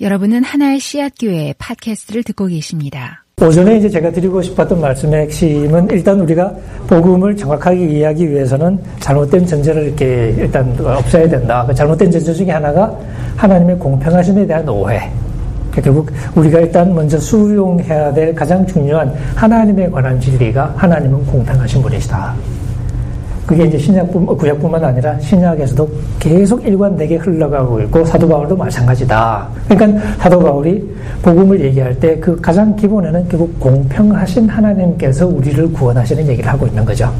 여러분은 하나의 씨앗교회 팟캐스트를 듣고 계십니다. 오전에 이제 제가 드리고 싶었던 말씀의 핵심은 일단 우리가 복음을 정확하게 이해하기 위해서는 잘못된 전제를 이렇게 일단 없애야 된다. 그 잘못된 전제 중에 하나가 하나님의 공평하심에 대한 오해. 그러니까 결국 우리가 일단 먼저 수용해야 될 가장 중요한 하나님에 관한 진리가 하나님은 공평하신 분이시다. 그게 이제 신약뿐, 구약뿐만 아니라 신약에서도 계속 일관되게 흘러가고 있고 사도 바울도 마찬가지다. 그러니까 사도 바울이 복음을 얘기할 때 그 가장 기본에는 결국 공평하신 하나님께서 우리를 구원하시는 얘기를 하고 있는 거죠.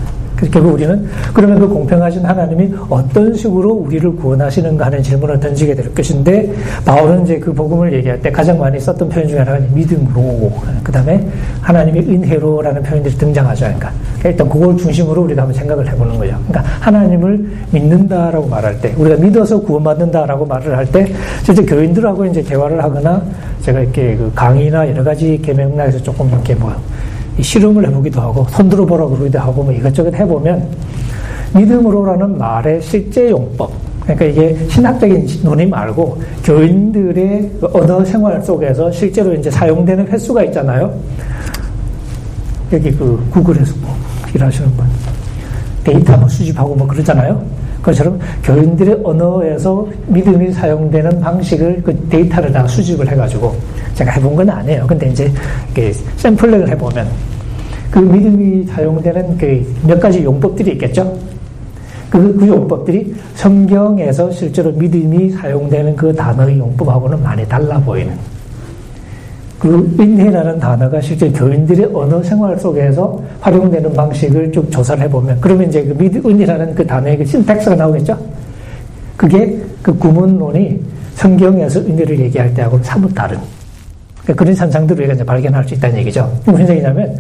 결국 우리는 그러면 그 공평하신 하나님이 어떤 식으로 우리를 구원하시는가 하는 질문을 던지게 될 것인데 바울은 이제 그 복음을 얘기할 때 가장 많이 썼던 표현 중에 하나가 믿음으로 그 다음에 하나님의 은혜로라는 표현들이 등장하죠. 그러니까 일단 그걸 중심으로 우리가 한번 생각을 해보는 거죠. 그러니까 하나님을 믿는다라고 말할 때 우리가 믿어서 구원받는다라고 말을 할 때 실제 교인들하고 이제 대화를 하거나 제가 이렇게 그 강의나 여러 가지 개명락에서 조금 이렇게 뭐 실험을 해보기도 하고 손들어 보라 그러기도 하고 뭐 이것저것 해보면 믿음으로라는 말의 실제 용법 그러니까 이게 신학적인 논의 말고 교인들의 언어 생활 속에서 실제로 이제 사용되는 횟수가 있잖아요. 여기 그 구글에서 뭐 일하시는 분 데이터 뭐 수집하고 뭐 그러잖아요. 그것처럼 교인들의 언어에서 믿음이 사용되는 방식을 그 데이터를 다 수집을 해가지고 제가 해본 건 아니에요. 근데 이제 샘플링을 해보면 그 믿음이 사용되는 그 몇 가지 용법들이 있겠죠. 그, 그 용법들이 성경에서 실제로 믿음이 사용되는 그 단어의 용법하고는 많이 달라 보이는. 그 인해라는 단어가 실제 교인들의 언어 생활 속에서 활용되는 방식을 쭉 조사를 해보면, 그러면 이제 그 믿, 은이라는 그 단어의 그 신텍스가 나오겠죠? 그게 그 구문론이 성경에서 은혜를 얘기할 때하고는 사뭇 다른. 그러니까 그런 현상들을 우리가 이제 발견할 수 있다는 얘기죠. 무슨 얘기냐면,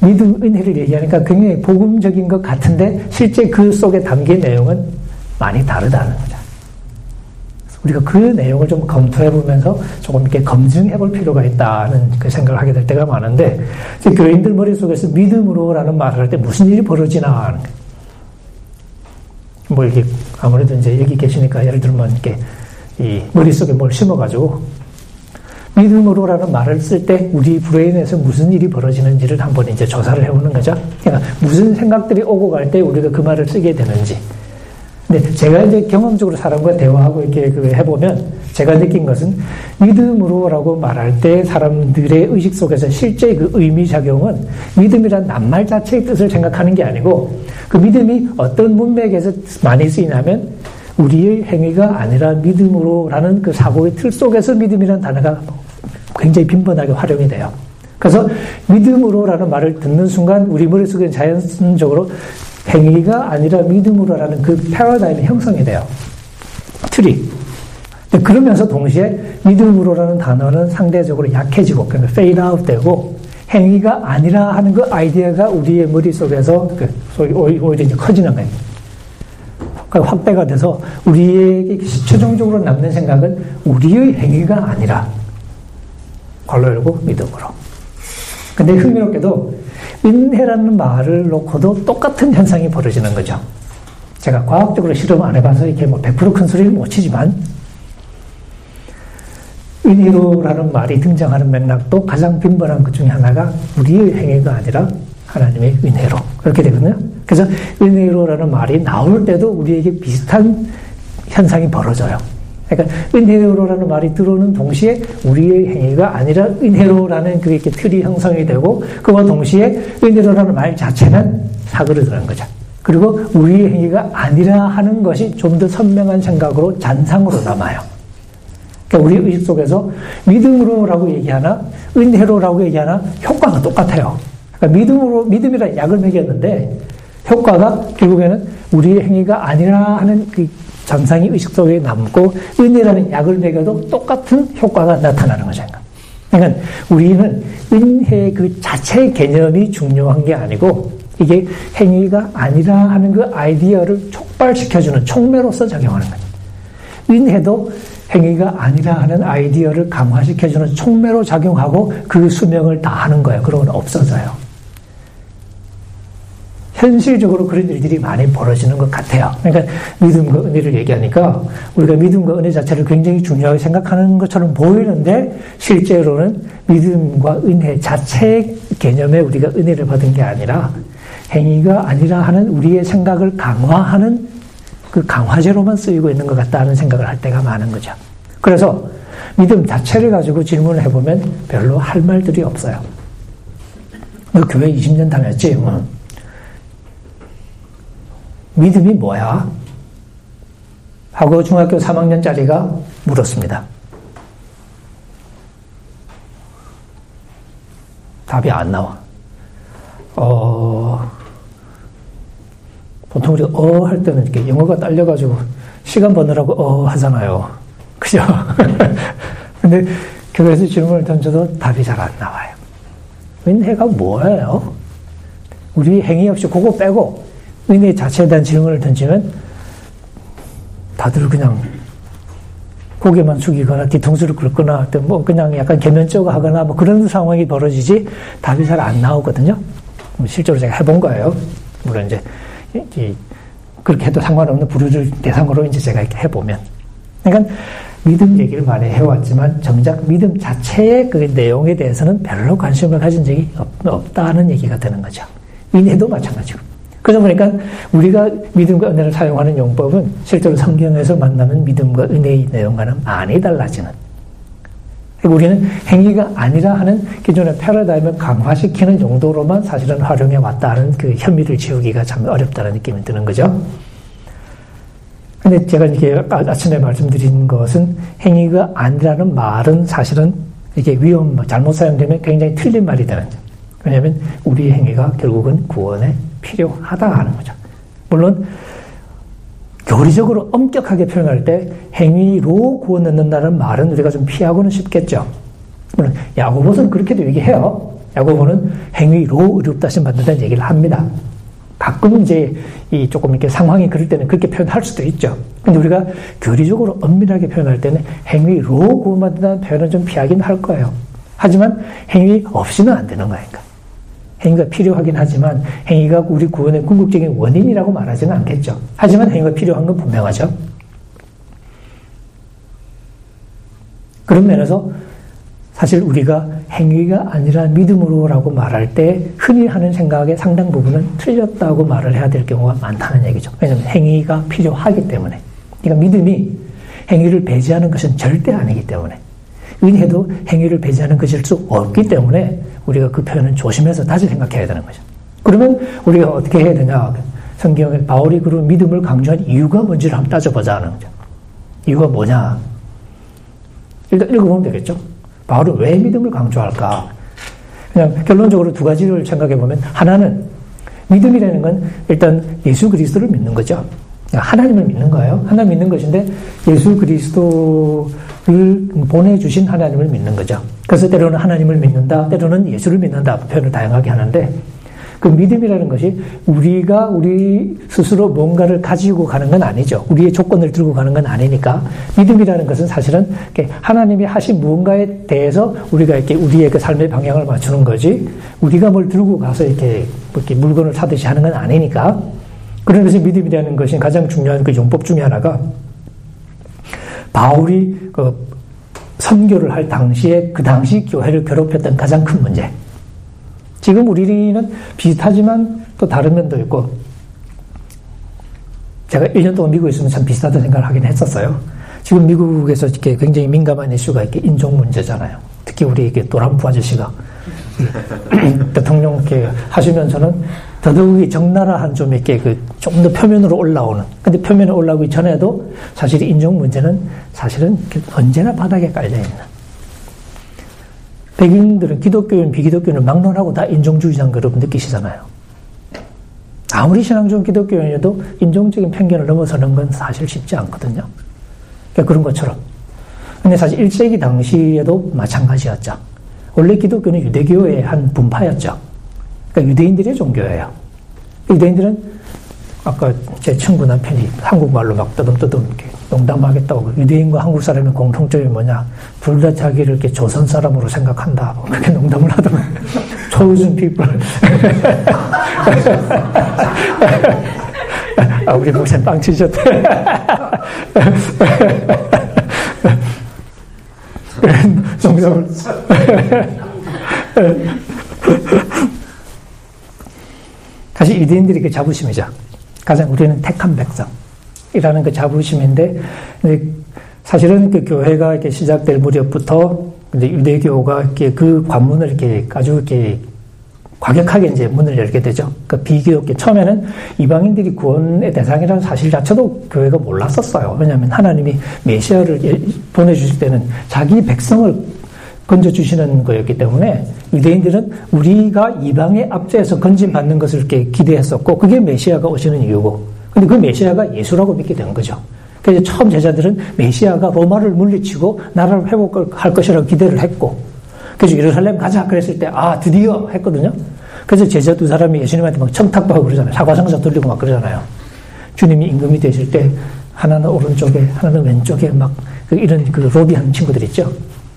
믿음, 은혜를 얘기하니까 굉장히 복음적인 것 같은데, 실제 그 속에 담긴 내용은 많이 다르다는 거죠. 우리가 그 내용을 좀 검토해 보면서 조금 이렇게 검증해 볼 필요가 있다는 그 생각을 하게 될 때가 많은데, 교인들 머릿속에서 믿음으로라는 말을 할 때 무슨 일이 벌어지나 뭐 이렇게 아무래도 이제 여기 계시니까 예를 들면 이렇게 이 머릿속에 뭘 심어가지고 믿음으로라는 말을 쓸 때 우리 브레인에서 무슨 일이 벌어지는지를 한번 이제 조사를 해보는 거죠. 그러니까 무슨 생각들이 오고 갈 때 우리가 그 말을 쓰게 되는지. 근데 제가 이제 경험적으로 사람과 대화하고 이렇게 그 해보면 제가 느낀 것은 믿음으로라고 말할 때 사람들의 의식 속에서 실제 그 의미작용은 믿음이란 낱말 자체의 뜻을 생각하는 게 아니고 그 믿음이 어떤 문맥에서 많이 쓰이냐면 우리의 행위가 아니라 믿음으로라는 그 사고의 틀 속에서 믿음이라는 단어가 굉장히 빈번하게 활용이 돼요. 그래서 믿음으로라는 말을 듣는 순간 우리 머릿속에 자연적으로 행위가 아니라 믿음으로라는 그 패러다임이 형성이 돼요. 틀이. 그러면서 동시에 믿음으로라는 단어는 상대적으로 약해지고, 그러니까 fade out 되고, 행위가 아니라 하는 그 아이디어가 우리의 머릿속에서 그 오히려 이제 커지는 거예요. 그러니까 확대가 돼서 우리에게 최종적으로 남는 생각은 우리의 행위가 아니라 괄호 열고 믿음으로. 근데 흥미롭게도 은혜라는 말을 놓고도 똑같은 현상이 벌어지는 거죠. 제가 과학적으로 실험 안 해봐서 이렇게 뭐 100%큰 소리를 못 치지만 은혜로라는 말이 등장하는 맥락도 가장 빈번한 것 중에 하나가 우리의 행위가 아니라 하나님의 은혜로 그렇게 되거든요. 그래서 은혜로라는 말이 나올 때도 우리에게 비슷한 현상이 벌어져요. 그러니까 은혜로라는 말이 들어오는 동시에 우리의 행위가 아니라 은혜로라는 그렇게 틀이 형성이 되고 그와 동시에 은혜로라는 말 자체는 사그러드는 거죠. 그리고 우리의 행위가 아니라 하는 것이 좀 더 선명한 생각으로 잔상으로 남아요. 그러니까 우리 의식 속에서 믿음으로라고 얘기하나 은혜로라고 얘기하나 효과가 똑같아요. 그러니까 믿음으로 믿음이라 약을 먹였는데 효과가 결국에는 우리의 행위가 아니라 하는 그 전상이 의식 속에 남고 은혜라는 약을 먹여도 똑같은 효과가 나타나는 거죠. 그러니까 우리는 은혜 그 자체의 개념이 중요한 게 아니고 이게 행위가 아니라 하는 그 아이디어를 촉발시켜주는 촉매로서 작용하는 거예요. 은혜도 행위가 아니라 하는 아이디어를 강화시켜주는 촉매로 작용하고 그 수명을 다하는 거예요. 그러면 없어져요. 현실적으로 그런 일들이 많이 벌어지는 것 같아요. 그러니까 믿음과 은혜를 얘기하니까 우리가 믿음과 은혜 자체를 굉장히 중요하게 생각하는 것처럼 보이는데 실제로는 믿음과 은혜 자체의 개념에 우리가 은혜를 받은 게 아니라 행위가 아니라 하는 우리의 생각을 강화하는 그 강화제로만 쓰이고 있는 것 같다는 생각을 할 때가 많은 거죠. 그래서 믿음 자체를 가지고 질문을 해보면 별로 할 말들이 없어요. 너 교회 20년 다녔지? 뭐. 믿음이 뭐야? 하고 중학교 3학년짜리가 물었습니다. 답이 안 나와. 어, 보통 우리가 어 할 때는 이렇게 영어가 딸려가지고 시간 버느라고 어 하잖아요. 그죠? 근데 교회에서 질문을 던져도 답이 잘 안 나와요. 은혜가 뭐예요? 우리 행위 없이 그거 빼고 은혜 자체에 대한 질문을 던지면 다들 그냥 고개만 숙이거나 뒤통수를 긁거나 뭐 그냥 약간 개면쩍 하거나 뭐 그런 상황이 벌어지지 답이 잘 안 나오거든요. 뭐 실제로 제가 해본 거예요. 물론 이제 그렇게 해도 상관없는 부류를 대상으로 이제 제가 이렇게 해보면. 그러니까 믿음 얘기를 많이 해왔지만 정작 믿음 자체의 그 내용에 대해서는 별로 관심을 가진 적이 없, 다는 얘기가 되는 거죠. 인해도 마찬가지고. 그러다 보니까 우리가 믿음과 은혜를 사용하는 용법은 실제로 성경에서 만나는 믿음과 은혜의 내용과는 많이 달라지는. 우리는 행위가 아니라 하는 기존의 패러다임을 강화시키는 용도로만 사실은 활용해 왔다는 그 혐의를 지우기가 참 어렵다는 느낌이 드는 거죠. 근데 제가 이게 아침에 말씀드린 것은 행위가 아니라는 말은 사실은 이게 위험, 잘못 사용되면 굉장히 틀린 말이 되는 거죠. 왜냐하면 우리의 행위가 결국은 구원에 필요하다 하는 거죠. 물론 교리적으로 엄격하게 표현할 때 행위로 구원 얻는다는 말은 우리가 좀 피하고는 쉽겠죠. 물론 야고보서는 그렇게도 얘기해요. 야고보는 행위로 의롭다심 받는다는 얘기를 합니다. 가끔 이제 이 조금 이렇게 상황이 그럴 때는 그렇게 표현할 수도 있죠. 근데 우리가 교리적으로 엄밀하게 표현할 때는 행위로 구원받는다는 표현은 좀 피하긴 할 거예요. 하지만 행위 없이는 안 되는 거니까. 행위가 필요하긴 하지만 행위가 우리 구원의 궁극적인 원인이라고 말하지는 않겠죠. 하지만 행위가 필요한 건 분명하죠. 그런 면에서 사실 우리가 행위가 아니라 믿음으로라고 말할 때 흔히 하는 생각의 상당 부분은 틀렸다고 말을 해야 될 경우가 많다는 얘기죠. 왜냐하면 행위가 필요하기 때문에. 그러니까 믿음이 행위를 배제하는 것은 절대 아니기 때문에. 은혜도 행위를 배제하는 것일 수 없기 때문에 우리가 그 표현은 조심해서 다시 생각해야 되는 거죠. 그러면 우리가 어떻게 해야 되냐? 성경에 바울이 그런 믿음을 강조한 이유가 뭔지를 한번 따져보자는 거죠. 이유가 뭐냐? 일단 읽어보면 되겠죠. 바울은 왜 믿음을 강조할까? 그냥 결론적으로 두 가지를 생각해 보면 하나는 믿음이라는 건 일단 예수 그리스도를 믿는 거죠. 하나님을 믿는 거예요. 하나님 믿는 것인데 예수 그리스도 를 보내주신 하나님을 믿는 거죠. 그래서 때로는 하나님을 믿는다, 때로는 예수를 믿는다 표현을 다양하게 하는데 그 믿음이라는 것이 우리가 우리 스스로 뭔가를 가지고 가는 건 아니죠. 우리의 조건을 들고 가는 건 아니니까 믿음이라는 것은 사실은 하나님이 하신 무언가에 대해서 우리가 이렇게 우리의 그 삶의 방향을 맞추는 거지 우리가 뭘 들고 가서 이렇게, 뭐 이렇게 물건을 사듯이 하는 건 아니니까 그런 것이 믿음이라는 것이 가장 중요한 그 용법 중에 하나가 바울이 그 선교를 할 당시에 그 당시 교회를 괴롭혔던 가장 큰 문제. 지금 우리는 비슷하지만 또 다른 면도 있고, 제가 1년 동안 미국에 있으면 참 비슷하다는 생각을 하긴 했었어요. 지금 미국에서 이렇게 굉장히 민감한 이슈가 이렇게 인종 문제잖아요. 특히 우리 이게 도람프 아저씨가 대통령 이렇게 하시면서는 더더욱이 적나라한 좀 이렇게 그좀더 표면으로 올라오는. 근데 표면에 올라오기 전에도 사실 인종 문제는 사실은 언제나 바닥에 깔려 있는. 백인들은 기독교인, 비기독교인을 막론하고 다 인종주의자인 거 여러분 느끼시잖아요. 아무리 신앙적인 기독교인이어도 인종적인 편견을 넘어서는 건 사실 쉽지 않거든요. 그러니까 그런 것처럼. 근데 사실 1세기 당시에도 마찬가지였죠. 원래 기독교는 유대교의 한 분파였죠. 그러니까 유대인들의 종교예요. 유대인들은 아까 제 친구 남편이 한국말로 막 떠듬떠듬 이렇게 농담하겠다고 유대인과 한국 사람의 공통점이 뭐냐 둘 다 자기를 이렇게 조선 사람으로 생각한다 뭐 그렇게 농담을 하더만 thousand people. 아, 우리 목사님 빵 치셨다. 농담을. 사실 유대인들이 그 자부심이죠. 가장 우리는 택한 백성이라는 그 자부심인데, 사실은 그 교회가 이렇게 시작될 무렵부터 이제 유대교가 이렇게 그 관문을 이렇게 아주 이렇게 과격하게 이제 문을 열게 되죠. 그 비교롭게 처음에는 이방인들이 구원의 대상이라는 사실 자체도 교회가 몰랐었어요. 왜냐하면 하나님이 메시아를 예, 보내주실 때는 자기 백성을 건져주시는 거였기 때문에 유대인들은 우리가 이방의 앞제에서 건진받는 것을 이렇게 기대했었고 그게 메시아가 오시는 이유고 근데 그 메시아가 예수라고 믿게 된 거죠. 그래서 처음 제자들은 메시아가 로마를 물리치고 나라를 회복할 것이라고 기대를 했고 그래서 예루살렘 가자 그랬을 때 아 드디어 했거든요. 그래서 제자 두 사람이 예수님한테 막 청탁도 하고 그러잖아요. 사과상자 돌리고 막 그러잖아요. 주님이 임금이 되실 때 하나는 오른쪽에 하나는 왼쪽에 막그 이런 그 로비하는 친구들 있죠.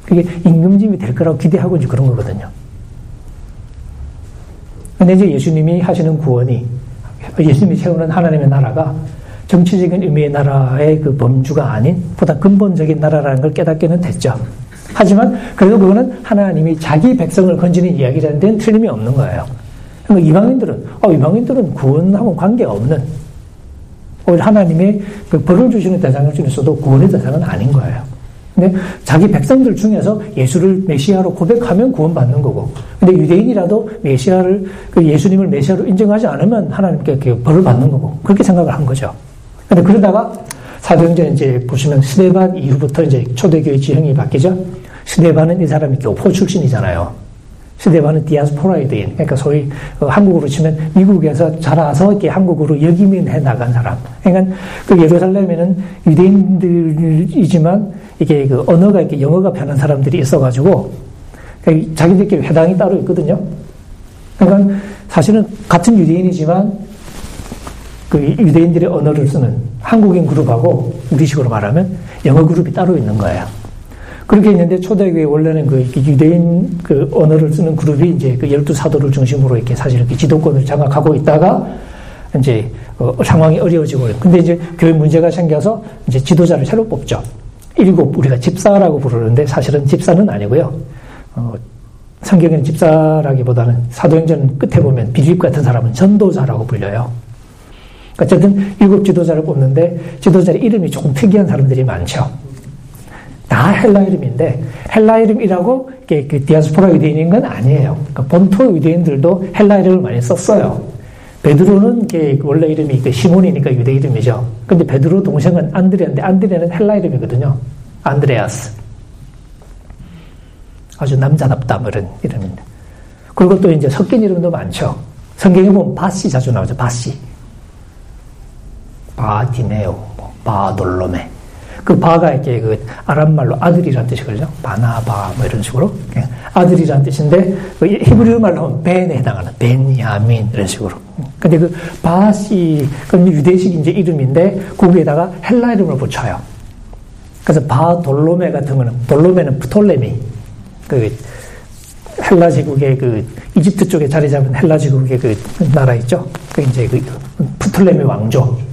그게 임금님이 될 거라고 기대하고 이제 그런 거거든요. 근데 이제 예수님이 하시는 구원이 예수님이 세우는 하나님의 나라가 정치적인 의미의 나라의 그 범주가 아닌 보다 근본적인 나라라는 걸 깨닫게는 됐죠. 하지만 그래도 그거는 하나님이 자기 백성을 건지는 이야기라는 데는 틀림이 없는 거예요. 그러니까 이방인들은 어, 이방인들은 구원하고 관계가 없는 오히려 하나님의 그 벌을 주시는 대상일 수 있어도 구원의 대상은 아닌 거예요. 근데 자기 백성들 중에서 예수를 메시아로 고백하면 구원받는 거고, 근데 유대인이라도 메시아를 그 예수님을 메시아로 인정하지 않으면 하나님께 그 벌을 받는 거고 그렇게 생각을 한 거죠. 근데 그러다가 사도행전 이제 보시면 스데반 이후부터 이제 초대교회 지형이 바뀌죠. 스데반은 이 사람이 교포 출신이잖아요. 스데반은 디아스포라이드인, 그러니까 소위 어, 한국으로 치면 미국에서 자라서 이렇게 한국으로 역이민해 나간 사람. 그러니까 그 예루살렘에는 유대인들이지만 이게 그 언어가 이렇게 영어가 편한 사람들이 있어가지고 그러니까 자기들끼리 회당이 따로 있거든요. 그러니까 사실은 같은 유대인이지만 그 유대인들의 언어를 쓰는 한국인 그룹하고 우리식으로 말하면 영어 그룹이 따로 있는 거예요. 그렇게 있는데 초대교회 원래는 그 유대인 그 언어를 쓰는 그룹이 이제 그 열두 사도를 중심으로 이렇게 사실 이렇게 지도권을 장악하고 있다가 이제 어, 상황이 어려워지고 근데 이제 교회 문제가 생겨서 이제 지도자를 새로 뽑죠. 일곱 우리가 집사라고 부르는데 사실은 집사는 아니고요. 어, 성경에는 집사라기보다는 사도행전 끝에 보면 빌립 같은 사람은 전도자라고 불려요. 어쨌든 일곱 지도자를 뽑는데 지도자의 이름이 조금 특이한 사람들이 많죠. 다 헬라 이름인데 헬라 이름이라고 그 디아스포라 유대인인 건 아니에요. 그러니까 본토 유대인들도 헬라 이름을 많이 썼어요. 베드로는 원래 이름이 그 시몬이니까 유대 이름이죠. 근데 베드로 동생은 안드레인데 안드레는 헬라 이름이거든요. 안드레아스. 아주 남자답다 뭐 이런 이름입니다. 그리고 또 이제 섞인 이름도 많죠. 성경에 보면 바시 자주 나오죠. 바시. 바디메오, 뭐 바돌로메. 그 바가 이렇게 그 아람 말로 아들이란 뜻이거든요. 바나바 뭐 이런 식으로 예, 아들이란 뜻인데 그 히브리어 말로 하면 벤에 해당하는 벤야민 이런 식으로. 근데 그 바시 그건 유대식 이제 이름인데 거기에다가 헬라 이름을 붙여요. 그래서 바 돌로메 같은 거는 돌로메는 프톨레미 그 헬라 제국의 그 이집트 쪽에 자리 잡은 헬라 제국의 그 나라 있죠. 그 이제 그 프톨레미 왕조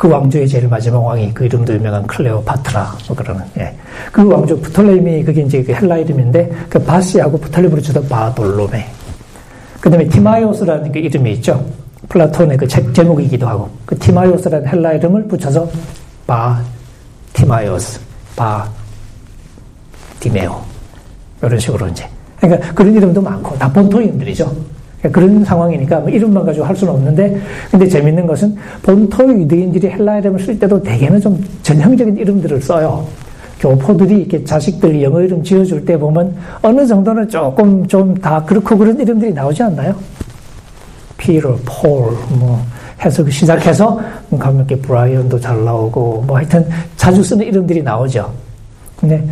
그 왕조의 제일 마지막 왕이 그 이름도 유명한 클레오파트라 뭐 그러는 예. 그 왕조 프톨레미 그게 이제 그 헬라 이름인데 그 바시하고 프톨레미로 쳐도 바돌로메. 그다음에 티마이오스라는 그 이름이 있죠. 플라톤의 그 책 제목이기도 하고 그 티마이오스라는 헬라 이름을 붙여서 바 티마이오스 바 디메오 이런 식으로 이제 그러니까 그런 이름도 많고 다 본토인들이죠. 그런 상황이니까 뭐 이름만 가지고 할 수는 없는데 근데 재밌는 것은 본토 유대인들이 헬라 이름을 쓸 때도 대개는 좀 전형적인 이름들을 써요. 교포들이 이렇게 자식들 영어 이름 지어줄 때 보면 어느 정도는 조금 좀 다 그렇고 그런 이름들이 나오지 않나요? 피터, 폴, 뭐 해서 시작해서 가면 이렇게 브라이언도 잘 나오고 뭐 하여튼 자주 쓰는 이름들이 나오죠. 근데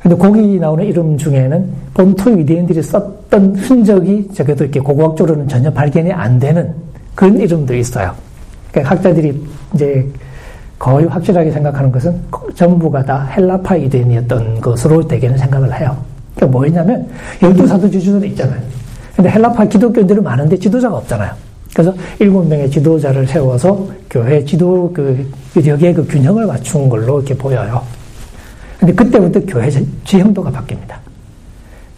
근데 거기 나오는 이름 중에는 본토 유대인들이 썼 던 흔적이 적어도 이렇게 고고학적으로는 전혀 발견이 안 되는 그런 이름도 있어요. 그러니까 학자들이 이제 거의 확실하게 생각하는 것은 전부가 다 헬라파 유대인이었던 것으로 대개는 생각을 해요. 그러니까 뭐였냐면 열두 사도지주들 있잖아요. 근데 헬라파 기독교인들은 많은데 지도자가 없잖아요. 그래서 일곱 명의 지도자를 세워서 교회 지도 그 여기에 그 균형을 맞춘 걸로 이렇게 보여요. 근데 그때부터 교회 지형도가 바뀝니다.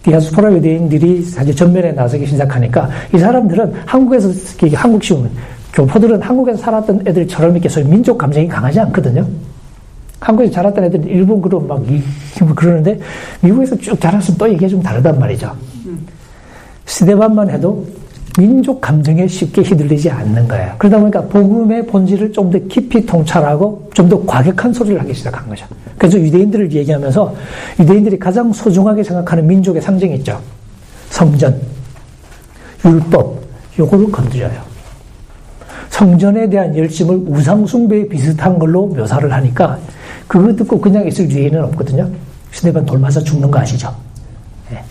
디아스포라 유대인들이 사실 전면에 나서기 시작하니까 이 사람들은 한국에서 한국식은 교포들은 한국에서 살았던 애들처럼 이렇게 소위 민족 감정이 강하지 않거든요. 한국에서 자랐던 애들은 일본 그룹 막뭐 그러는데 미국에서 쭉 자랐으면 또 이게 좀 다르단 말이죠. 시대반만 해도 민족 감정에 쉽게 휘둘리지 않는 거예요. 그러다 보니까 복음의 본질을 좀 더 깊이 통찰하고 좀 더 과격한 소리를 하기 시작한 거죠. 그래서 유대인들을 얘기하면서 유대인들이 가장 소중하게 생각하는 민족의 상징이 있죠. 성전, 율법, 요거를 건드려요. 성전에 대한 열심을 우상숭배에 비슷한 걸로 묘사를 하니까 그거 듣고 그냥 있을 유대인은 없거든요. 시대반 돌맞아 죽는 거 아시죠? 네.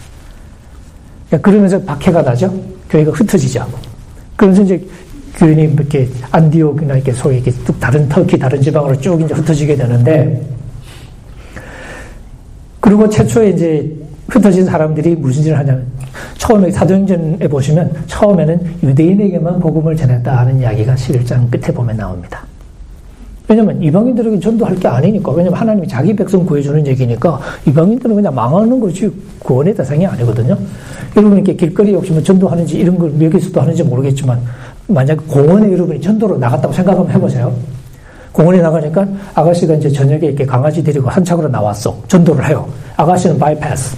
그러면서 박해가 나죠. 교회가 흩어지죠. 그러면서 이제 교인이 이렇게 안디옥이나 이렇게 소위 이렇게 뚝 다른 터키 다른 지방으로 쭉 이제 흩어지게 되는데 그리고 최초에 이제 흩어진 사람들이 무슨 일을 하냐면 처음에 사도행전에 보시면 처음에는 유대인에게만 복음을 전했다 하는 이야기가 11장 끝에 보면 나옵니다. 왜냐면 이방인들에게 전도할 게 아니니까. 왜냐면 하나님이 자기 백성 구해주는 얘기니까 이방인들은 그냥 망하는 거지 구원의 대상이 아니거든요. 여러분 이렇게 길거리 뭐 전도하는지 이런 걸 여기서도 하는지 모르겠지만 만약 공원에 여러분이 전도로 나갔다고 생각 한번 해보세요. 공원에 나가니까 아가씨가 이제 저녁에 이렇게 강아지 데리고 한착으로 나왔어. 전도를 해요. 아가씨는 바이패스.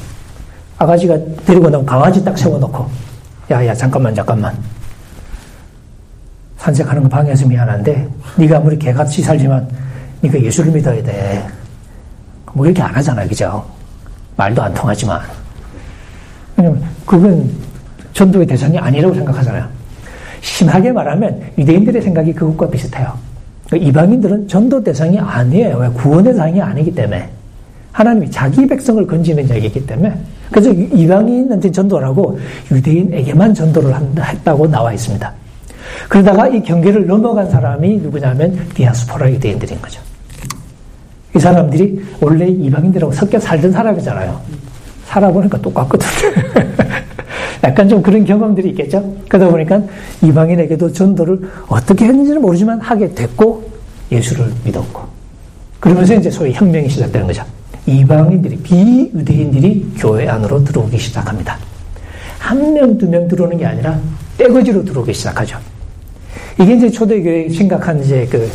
아가씨가 데리고 나면 강아지 딱 세워놓고 야야 잠깐만 잠깐만 산책하는 거 방해해서 미안한데 네가 아무리 개같이 살지만 네가 예수를 믿어야 돼. 뭐 이렇게 안 하잖아요. 그죠? 말도 안 통하지만. 왜냐면 그건 전도의 대상이 아니라고 생각하잖아요. 심하게 말하면 유대인들의 생각이 그것과 비슷해요. 그러니까 이방인들은 전도 대상이 아니에요. 왜? 구원의 대상이 아니기 때문에. 하나님이 자기 백성을 건지는 자이기 때문에. 그래서 이방인한테 전도를 하고 유대인에게만 전도를 했다고 나와 있습니다. 그러다가 이 경계를 넘어간 사람이 누구냐면 디아스포라 유대인들인 거죠. 이 사람들이 원래 이방인들하고 섞여 살던 사람이잖아요. 살아보니까 똑같거든. 약간 좀 그런 경험들이 있겠죠. 그러다 보니까 이방인에게도 전도를 어떻게 했는지는 모르지만 하게 됐고 예수를 믿었고 그러면서 이제 소위 혁명이 시작되는 거죠. 이방인들이 비유대인들이 교회 안으로 들어오기 시작합니다. 한 명, 두 명 들어오는 게 아니라 떼거지로 들어오기 시작하죠. 이게 이제 초대교회 심각한 이제 그,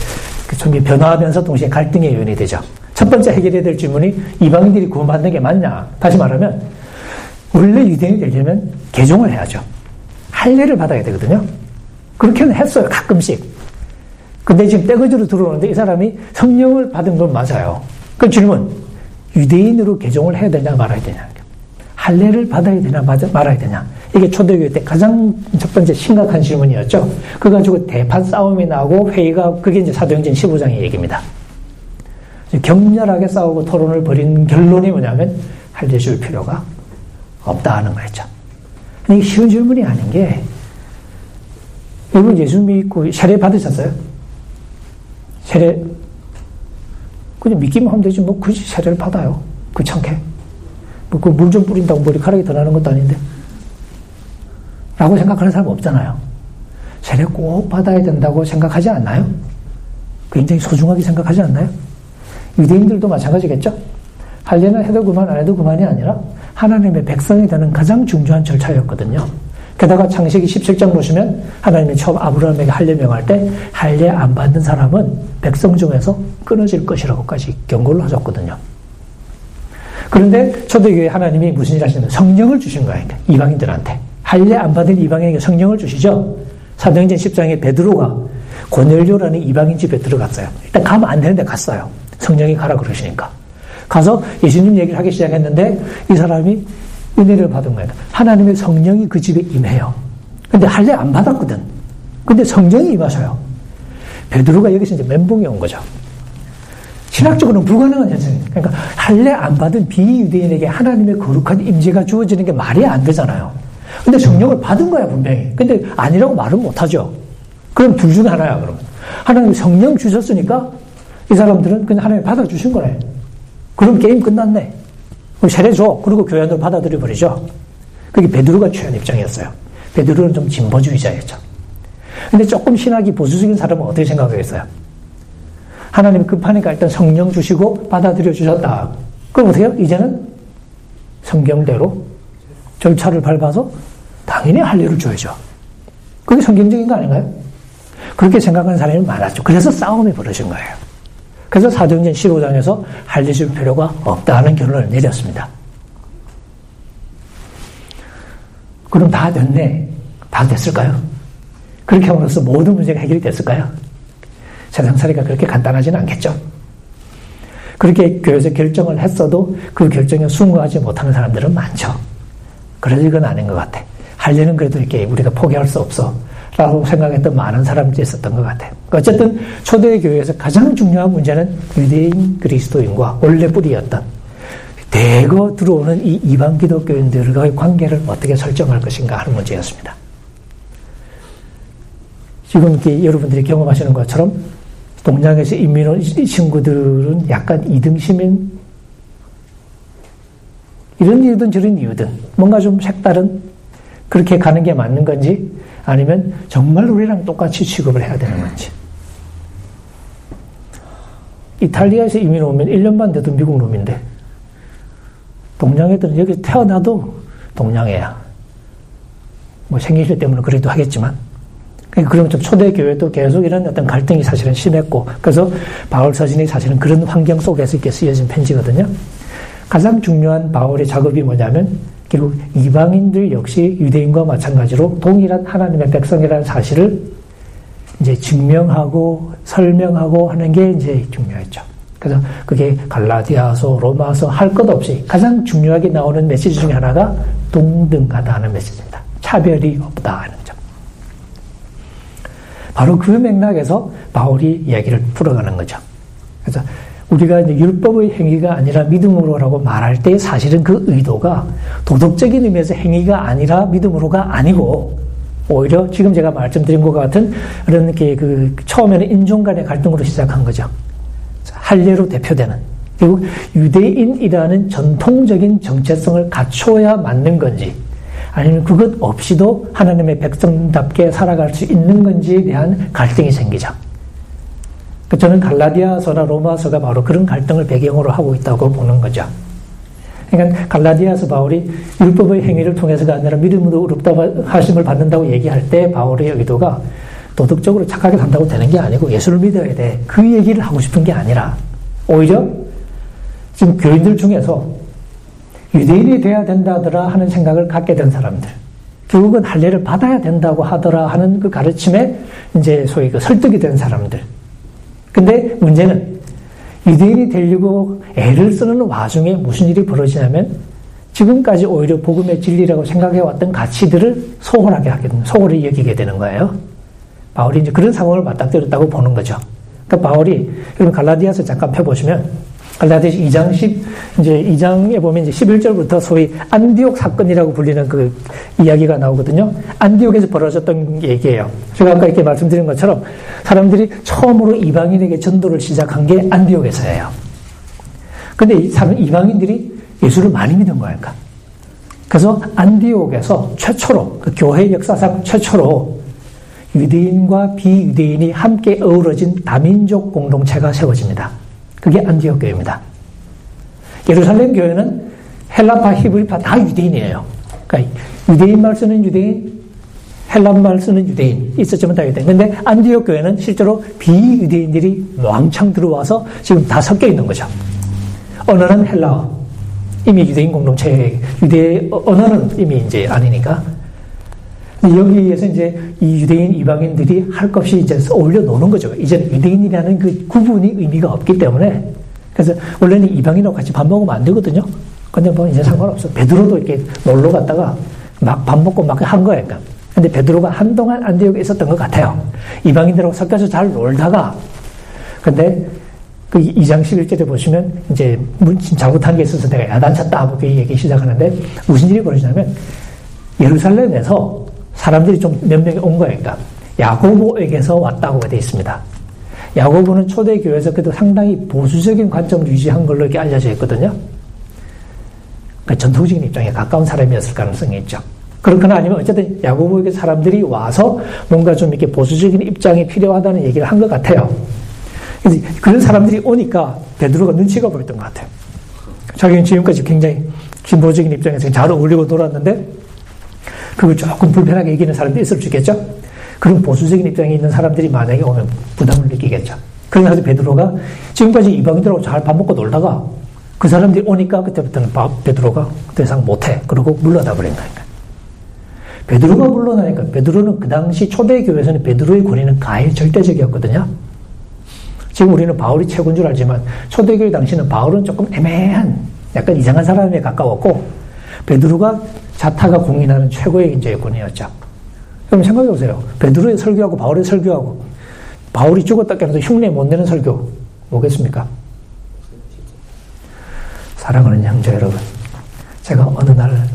그 변화하면서 동시에 갈등의 요인이 되죠. 첫 번째 해결해야 될 질문이 이방인들이 구원받는 게 맞냐? 다시 말하면 원래 유대인이 되려면 개종을 해야죠. 할례를 받아야 되거든요. 그렇게는 했어요. 가끔씩. 근데 지금 떼거지로 들어오는데 이 사람이 성령을 받은 건 맞아요. 그 질문. 유대인으로 개종을 해야 되냐 말아야 되냐. 할례를 받아야 되냐 말아야 되냐. 이게 초대교회 때 가장 첫 번째 심각한 질문이었죠. 그거 가지고 대판 싸움이 나고 회의가 그게 이제 사도행전 15장의 얘기입니다. 격렬하게 싸우고 토론을 벌인 결론이 뭐냐면 할례 줄 필요가 없다 하는 거였죠. 이게 쉬운 질문이 아닌 게 여러분 예수 믿고 세례 받으셨어요? 세례 그냥 믿기만 하면 되지 뭐 굳이 세례를 받아요. 귀찮게. 뭐그물 좀 뿌린다고 머리카락이 더 나는 것도 아닌데. 라고 생각하는 사람 없잖아요. 세례 꼭 받아야 된다고 생각하지 않나요? 굉장히 소중하게 생각하지 않나요? 유대인들도 마찬가지겠죠? 할례는 해도 그만 안 해도 그만이 아니라 하나님의 백성이 되는 가장 중요한 절차였거든요. 게다가 창세기 17장 보시면 하나님이 처음 아브라함에게 할례 명할 때 할례 안 받는 사람은 백성 중에서 끊어질 것이라고까지 경고를 하셨거든요. 그런데 초대교회 하나님이 무슨 일 하시냐면 성령을 주신 거예요. 이방인들한테. 할례 안 받은 이방인에게 성령을 주시죠. 사도행전 10장에 베드로가 고넬료라는 이방인 집에 들어갔어요. 일단 가면 안 되는데 갔어요. 성령이 가라 그러시니까. 가서 예수님 얘기를 하기 시작했는데 이 사람이 은혜를 받은 거예요. 하나님의 성령이 그 집에 임해요. 근데 할례 안 받았거든. 근데 성령이 임하셔요. 베드로가 여기서 이제 멘붕이 온 거죠. 신학적으로는 불가능한 현상이에요. 그러니까 할례 안 받은 비유대인에게 하나님의 거룩한 임재가 주어지는 게 말이 안 되잖아요. 근데 성령을 받은 거야 분명히. 근데 아니라고 말은 못하죠. 그럼 둘 중에 하나야 그러면. 하나님 성령 주셨으니까 이 사람들은 그냥 하나님 받아주신 거네. 그럼 게임 끝났네. 그럼 세례 줘. 그리고 교회 안으로 받아들여 버리죠. 그게 베드로가 취한 입장이었어요. 베드로는 좀 진보주의자였죠. 근데 조금 신학이 보수적인 사람은 어떻게 생각하겠어요? 하나님 급하니까 일단 성령 주시고 받아들여 주셨다. 그럼 어떻게 해요? 이제는 성경대로 절차를 밟아서 당연히 할 일을 줘야죠. 그게 성경적인 거 아닌가요? 그렇게 생각하는 사람이 많았죠. 그래서 싸움이 벌어진 거예요. 그래서 사도행전 15장에서 할일줄 필요가 없다는 결론을 내렸습니다. 그럼 다 됐네. 다 됐을까요? 그렇게 함으로써 모든 문제가 해결이 됐을까요? 세상살이가 그렇게 간단하지는 않겠죠. 그렇게 교회에서 결정을 했어도 그 결정에 순응하지 못하는 사람들은 많죠. 그럴 이건 아닌 것 같아. 할려는 그래도 이렇게 우리가 포기할 수 없어. 라고 생각했던 많은 사람들이 있었던 것 같아요. 어쨌든 초대교회에서 가장 중요한 문제는 유대인 그리스도인과 원래 뿌리였던 대거 들어오는 이 이방 기독교인들과의 관계를 어떻게 설정할 것인가 하는 문제였습니다. 지금 여러분들이 경험하시는 것처럼 동양에서 인민 온 친구들은 약간 이등시민 이런 이유든 저런 이유든 뭔가 좀 색다른 그렇게 가는 게 맞는 건지 아니면 정말 우리랑 똑같이 취급을 해야 되는 건지 이탈리아에서 이민 오면 1년 반 돼도 미국 놈인데 동양 애들은 여기 태어나도 동양애야. 뭐 생기실 때문에 그래도 하겠지만. 그러니까 그러면 좀 초대 교회도 계속 이런 어떤 갈등이 사실은 심했고, 그래서 바울 서신이 사실은 그런 환경 속에서 이렇게 쓰여진 편지거든요. 가장 중요한 바울의 작업이 뭐냐면, 결국 이방인들 역시 유대인과 마찬가지로 동일한 하나님의 백성이라는 사실을 이제 증명하고 설명하고 하는 게 이제 중요했죠. 그래서 그게 갈라디아서, 로마서 할 것 없이 가장 중요하게 나오는 메시지 중에 하나가 동등하다는 메시지입니다. 차별이 없다 하는 점. 바로 그 맥락에서 바울이 이야기를 풀어가는 거죠. 그래서 우리가 이제 율법의 행위가 아니라 믿음으로라고 말할 때 사실은 그 의도가 도덕적인 의미에서 행위가 아니라 믿음으로가 아니고 오히려 지금 제가 말씀드린 것 같은 그런 그 처음에는 인종 간의 갈등으로 시작한 거죠. 할례로 대표되는 결국 유대인이라는 전통적인 정체성을 갖춰야 맞는 건지 아니면 그것 없이도 하나님의 백성답게 살아갈 수 있는 건지에 대한 갈등이 생기죠. 그 저는 갈라디아서나 로마서가 바로 그런 갈등을 배경으로 하고 있다고 보는 거죠. 그러니까 갈라디아서 바울이 율법의 행위를 통해서가 아니라 믿음으로 의롭다고 하심을 받는다고 얘기할 때 바울의 의도가 도덕적으로 착하게 산다고 되는 게 아니고 예수를 믿어야 돼. 그 얘기를 하고 싶은 게 아니라 오히려 지금 교인들 중에서 유대인이 돼야 된다더라 하는 생각을 갖게 된 사람들. 결국은 할례를 받아야 된다고 하더라 하는 그 가르침에 이제 소위 그 설득이 된 사람들. 근데 문제는 유대인이 되려고 애를 쓰는 와중에 무슨 일이 벌어지냐면 지금까지 오히려 복음의 진리라고 생각해왔던 가치들을 소홀하게 하게 되는, 소홀히 여기게 되는 거예요. 바울이 이제 그런 상황을 맞닥뜨렸다고 보는 거죠. 그러니까 바울이 여러분 갈라디아서 잠깐 펴보시면 갈라디아서 2장 10 이제 2장에 보면 이제 11절부터 소위 안디옥 사건이라고 불리는 그 이야기가 나오거든요. 안디옥에서 벌어졌던 얘기예요. 제가 아까 이렇게 말씀드린 것처럼 사람들이 처음으로 이방인에게 전도를 시작한 게 안디옥에서예요. 근데 이 사람 이방인들이 예수를 많이 믿은 거니까. 그래서 안디옥에서 최초로 그 교회 역사상 최초로 유대인과 비유대인이 함께 어우러진 다민족 공동체가 세워집니다. 그게 안디옥 교회입니다. 예루살렘 교회는 헬라파, 히브리파 다 유대인이에요. 그러니까 유대인 말 쓰는 유대인, 헬란말 쓰는 유대인 있었지만 다 유대인. 근데 안디옥 교회는 실제로 비유대인들이 왕창 들어와서 지금 다 섞여 있는 거죠. 언어는 헬라어. 이미 유대인 공동체, 유대 언어는 이미 이제 아니니까 여기에서 이제 이 유대인 이방인들이 할 것 없이 이제 어울려 노는 거죠. 이제 유대인이라는 그 구분이 의미가 없기 때문에 그래서 원래는 이방인하고 같이 밥 먹으면 안 되거든요. 근데 뭐 이제 상관없어. 베드로도 이렇게 놀러 갔다가 막 밥 먹고 막 한 거예요. 그러니까. 근데 베드로가 한동안 안디옥에 있었던 것 같아요. 이방인들하고 섞여서 잘 놀다가 근데 그 2장 11절에 보시면 이제 잘못한 게 있어서 내가 야단쳤다 하고 그 얘기 시작하는데 무슨 일이 벌어지냐면 예루살렘에서 사람들이 좀 몇 명이 온 거예요. 그러니까 야고보에게서 왔다고 되어 있습니다. 야고보는 초대교회에서 그래도 상당히 보수적인 관점을 유지한 걸로 이렇게 알려져 있거든요. 그러니까 전통적인 입장에 가까운 사람이었을 가능성이 있죠. 그렇거나 아니면 어쨌든 야고보에게 사람들이 와서 뭔가 좀 이렇게 보수적인 입장이 필요하다는 얘기를 한 것 같아요. 그런 사람들이 오니까 베드로가 눈치가 보였던 것 같아요. 자기는 지금까지 굉장히 진보적인 입장에서 잘 어울리고 놀았는데 그걸 조금 불편하게 얘기하는 사람들이 있을 수 있겠죠? 그런 보수적인 입장에 있는 사람들이 만약에 오면 부담을 느끼겠죠. 그래서 베드로가 지금까지 이방인들하고 잘 밥 먹고 놀다가 그 사람들이 오니까 그때부터는 베드로가 더 이상 못해. 그러고 물러나 버린 거니까. 베드로가 물러나니까 베드로는 그 당시 초대교회에서는 베드로의 권위는 가히 절대적이었거든요. 지금 우리는 바울이 최고인 줄 알지만 초대교회 당시는 바울은 조금 애매한 약간 이상한 사람에 가까웠고 베드로가 자타가 공인하는 최고의 인재의 권위였죠. 그럼 생각해 보세요. 베드로의 설교하고 바울의 설교하고 바울이 죽었다 깨어나서 흉내 못 내는 설교 뭐겠습니까? 사랑하는 형제 여러분, 제가 어느 날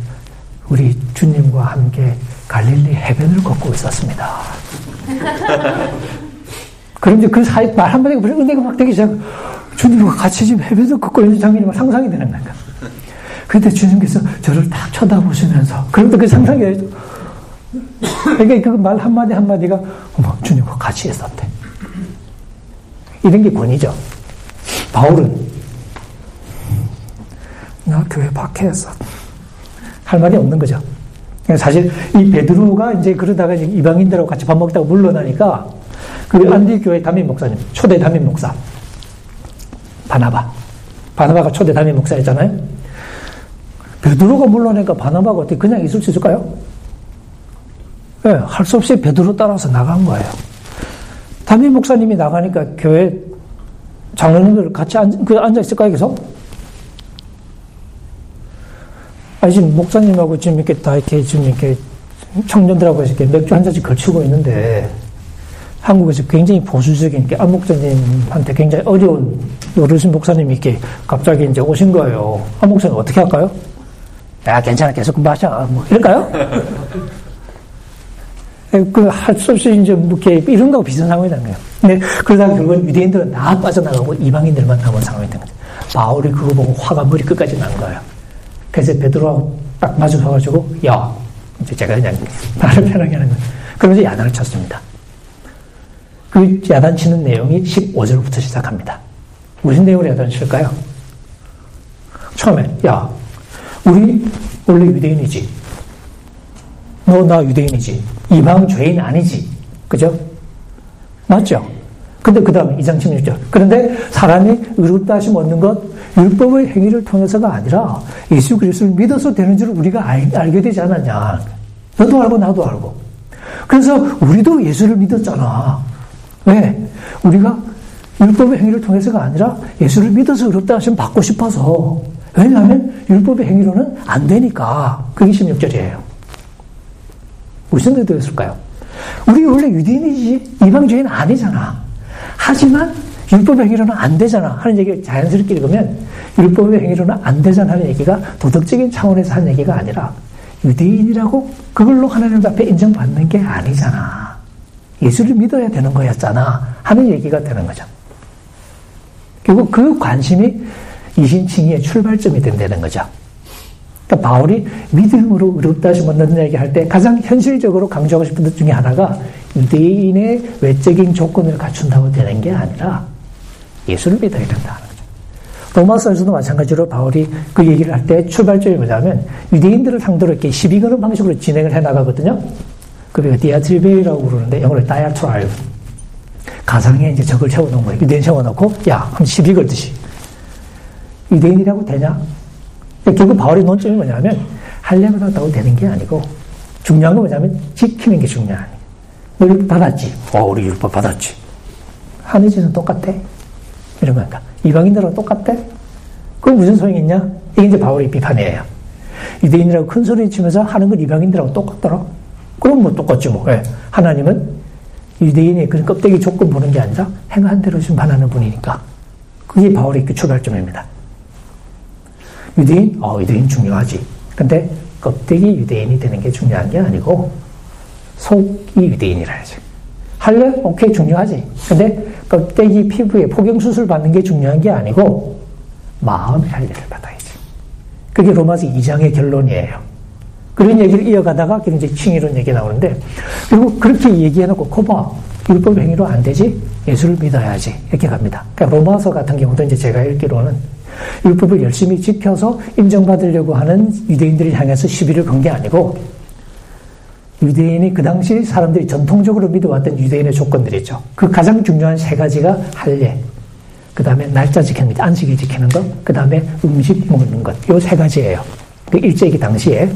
우리 주님과 함께 갈릴리 해변을 걷고 있었습니다. 이제 그 사이 말 한마디가 무슨 은혜가 막 되기 시작. 주님과 같이 지금 해변을 걷고 있는 장면이 막 상상이 되는 거야. 그때 주님께서 저를 딱 쳐다보시면서, 그럼부터 그 상상이 그러니까 그 말 한마디 한마디가, 어머, 주님과 같이 있었대. 이런 게 권위죠. 바울은, 나 교회 밖에서 할 말이 없는 거죠. 사실 이 베드로가 이제 그러다가 이방인들하고 같이 밥 먹다가 물러나니까 그 안디 교회 담임 목사님, 초대 담임 목사 바나바, 바나바가 초대 담임 목사였잖아요. 베드로가 물러나니까 바나바가 어떻게 그냥 있을 수 있을까요? 네, 예, 할수 없이 베드로 따라서 나간 거예요. 담임 목사님이 나가니까 교회 장로님들 같이 앉, 그 앉아 있을까요, 계속? 아니, 지금 목사님하고 지금 이렇게 다 이렇게 지금 이렇게 청년들하고 이렇게 맥주 한 잔씩 걸치고 있는데, 한국에서 굉장히 보수적인 게 안목사님한테 굉장히 어려운 어르신 목사님이 이렇게 갑자기 이제 오신 거예요. 안 목사님 어떻게 할까요? 야, 괜찮아. 계속 마셔. 뭐, 이럴까요? 그, 할수 없이 이제, 뭐 이렇게, 이런 거하고 비슷한 상황이 되는 거예요. 근데, 그러다가 결국은 유대인들은 다 빠져나가고 이방인들만 남은 상황이 된 거죠. 바울이 그거 보고 화가 머리 끝까지 난 거예요. 그래서 베드로하고 딱 마주서가지고, 야, 이제 제가 그냥 말을 편하게 하는 거예요. 그러면서 야단을 쳤습니다. 그 야단 치는 내용이 15절부터 시작합니다. 무슨 내용으로 야단 칠까요? 처음에, 야, 우리 원래 유대인이지. 너 나 유대인이지. 이방 죄인 아니지. 그죠? 맞죠? 근데 그 다음에 2장 16절. 그런데 사람이 의롭다 하심 얻는 것 율법의 행위를 통해서가 아니라 예수 그리스도를 믿어서 되는 줄 우리가 알, 알게 되지 않았냐. 너도 알고 나도 알고. 그래서 우리도 예수를 믿었잖아. 왜? 우리가 율법의 행위를 통해서가 아니라 예수를 믿어서 의롭다 하심 받고 싶어서 왜냐하면 율법의 행위로는 안 되니까. 그게 16절이에요. 무슨 의도였을까요? 우리 원래 유대인이지 이방주의는 아니잖아. 하지만 율법의 행위로는 안 되잖아 하는 얘기를 자연스럽게 읽으면 율법의 행위로는 안 되잖아 하는 얘기가 도덕적인 차원에서 하는 얘기가 아니라 유대인이라고 그걸로 하나님 앞에 인정받는 게 아니잖아. 예수를 믿어야 되는 거였잖아 하는 얘기가 되는 거죠. 결국 그 관심이 이신칭의의 출발점이 된다는 거죠. 그러니까 바울이 믿음으로 의롭다 하심 얻는 얘기 할 때 가장 현실적으로 강조하고 싶은 것 중에 하나가 유대인의 외적인 조건을 갖춘다고 되는 게 아니라 예수를 믿어야 된다는 거죠. 로마서에서도 마찬가지로 바울이 그 얘기를 할 때 출발점이 뭐냐면 유대인들을 상대로 이렇게 시비 거는 방식으로 진행을 해 나가거든요. 그게 디아트리베라고 부르는데 영어로 diatribe. 가상에 이제 적을 세워놓은 거예요. 유대인 세워놓고 야, 한번 시비 걸듯이. 유대인이라고 되냐? 결국 바울의 논점이 뭐냐면 할례만 한다고 되는 게 아니고 중요한 건 뭐냐면 지키는 게 중요한 너 율법 받았지? 어, 우리 율법 받았지. 짓은 똑같아? 이런 거니까. 이방인들하고 똑같아? 그럼 무슨 소용이 있냐? 이게 이제 바울의 비판이에요. 유대인이라고 큰 소리 치면서 하는 건 이방인들하고 똑같더라? 그럼 뭐 똑같지 뭐. 왜? 하나님은 유대인의 그 껍데기 조건 보는 게 아니라 행한 대로 심판하는 분이니까. 그게 바울의 그 출발점입니다. 유대인? 어, 유대인 중요하지. 근데 껍데기 유대인이 되는 게 중요한 게 아니고 속이 유대인이라 하죠. 할래? 오케이, 중요하지. 근데 껍데기 피부에 포경수술 받는 게 중요한 게 아니고 마음의 할례를 받아야지. 그게 로마서 2장의 결론이에요. 그런 얘기를 이어가다가 이제 칭의론 얘기 나오는데 결국 그렇게 얘기해놓고 거봐 율법 행위로 안 되지 예수를 믿어야지 이렇게 갑니다. 그러니까 로마서 같은 경우도 이제 제가 읽기로는 율법을 열심히 지켜서 인정받으려고 하는 유대인들을 향해서 시비를 건 게 아니고 유대인이 그 당시 사람들이 전통적으로 믿어왔던 유대인의 조건들이 있죠. 그 가장 중요한 세 가지가 할례, 그 다음에 날짜 지키는 것, 안식일 지키는 것, 그 다음에 음식 먹는 것. 요 세 가지예요. 그 일제기 당시에.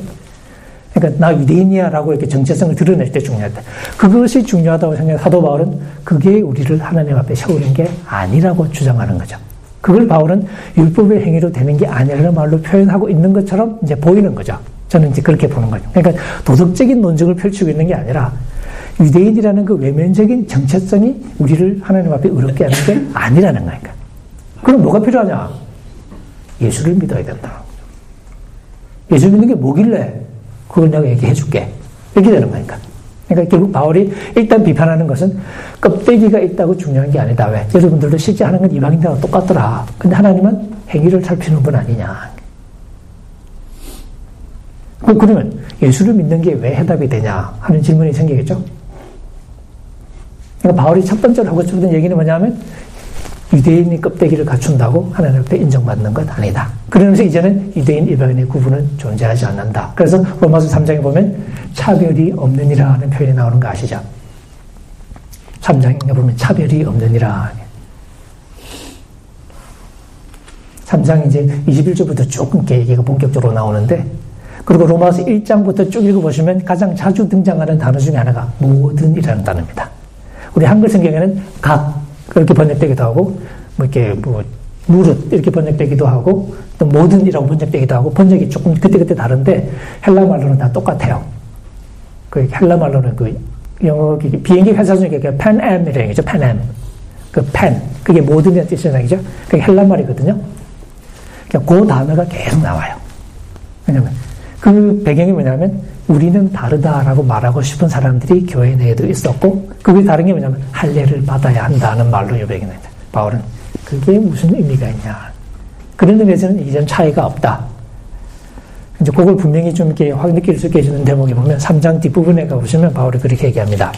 그러니까 나 유대인이야라고 이렇게 정체성을 드러낼 때 중요하다. 그것이 중요하다고 생각해 사도 바울은 그게 우리를 하나님 앞에 세우는 게 아니라고 주장하는 거죠. 그걸 바울은 율법의 행위로 되는 게 아니라는 말로 표현하고 있는 것처럼 이제 보이는 거죠. 저는 이제 그렇게 보는 거죠. 그러니까 도덕적인 논증을 펼치고 있는 게 아니라 유대인이라는 그 외면적인 정체성이 우리를 하나님 앞에 의롭게 하는 게 아니라는 거니까. 그럼 뭐가 필요하냐? 예수를 믿어야 된다. 예수 믿는 게 뭐길래? 그걸 내가 얘기해 줄게. 이렇게 되는 거니까. 그러니까 결국 바울이 일단 비판하는 것은 껍데기가 있다고 중요한 게 아니다. 왜? 여러분들도 실제 하는 건 이방인들하고 똑같더라. 근데 하나님은 행위를 살피는 분 아니냐. 그러면 예수를 믿는 게 왜 해답이 되냐 하는 질문이 생기겠죠? 그러니까 바울이 첫 번째로 하고 싶은 얘기는 뭐냐면 유대인이 껍데기를 갖춘다고 하나님 앞에 인정받는 것 아니다. 그러면서 이제는 유대인, 일반인의 구분은 존재하지 않는다. 그래서 로마서 3장에 보면 차별이 없느니라 하는 표현이 나오는 거 아시죠? 3장에 보면 차별이 없느니라. 3장 이제 21절부터 조금 얘기가 본격적으로 나오는데 그리고 로마서 1장부터 쭉 읽어보시면 가장 자주 등장하는 단어 중에 하나가 모든이라는 단어입니다. 우리 한글 성경에는 각 그렇게 번역되기도 하고 뭐 이렇게 뭐 무릇 이렇게 번역되기도 하고 또 모든이라고 번역되기도 하고 번역이 조금 그때그때 다른데 헬라 말로는 다 똑같아요. 그 헬라 말로는 그 영어 비행기 회사 중에 그 팬엠이라는 얘기죠. 팬엠. 그 팬. 그게 모든이라는 뜻이라는 얘기죠. 그게 헬라 말이거든요. 그러니까 그 단어가 계속 나와요. 왜냐면 그 배경이 뭐냐면 우리는 다르다라고 말하고 싶은 사람들이 교회 내에도 있었고 그게 다른 게 뭐냐면 할례를 받아야 한다는 말로 요백이는 바울은 그게 무슨 의미가 있냐. 그런 의미에서는 이전 차이가 없다. 이제 그걸 분명히 좀 이렇게 확 느낄 수 있게 해주는 대목에 보면 3장 뒷부분에 가보시면 바울이 그렇게 얘기합니다.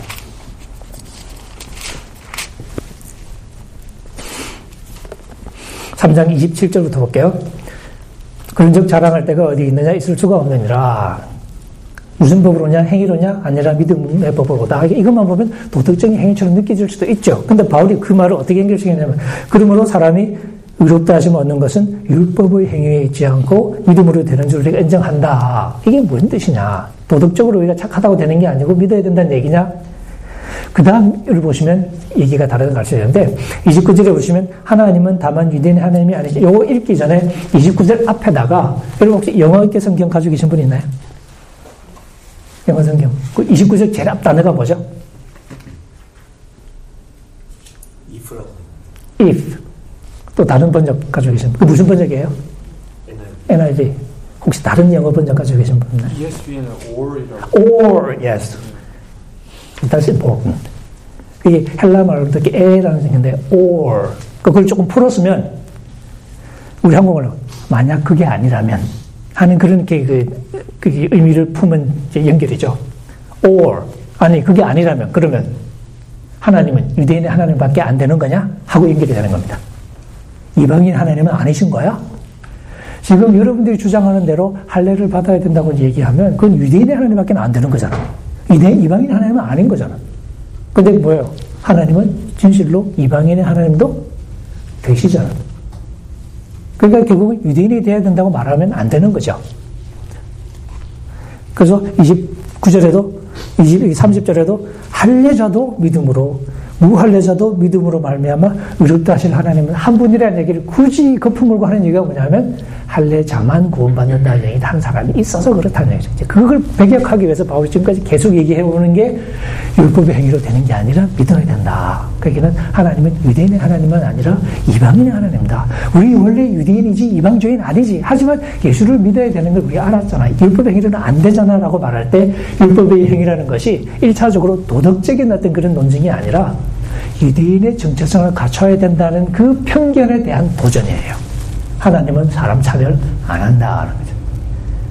3장 27절부터 볼게요. 그런 적 자랑할 때가 어디 있느냐? 있을 수가 없느니라. 무슨 법으로냐 행위로냐 아니라 믿음의 법으로다. 이것만 보면 도덕적인 행위처럼 느껴질 수도 있죠. 근데 바울이 그 말을 어떻게 연결시키냐면 그러므로 사람이 의롭다 하심 얻는 것은 율법의 행위에 있지 않고 믿음으로 되는 줄 우리가 인정한다. 이게 무슨 뜻이냐? 도덕적으로 우리가 착하다고 되는 게 아니고 믿어야 된다는 얘기냐? 그 다음을 보시면 얘기가 다르다는 가르쳐 주는데 29절에 보시면 하나님은 다만 유대인의 하나님이 아니지. 요거 읽기 전에 29절 앞에다가 여러분 혹시 영어 읽기 성경 가지고 계신 분 있나요? 영어 성경. 그 29절 제일 앞 단어가 뭐죠? if라고. if. 또 다른 번역 가지고 계신 분. 그 무슨 번역이에요? NIV. 혹시 다른 영어 번역 가지고 계신 분 있나요? ESV는 or이라고. or, yes. That's important. 그게 헬라 말로 이렇게 에라는 생인데 or. 그걸 조금 풀었으면 우리 한국어로 만약 그게 아니라면 하는 그런 게 그, 그 의미를 품은 연결이죠. or 아니 그게 아니라면 그러면 하나님은 유대인의 하나님밖에 안 되는 거냐 하고 연결이 되는 겁니다. 이방인 하나님은 아니신 거야? 지금 여러분들이 주장하는 대로 할례를 받아야 된다고 얘기하면 그건 유대인의 하나님밖에 안 되는 거잖아. 이대 이방인 하나님은 아닌 거잖아. 근데 뭐예요? 하나님은 진실로 이방인의 하나님도 되시잖아. 그러니까 결국은 유대인이 돼야 된다고 말하면 안 되는 거죠. 그래서 29절에도 20, 30절에도 할례자도 믿음으로 무할례자도 믿음으로 말미암아 의롭다 하실 하나님은 한 분이라는 얘기를 굳이 거품물고 하는 얘기가 뭐냐면 할례자만 구원받는다는 얘기 한 사람이 있어서 그렇다는 얘기죠. 그걸 배격하기 위해서 바울이 지금까지 계속 얘기해 오는 게 율법의 행위로 되는 게 아니라 믿어야 된다. 그기는 하나님은 유대인의 하나님은 아니라 이방인의 하나님이다. 우리 원래 유대인이지 이방주인 아니지. 하지만 예수를 믿어야 되는 걸 우리가 알았잖아. 율법의 행위는 안 되잖아 라고 말할 때 율법의 행위라는 것이 1차적으로 도덕적인 어떤 그런 논증이 아니라 유대인의 정체성을 갖춰야 된다는 그 편견에 대한 도전이에요. 하나님은 사람 차별 안 한다는 거죠.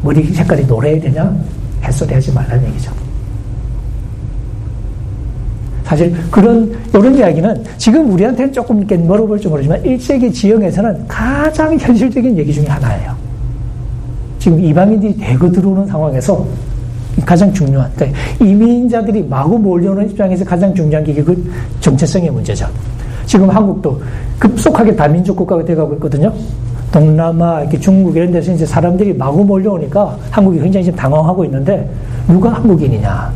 머리 색깔이 노래야 되냐? 햇소리 하지 말라는 얘기죠. 사실 그런 이런 이야기는 지금 우리한테는 조금 이렇게 멀어 볼지 모르지만 1세기 지형에서는 가장 현실적인 얘기 중에 하나예요. 지금 이방인들이 대거 들어오는 상황에서 가장 중요한 그러니까 이민자들이 마구 몰려오는 입장에서 가장 중요한 게 그 정체성의 문제죠. 지금 한국도 급속하게 다민족 국가가 돼가고 있거든요. 동남아, 이렇게 중국 이런 데서 이제 사람들이 마구 몰려오니까 한국이 굉장히 지금 당황하고 있는데 누가 한국인이냐?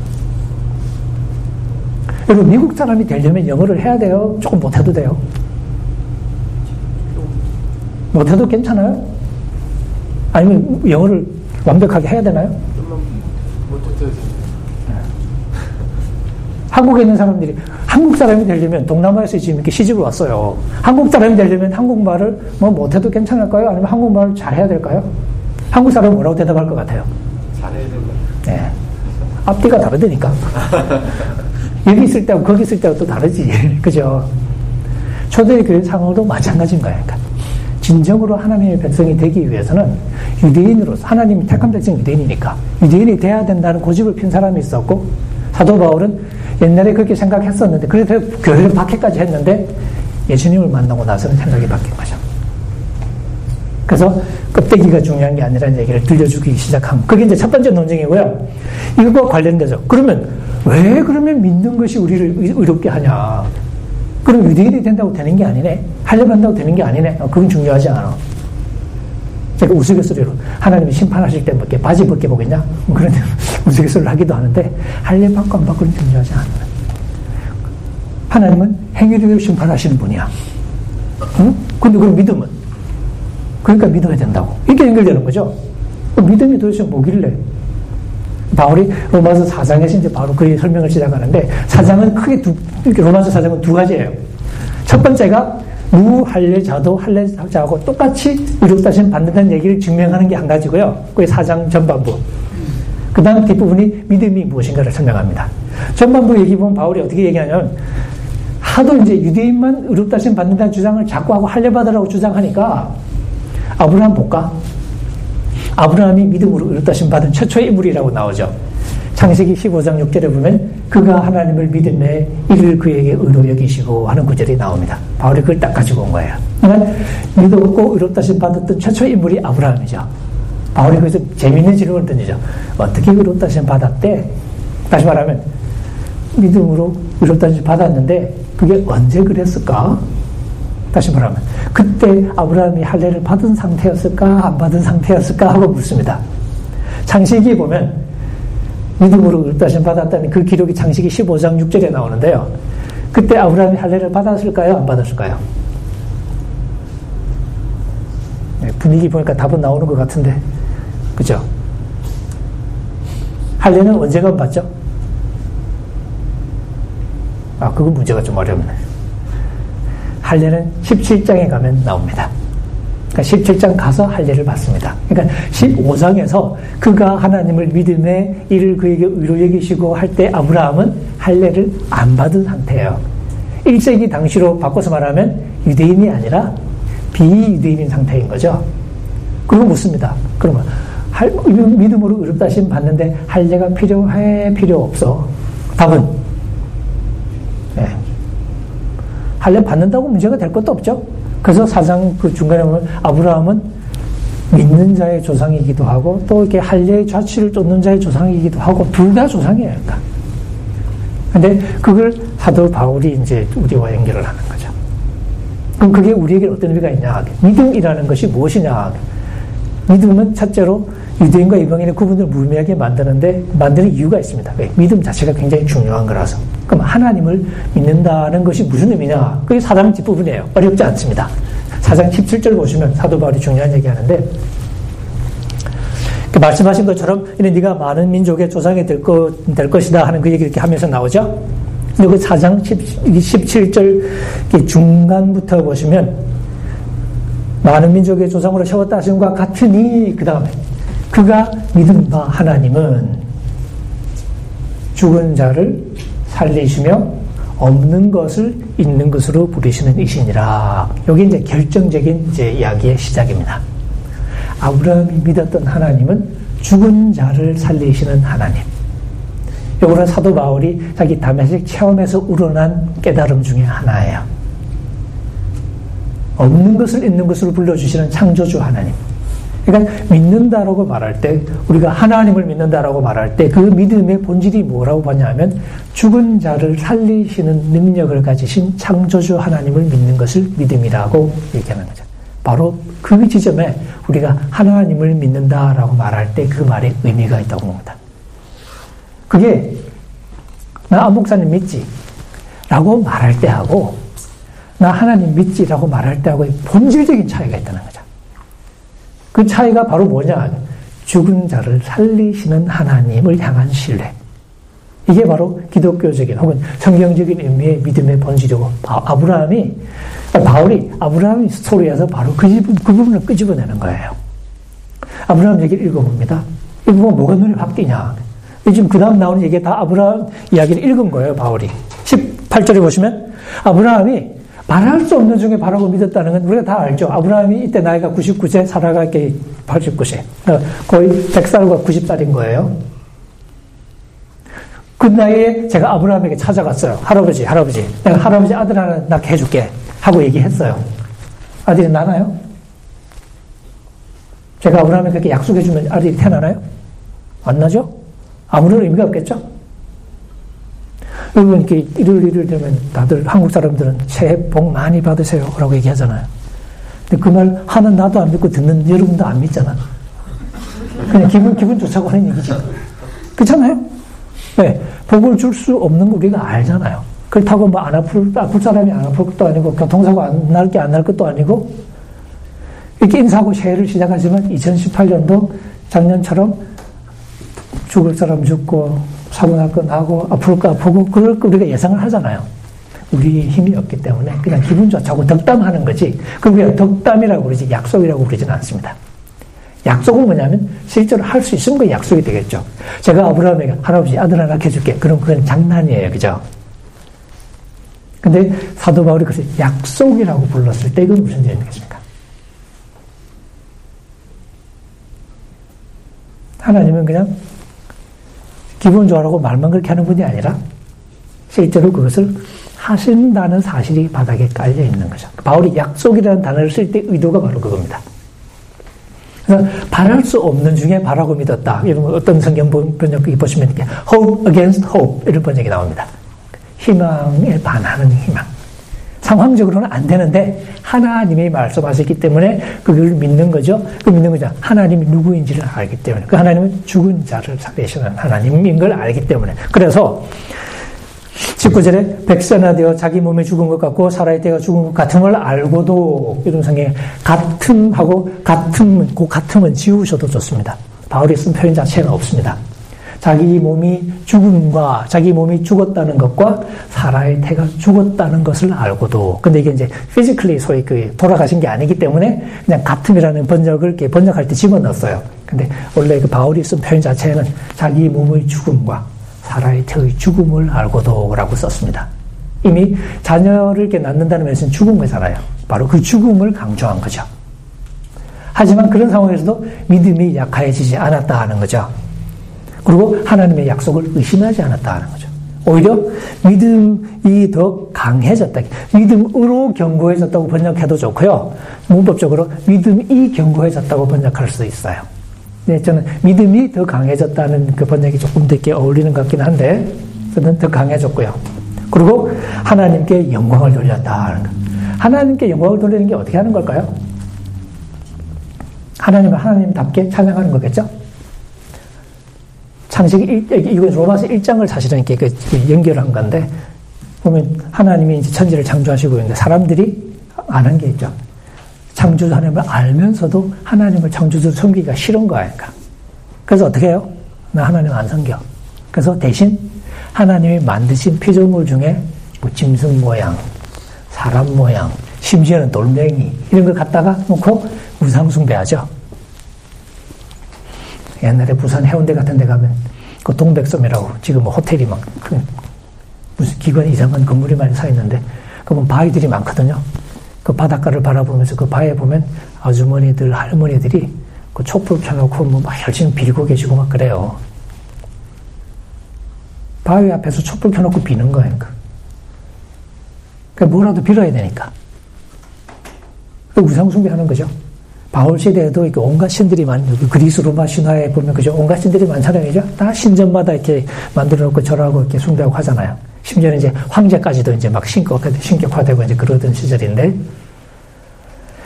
여러분, 미국 사람이 되려면 영어를 해야 돼요? 조금 못해도 돼요? 못해도 괜찮아요? 아니면 영어를 완벽하게 해야 되나요? 한국에 있는 사람들이 한국 사람이 되려면 동남아에서 지금 이렇게 시집을 왔어요. 한국 사람이 되려면 한국말을 뭐 못해도 괜찮을까요? 아니면 한국말을 잘해야 될까요? 한국 사람은 뭐라고 대답할 것 같아요? 잘해야 된다. 네. 앞뒤가 다르다니까. 여기 있을 때하고 거기 있을 때하고 또 다르지. 그죠? 초대교회 상황도 마찬가지인 거예요. 그러니까 진정으로 하나님의 백성이 되기 위해서는 유대인으로서 하나님이 택한 백성 유대인이니까 유대인이 돼야 된다는 고집을 핀 사람이 있었고 사도 바울은 옛날에 그렇게 생각했었는데 그래서 교회를 박해까지 했는데 예수님을 만나고 나서는 생각이 바뀐 거죠. 그래서 껍데기가 중요한 게 아니라는 얘기를 들려주기 시작한 그게 이제 첫 번째 논쟁이고요. 이거와 관련되죠. 그러면 왜 그러면 믿는 것이 우리를 의롭게 하냐? 그럼 유대인이 된다고 되는 게 아니네. 하려고 되는 게 아니네. 어, 그건 중요하지 않아. 제가 우스갯소리로 하나님이 심판하실 때뭐 이렇게 바지 벗게 보겠냐? 뭐 그런 우스갯소리를 하기도 하는데 할례 받고 안 받고는 중요하지 않아. 하나님은 행위를 심판하시는 분이야. 응? 근데 그 믿음은? 그러니까 믿어야 된다고. 이게 연결되는 거죠. 믿음이 도대체 뭐길래? 바울이 로마서 4장에서 이제 바로 그 설명을 시작하는데, 4장은 크게 두, 로마서 4장은 두 가지예요. 첫 번째가 무할례자도 할례자하고 똑같이 의롭다심 받는다는 얘기를 증명하는 게 한 가지고요. 그게 4장 전반부. 그 다음 뒷부분이 믿음이 무엇인가를 설명합니다. 전반부 얘기 보면 바울이 어떻게 얘기하냐면, 하도 이제 유대인만 의롭다심 받는다는 주장을 자꾸 하고 할례받으라고 주장하니까, 아브라함 볼까? 아브라함이 믿음으로 의롭다심 받은 최초의 인물이라고 나오죠. 창세기 15장 6절에 보면 그가 하나님을 믿음에 이를 그에게 의로 여기시고 하는 구절이 나옵니다. 바울이 그걸 딱 가지고 온 거예요. 그러니까 믿었고 의롭다심 받았던 최초의 인물이 아브라함이죠. 바울이 그래서 재미있는 질문을 던지죠. 어떻게 의롭다심 받았대? 다시 말하면 믿음으로 의롭다심 받았는데 그게 언제 그랬을까? 다시 말하면 그때 아브라함이 할례를 받은 상태였을까 안 받은 상태였을까 하고 묻습니다. 창세기에 보면 믿음으로 의롭다심 받았다는 그 기록이 창세기 15장 6절에 나오는데요. 그때 아브라함이 할례를 받았을까요? 안 받았을까요? 네, 분위기 보니까 답은 나오는 것 같은데 그죠? 할례는 언제가 받죠? 아, 그건 문제가 좀 어렵네. 할례는 17장에 가면 나옵니다. 그러니까 17장 가서 할례를 받습니다. 그러니까 15장에서 그가 하나님을 믿음에 이를 그에게 의로 여기시고 할 때 아브라함은 할례를 안 받은 상태예요. 1세기 당시로 바꿔서 말하면 유대인이 아니라 비유대인인 상태인 거죠. 그리고 묻습니다. 그러면 믿음으로 의롭다심 받는데 할례가 필요해 필요 없어? 답은 네. 할례 받는다고 문제가 될 것도 없죠. 그래서 사장 그 중간에 보면 아브라함은 믿는 자의 조상이기도 하고 또 이렇게 할례의 좌치를 쫓는 자의 조상이기도 하고 둘 다 조상이에요. 그러니까. 근데 그걸 사도 바울이 이제 우리와 연결을 하는 거죠. 그럼 그게 우리에게 어떤 의미가 있냐? 믿음이라는 것이 무엇이냐? 믿음은 첫째로 유대인과 이방인의 구분을 무의미하게 만드는데 만드는 이유가 있습니다. 왜? 믿음 자체가 굉장히 중요한 거라서. 그럼 하나님을 믿는다는 것이 무슨 의미냐? 그게 사장 뒷부분이에요. 어렵지 않습니다. 사장 17절 보시면 사도 바울이 중요한 얘기 하는데 그 말씀하신 것처럼 이는 네가 많은 민족의 조상이 될, 것, 될 것이다 하는 그 얘기 이렇게 하면서 나오죠. 근데 그 4장 17절 중간부터 보시면 많은 민족의 조상으로 세웠다 하심과 같으니 그 다음에 그가 믿은 바 하나님은 죽은 자를 살리시며 없는 것을 있는 것으로 부리시는 이시니라. 여기 이제 결정적인 이제 이야기의 시작입니다. 아브라함이 믿었던 하나님은 죽은 자를 살리시는 하나님. 요거는 사도 바울이 자기 담에색 체험에서 우러난 깨달음 중에 하나예요. 없는 것을 있는 것으로 불러주시는 창조주 하나님. 그러니까 믿는다라고 말할 때 우리가 하나님을 믿는다라고 말할 때 그 믿음의 본질이 뭐라고 보냐면 죽은 자를 살리시는 능력을 가지신 창조주 하나님을 믿는 것을 믿음이라고 얘기하는 거죠. 바로 그 지점에 우리가 하나님을 믿는다라고 말할 때 그 말에 의미가 있다고 봅니다. 그게 나 안목사님 믿지? 라고 말할 때하고 나 하나님 믿지라고 말할 때하고 본질적인 차이가 있다는 거죠. 그 차이가 바로 뭐냐? 죽은 자를 살리시는 하나님을 향한 신뢰. 이게 바로 기독교적인 혹은 성경적인 의미의 믿음의 본질이고 아브라함이 바울이 아브라함 스토리에서 바로 그, 그 부분을 끄집어내는 거예요. 아브라함 얘기를 읽어봅니다. 읽으면 뭐가 눈에 확 띄냐? 지금 그 다음 나오는 얘기 다 아브라함 이야기를 읽은 거예요, 바울이. 18절에 보시면 아브라함이 말할 수 없는 중에 바라고 믿었다는 건 우리가 다 알죠. 아브라함이 이때 나이가 99세, 사라가 89세. 거의 100살과 90살인 거예요. 그 나이에 제가 아브라함에게 찾아갔어요. 할아버지, 할아버지. 내가 할아버지 아들 하나 낳게 해줄게. 하고 얘기했어요. 아들이 나나요? 제가 아브라함에 그렇게 약속해주면 아들이 태어나나요? 안 나죠? 아무런 의미가 없겠죠? 여러분, 이렇게 일요일, 일요일 되면 다들 한국 사람들은 새해 복 많이 받으세요. 라고 얘기하잖아요. 근데 그 말 하는 나도 안 믿고 듣는 여러분도 안 믿잖아. 그냥 기분, 기분 좋자고 하는 얘기지. 그렇잖아요? 네. 복을 줄 수 없는 거 우리가 알잖아요. 그렇다고 뭐 안 아플, 아플 사람이 안 아플 것도 아니고, 교통사고 안 날 게 안 날 것도 아니고, 이렇게 인사하고 새해를 시작하지만 2018년도 작년처럼 죽을 사람 죽고, 사고 날거 나고, 아플 거 아프고, 그걸 우리가 예상을 하잖아요. 우리 힘이 없기 때문에 그냥 기분 좋자고 덕담하는 거지. 그게 덕담이라고 그러지 약속이라고 그러지는 않습니다. 약속은 뭐냐면 실제로 할 수 있으면 그 약속이 되겠죠. 제가 아브라함에게 할아버지 아들 하나 해줄게. 그럼 그건 장난이에요. 그죠? 근데 사도 바울이 그것을 약속이라고 불렀을 때 이건 무슨 의미겠습니까? 하나님은 그냥 기분 좋아라고 말만 그렇게 하는 분이 아니라 실제로 그것을 하신다는 사실이 바닥에 깔려 있는 거죠. 바울이 약속이라는 단어를 쓸 때 의도가 바로 그겁니다. 바랄 수 없는 중에 바라고 믿었다. 이런 어떤 성경 번역기 보시면 이렇게 hope against hope 이런 번역이 나옵니다. 희망에 반하는 희망. 상황적으로는 안 되는데 하나님이 말씀하셨기 때문에 그걸 믿는 거죠. 그 믿는 거죠. 하나님이 누구인지를 알기 때문에 그 하나님은 죽은 자를 살리시는 하나님인 걸 알기 때문에 그래서 19절에 백세나 되어 자기 몸에 죽은 것 같고 살아있다가 죽은 것 같은 걸 알고도 이런 성에 같음하고 같음, 그 같음은 지우셔도 좋습니다. 바울이 쓴 표현 자체는 없습니다. 자기 몸이 죽음과 자기 몸이 죽었다는 것과 사라의 태가 죽었다는 것을 알고도 근데 이게 이제 physically 소위 그 돌아가신 게 아니기 때문에 그냥 같음이라는 번역을 이렇게 번역할 때 집어넣었어요. 근데 원래 그 바울이 쓴 표현 자체는 자기 몸의 죽음과 사라의 태의 죽음을 알고도라고 썼습니다. 이미 자녀를 이렇게 낳는다는 말씀은 죽은 거잖아요. 바로 그 죽음을 강조한 거죠. 하지만 그런 상황에서도 믿음이 약해지지 않았다 하는 거죠. 그리고 하나님의 약속을 의심하지 않았다 하는 거죠. 오히려 믿음이 더 강해졌다. 믿음으로 견고해졌다고 번역해도 좋고요. 문법적으로 믿음이 견고해졌다고 번역할 수도 있어요. 네, 저는 믿음이 더 강해졌다는 그 번역이 조금 더 이렇게 어울리는 것 같긴 한데, 저는 더 강해졌고요. 그리고 하나님께 영광을 돌렸다. 하나님께 영광을 돌리는 게 어떻게 하는 걸까요? 하나님은 하나님답게 찬양하는 거겠죠? 창세기 1, 이건 로마서 1장을 사실은 이렇게 그 연결한 건데, 보면 하나님이 이제 천지를 창조하시고 있는데 사람들이 안 한 게 있죠. 창조주 하나님을 알면서도 하나님을 창조주 섬기기가 싫은 거 아닐까. 그래서 어떻게 해요? 나 하나님 안 섬겨. 그래서 대신 하나님이 만드신 피조물 중에 뭐 짐승 모양, 사람 모양, 심지어는 돌멩이 이런 걸 갖다가 놓고 우상숭배하죠. 옛날에 부산 해운대 같은 데 가면 그 동백섬이라고 지금 뭐 호텔이 막 무슨 기관 이상한 건물이 많이 서 있는데 그러면 바위들이 많거든요. 그 바닷가를 바라보면서 그 바에 보면 아주머니들, 할머니들이 그 촛불 켜놓고 뭐 막 열심히 빌고 계시고 막 그래요. 바위 앞에서 촛불 켜놓고 비는 거예요. 그 뭐라도 빌어야 되니까. 그 우상숭배하는 거죠. 바울 시대에도 이렇게 온갖 신들이 많, 그리스 로마 신화에 보면 그죠? 온갖 신들이 많잖아요. 그죠? 다 신전마다 이렇게 만들어 놓고 절하고 이렇게 숭배하고 하잖아요. 심지어는 이제 황제까지도 이제 막 신격, 신격화되고 이제 그러던 시절인데,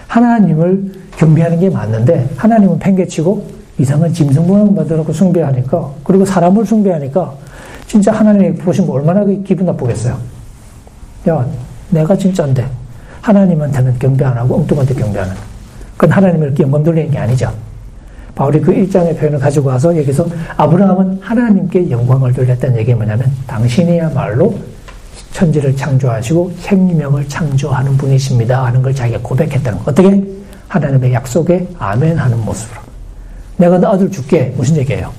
하나님을 경배하는 게 맞는데, 하나님은 팽개치고 이상한 짐승 모양 만들어 놓고 숭배하니까, 그리고 사람을 숭배하니까, 진짜 하나님이 보시면 얼마나 기분 나쁘겠어요. 야, 내가 진짜인데, 하나님한테는 경배 안 하고 엉뚱한테 경배하는. 그건 하나님을 영광 돌리는 게 아니죠. 바울이 그 일장의 표현을 가지고 와서 여기서 아브라함은 하나님께 영광을 돌렸다는 얘기가 뭐냐면 당신이야말로 천지를 창조하시고 생명을 창조하는 분이십니다 하는 걸 자기가 고백했다는 거. 어떻게? 하나님의 약속에 아멘 하는 모습으로. 내가 너 아들 줄게. 무슨 얘기예요?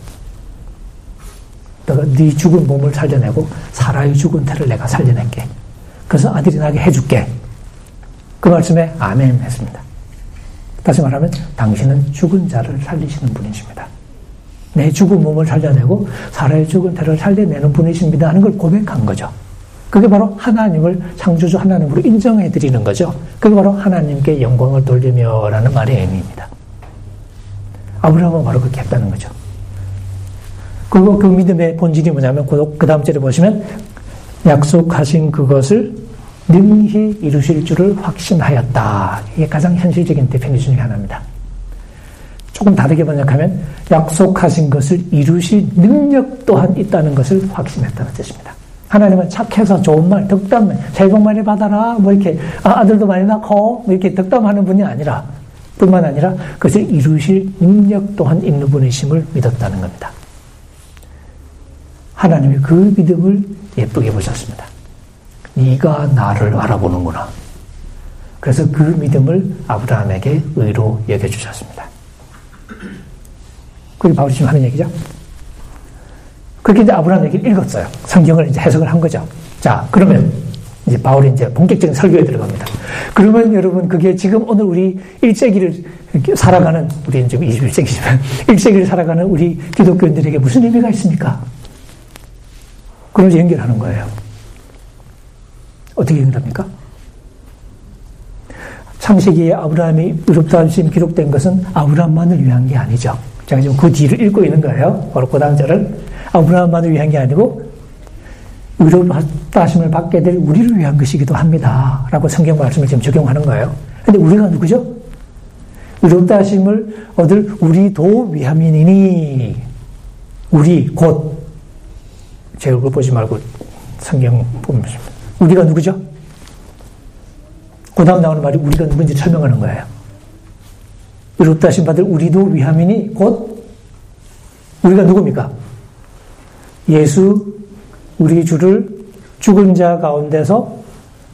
내가 네 죽은 몸을 살려내고 사라의 죽은 태를 내가 살려낼게. 그래서 아들이 나게 해줄게. 그 말씀에 아멘 했습니다. 다시 말하면 당신은 죽은 자를 살리시는 분이십니다. 내 죽은 몸을 살려내고 사라의 죽은 태를 살려내는 분이십니다 하는 걸 고백한 거죠. 그게 바로 하나님을 창조주 하나님으로 인정해 드리는 거죠. 그게 바로 하나님께 영광을 돌리며라는 말의 의미입니다. 아브라함은 바로 그렇게 했다는 거죠. 그리고 그 믿음의 본질이 뭐냐면 그 다음 절에 보시면 약속하신 그것을 능히 이루실 줄을 확신하였다. 이게 가장 현실적인 definition 중에 하나입니다. 조금 다르게 번역하면 약속하신 것을 이루실 능력 또한 있다는 것을 확신했다는 뜻입니다. 하나님은 착해서 좋은 말, 덕담, 새해 복 많이 받아라, 뭐 이렇게, 아, 들도 많이 낳고, 뭐 이렇게 덕담하는 분이 아니라, 뿐만 아니라 그것을 이루실 능력 또한 있는 분이심을 믿었다는 겁니다. 하나님이 그 믿음을 예쁘게 보셨습니다. 네가 나를 알아보는구나. 그래서 그 믿음을 아브라함에게 의로 여겨주셨습니다. 그게 바울이 지금 하는 얘기죠. 그렇게 이제 아브라함 얘기를 읽었어요. 성경을 이제 해석을 한 거죠. 자, 그러면 이제 바울이 이제 본격적인 설교에 들어갑니다. 그러면 여러분, 그게 지금 오늘 우리 1세기를 살아가는, 우리는 지금 21세기지만, 1세기를 살아가는 우리 기독교인들에게 무슨 의미가 있습니까? 그걸 연결하는 거예요. 어떻게 연결합니까? 창세기에 아브라함이 의롭다 하심 기록된 것은 아브라함만을 위한 게 아니죠. 제가 지금 그 뒤를 읽고 있는 거예요. 바로 그 다음 절을. 아브라함만을 위한 게 아니고 의롭다 하심을 받게 될 우리를 위한 것이기도 합니다. 라고 성경 말씀을 지금 적용하는 거예요. 근데 우리가 누구죠? 의롭다 하심을 얻을 우리도 위함이니 우리 곧 제 얼굴 보지 말고 성경 보면 우리가 누구죠? 그 다음 나오는 말이 우리가 누군지 설명하는 거예요. 의롭다 하심 받을 우리도 위함이니 곧 우리가 누굽니까? 예수 우리 주를 죽은 자 가운데서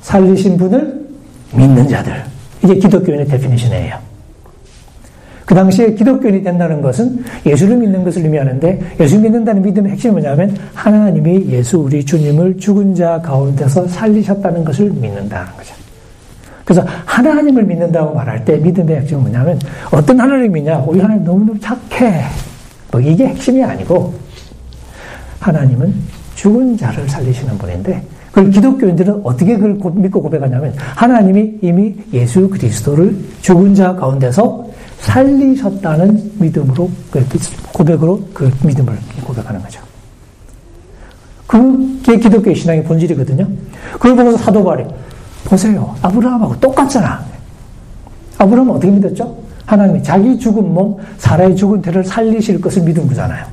살리신 분을 믿는 자들. 이게 기독교인의 definition이에요. 그 당시에 기독교인이 된다는 것은 예수를 믿는 것을 의미하는데 예수 믿는다는 믿음의 핵심이 뭐냐면 하나님이 예수 우리 주님을 죽은 자 가운데서 살리셨다는 것을 믿는다는 거죠. 그래서 하나님을 믿는다고 말할 때 믿음의 핵심은 뭐냐면 어떤 하나님이냐? 우리 하나님 너무너무 착해. 뭐 이게 핵심이 아니고 하나님은 죽은 자를 살리시는 분인데 그 기독교인들은 어떻게 그걸 믿고 고백하냐면 하나님이 이미 예수 그리스도를 죽은 자 가운데서 살리셨다는 믿음으로 그 고백으로 그 믿음을 고백하는 거죠. 그게 기독교의 신앙의 본질이거든요. 그걸 보고서 사도 바울이 보세요. 아브라함하고 똑같잖아. 아브라함은 어떻게 믿었죠? 하나님이 자기 죽은 몸, 사라의 죽은 태를 살리실 것을 믿은 거잖아요.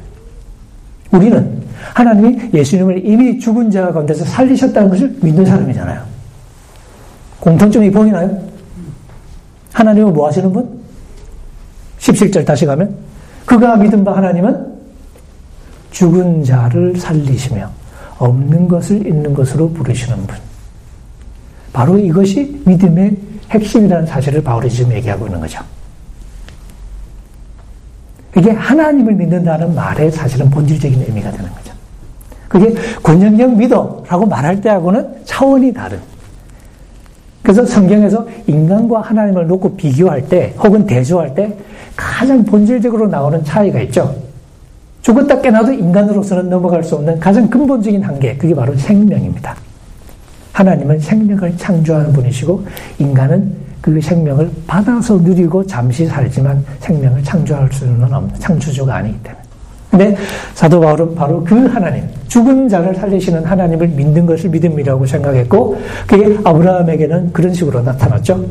우리는 하나님이 예수님을 이미 죽은 자 가운데서 살리셨다는 것을 믿는 사람이잖아요. 공통점이 보이나요? 하나님은 뭐 하시는 분? 17절 다시 가면 그가 믿은 바 하나님은 죽은 자를 살리시며 없는 것을 있는 것으로 부르시는 분. 바로 이것이 믿음의 핵심이라는 사실을 바울이 지금 얘기하고 있는 거죠. 이게 하나님을 믿는다는 말의 사실은 본질적인 의미가 되는 거죠. 그게 권영경 믿어라고 말할 때하고는 차원이 다른 그래서 성경에서 인간과 하나님을 놓고 비교할 때 혹은 대조할 때 가장 본질적으로 나오는 차이가 있죠. 죽었다 깨나도 인간으로서는 넘어갈 수 없는 가장 근본적인 한계, 그게 바로 생명입니다. 하나님은 생명을 창조하는 분이시고 인간은 그 생명을 받아서 누리고 잠시 살지만 생명을 창조할 수는 없는 창조주가 아니기 때문에. 근데 사도 바울은 바로 그 하나님, 죽은 자를 살리시는 하나님을 믿는 것을 믿음이라고 생각했고, 그게 아브라함에게는 그런 식으로 나타났죠.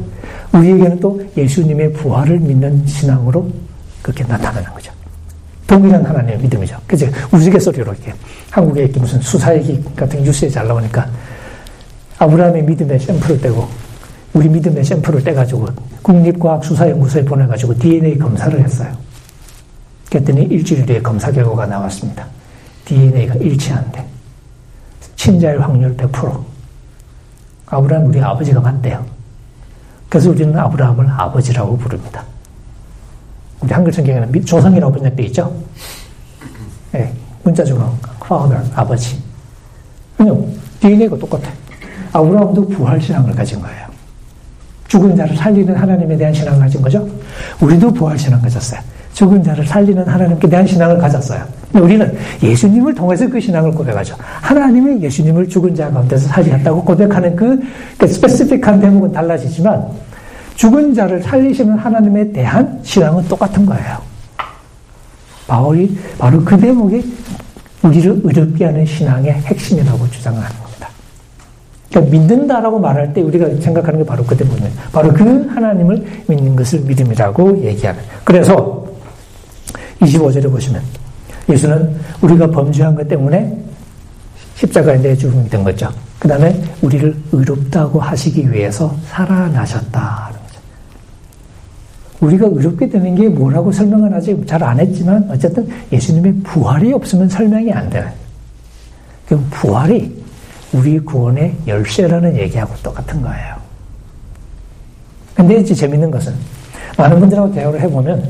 우리에게는 또 예수님의 부활을 믿는 신앙으로 그렇게 나타나는 거죠. 동일한 하나님의 믿음이죠. 그죠? 우스갯소리로 이렇게 한국에 이렇게 무슨 수사 얘기 같은 뉴스에 잘 나오니까 아브라함의 믿음의 샘플을 떼고 우리 믿음의 샘플을 떼가지고 국립과학수사연구소에 보내가지고 DNA 검사를 했어요. 그랬더니 일주일 뒤에 검사 결과가 나왔습니다. DNA가 일치한대. 친자일 확률 100%. 아브라함 우리 아버지가 맞대요. 그래서 우리는 아브라함을 아버지라고 부릅니다. 우리 한글 성경에는 조상이라고 번역되어 있죠? 네, 문자적으로 father, 아버지. 그냥 DNA가 똑같아. 아브라함도 부활신앙을 가진 거예요. 죽은 자를 살리는 하나님에 대한 신앙을 가진 거죠. 우리도 부활신앙 가졌어요. 죽은 자를 살리는 하나님께 대한 신앙을 가졌어요. 우리는 예수님을 통해서 그 신앙을 고백하죠. 하나님이 예수님을 죽은 자 가운데서 살리셨다고 고백하는 그, 그 스페시픽한 대목은 달라지지만 죽은 자를 살리시는 하나님에 대한 신앙은 똑같은 거예요. 바울이 바로 그 대목이 우리를 의롭게 하는 신앙의 핵심이라고 주장하는 겁니다. 그러니까 믿는다라고 말할 때 우리가 생각하는 게 바로 그 대목이에요. 바로 그 하나님을 믿는 것을 믿음이라고 얘기하는. 그래서 25절에 보시면 예수는 우리가 범죄한 것 때문에 십자가에 내 죽음이 된 거죠. 그 다음에 우리를 의롭다고 하시기 위해서 살아나셨다. 우리가 의롭게 되는 게 뭐라고 설명은 아직 잘 안 했지만 어쨌든 예수님의 부활이 없으면 설명이 안 되는. 그 부활이 우리 구원의 열쇠라는 얘기하고 똑같은 거예요. 근데 이제 재밌는 것은 많은 분들하고 대화를 해보면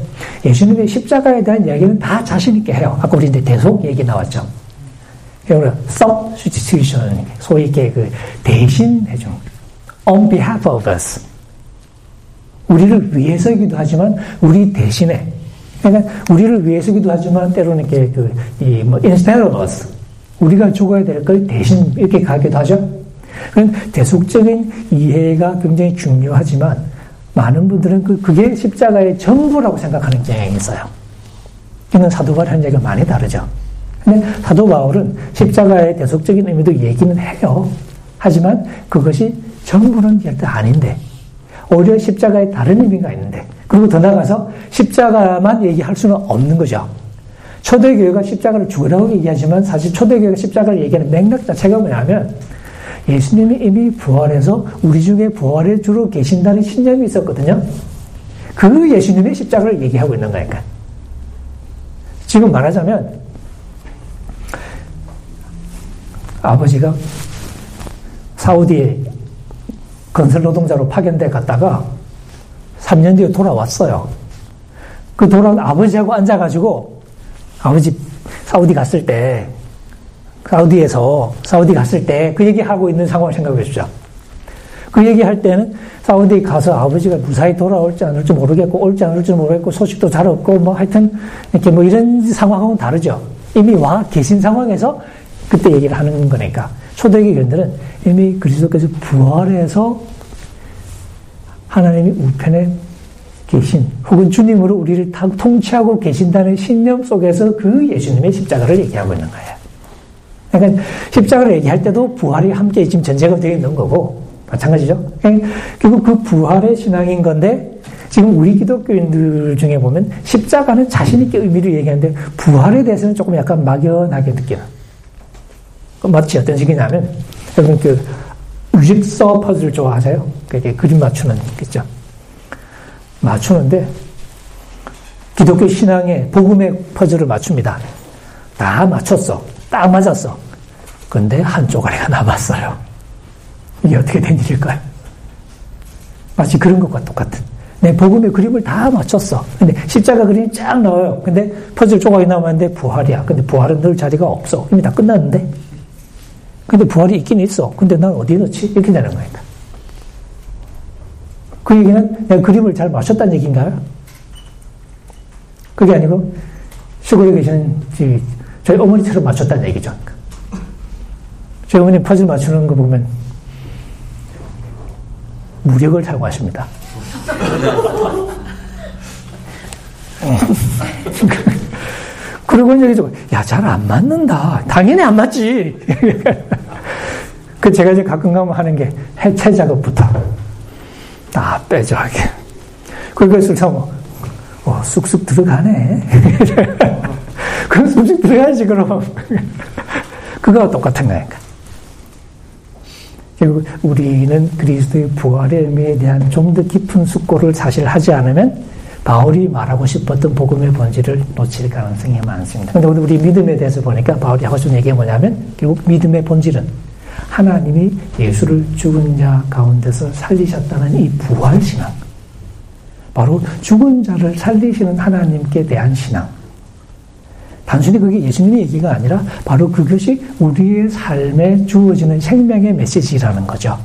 예수님의 십자가에 대한 이야기는 다 자신있게 해요. 아까 우리 이제 대속 얘기 나왔죠. substitution, 소위 그 대신해준, on behalf of us. 우리를 위해서이기도 하지만 우리 대신에 그러니까 우리를 위해서기도 하지만 때로는 이렇게 그, 이, 뭐, instead of us. 우리가 죽어야 될 걸 대신 이렇게 가기도 하죠. 그런 대속적인 이해가 굉장히 중요하지만 많은 분들은 그, 그게 십자가의 전부라고 생각하는 경향이 있어요. 이는 사도 바울 한 얘기가 많이 다르죠. 근데 사도 바울은 십자가의 대속적인 의미도 얘기는 해요. 하지만 그것이 전부는 절대 아닌데, 오히려 십자가에 다른 의미가 있는데, 그리고 더 나아가서 십자가만 얘기할 수는 없는 거죠. 초대교회가 십자가를 죽으라고 얘기하지만 사실 초대교회가 십자가를 얘기하는 맥락 자체가 뭐냐면 예수님이 이미 부활해서 우리 중에 부활해 주로 계신다는 신념이 있었거든요. 그 예수님의 십자가를 얘기하고 있는 거니까. 지금 말하자면 아버지가 사우디에 건설 노동자로 파견돼 갔다가 3년 뒤에 돌아왔어요. 그 돌아온 아버지하고 앉아가지고 아버지 사우디 갔을 때 사우디에서 사우디 갔을 때 그 얘기하고 있는 상황을 생각해 주죠. 그 얘기할 때는 사우디 가서 아버지가 무사히 돌아올지 않을지 모르겠고 올지 않을지 모르겠고 소식도 잘 없고 뭐 하여튼 이렇게 뭐 이런 상황하고는 다르죠. 이미 와 계신 상황에서 그때 얘기를 하는 거니까 초대교인들은 이미 그리스도께서 부활해서 하나님이 우편에 계신 혹은 주님으로 우리를 통치하고 계신다는 신념 속에서 그 예수님의 십자가를 얘기하고 있는 거예요. 그러니까 십자가를 얘기할 때도 부활이 함께 지금 전제가 되어 있는 거고 마찬가지죠. 그러니까 결국 그 부활의 신앙인 건데 지금 우리 기독교인들 중에 보면 십자가는 자신 있게 의미를 얘기하는데 부활에 대해서는 조금 약간 막연하게 느끼는. 마치 어떤 식이냐면 여러분 그 유직서 퍼즐 좋아하세요? 그게 그림 맞추는 거죠. 맞추는데 기독교 신앙의 복음의 퍼즐을 맞춥니다. 다 맞췄어. 딱 맞았어. 근데 한 쪼가리가 남았어요. 이게 어떻게 된 일일까요? 마치 그런 것과 똑같은. 내 복음의 그림을 다 맞췄어. 근데 십자가 그림이 쫙 나와요. 근데 퍼즐 조각이 남았는데 부활이야. 근데 부활은 늘 자리가 없어. 이미 다 끝났는데. 근데 부활이 있긴 있어. 근데 난 어디에 넣지? 이렇게 되는 거니까. 그 얘기는 내가 그림을 잘 맞췄다는 얘기인가요? 그게 아니고 시골에 계시는 저희 어머니처럼 맞췄다는 얘기죠. 저희 어머니 퍼즐 맞추는 거 보면 무력을 사용하십니다. 그리고 이제 야, 잘 안 맞는다. 당연히 안 맞지. 그 제가 이제 가끔 가면 하는 게 해체 작업부터 다 빼죠 하게. 그것을 참 어, 쑥쑥 들어가네. 그럼 쑥쑥 들어가야지 그럼. 그거와 똑같은 거니까. 결국 우리는 그리스도의 부활의 의미에 대한 좀 더 깊은 숙고를 사실 하지 않으면 바울이 말하고 싶었던 복음의 본질을 놓칠 가능성이 많습니다. 그런데 우리 믿음에 대해서 보니까 바울이 하고 싶은 얘기가 뭐냐면 결국 믿음의 본질은 하나님이 예수를 죽은 자 가운데서 살리셨다는 이 부활 신앙. 바로 죽은 자를 살리시는 하나님께 대한 신앙. 단순히 그게 예수님의 얘기가 아니라 바로 그것이 우리의 삶에 주어지는 생명의 메시지라는 거죠.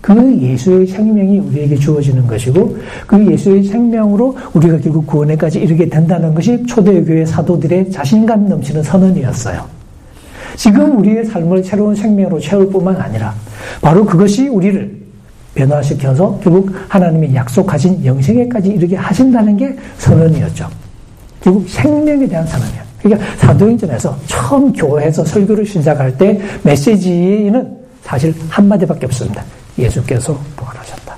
그 예수의 생명이 우리에게 주어지는 것이고 그 예수의 생명으로 우리가 결국 구원에까지 이르게 된다는 것이 초대교회 사도들의 자신감 넘치는 선언이었어요. 지금 우리의 삶을 새로운 생명으로 채울 뿐만 아니라 바로 그것이 우리를 변화시켜서 결국 하나님이 약속하신 영생에까지 이르게 하신다는 게 선언이었죠. 결국 생명에 대한 선언이에요. 그러니까 사도행전에서 처음 교회에서 설교를 시작할 때 메시지는 사실 한마디밖에 없습니다. 예수께서 부활하셨다.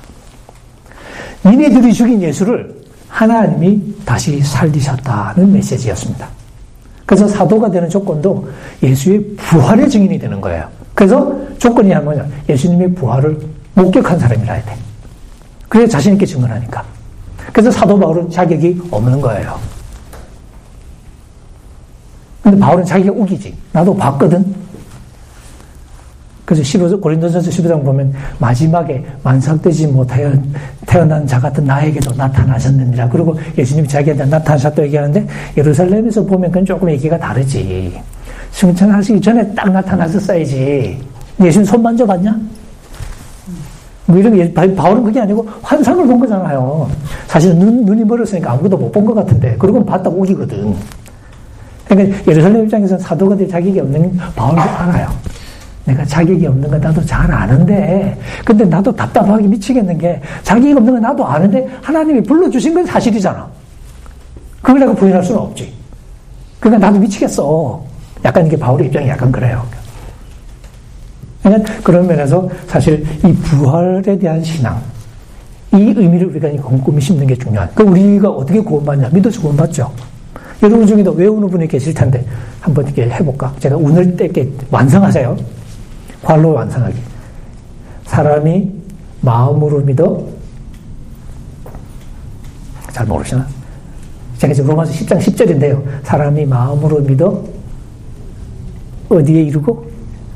니네들이 죽인 예수를 하나님이 다시 살리셨다는 메시지였습니다. 그래서 사도가 되는 조건도 예수의 부활의 증인이 되는 거예요. 그래서 조건이 뭐냐? 예수님의 부활을 목격한 사람이라야 돼. 그래야 자신있게 증언하니까. 그래서 사도 바울은 자격이 없는 거예요. 근데 바울은 자기가 우기지. 나도 봤거든. 그래서 15, 고린도전서 15장 보면 마지막에 만삭되지 못하여 태어난 자 같은 나에게도 나타나셨느니라. 그리고 예수님이 자기한테 나타나셨다고 얘기하는데 예루살렘에서 보면 그건 조금 얘기가 다르지. 승천하시기 전에 딱 나타나셨어야지. 예수님 손 만져봤냐? 뭐 이런 게, 바울은 그게 아니고 환상을 본 거잖아요. 사실 눈, 눈이 멀었으니까 아무것도 못 본 것 같은데. 그리고 봤다고 우기거든. 그러니까 예루살렘 입장에서는 사도가 될 자격이 없는 바울도 알아요. 내가 자격이 없는 거 나도 잘 아는데, 근데 나도 답답하게 미치겠는 게, 자격이 없는 거 나도 아는데, 하나님이 불러주신 건 사실이잖아. 그걸 내가 부인할 수는 없지. 그러니까 나도 미치겠어. 약간 이게 바울의 입장이 약간 그래요. 그러니까 그런 면에서 사실 이 부활에 대한 신앙, 이 의미를 우리가 꼼꼼히 심는 게 중요한. 그 우리가 어떻게 구원받냐? 믿어서 구원받죠. 여러분 중에도 외우는 분이 계실 텐데 한번 이렇게 해볼까? 제가 운을 떼게 완성하세요. 관로 완성하기. 사람이 마음으로 믿어 잘 모르시나? 제가 지금 로마서 10장 10절인데요. 사람이 마음으로 믿어 어디에 이르고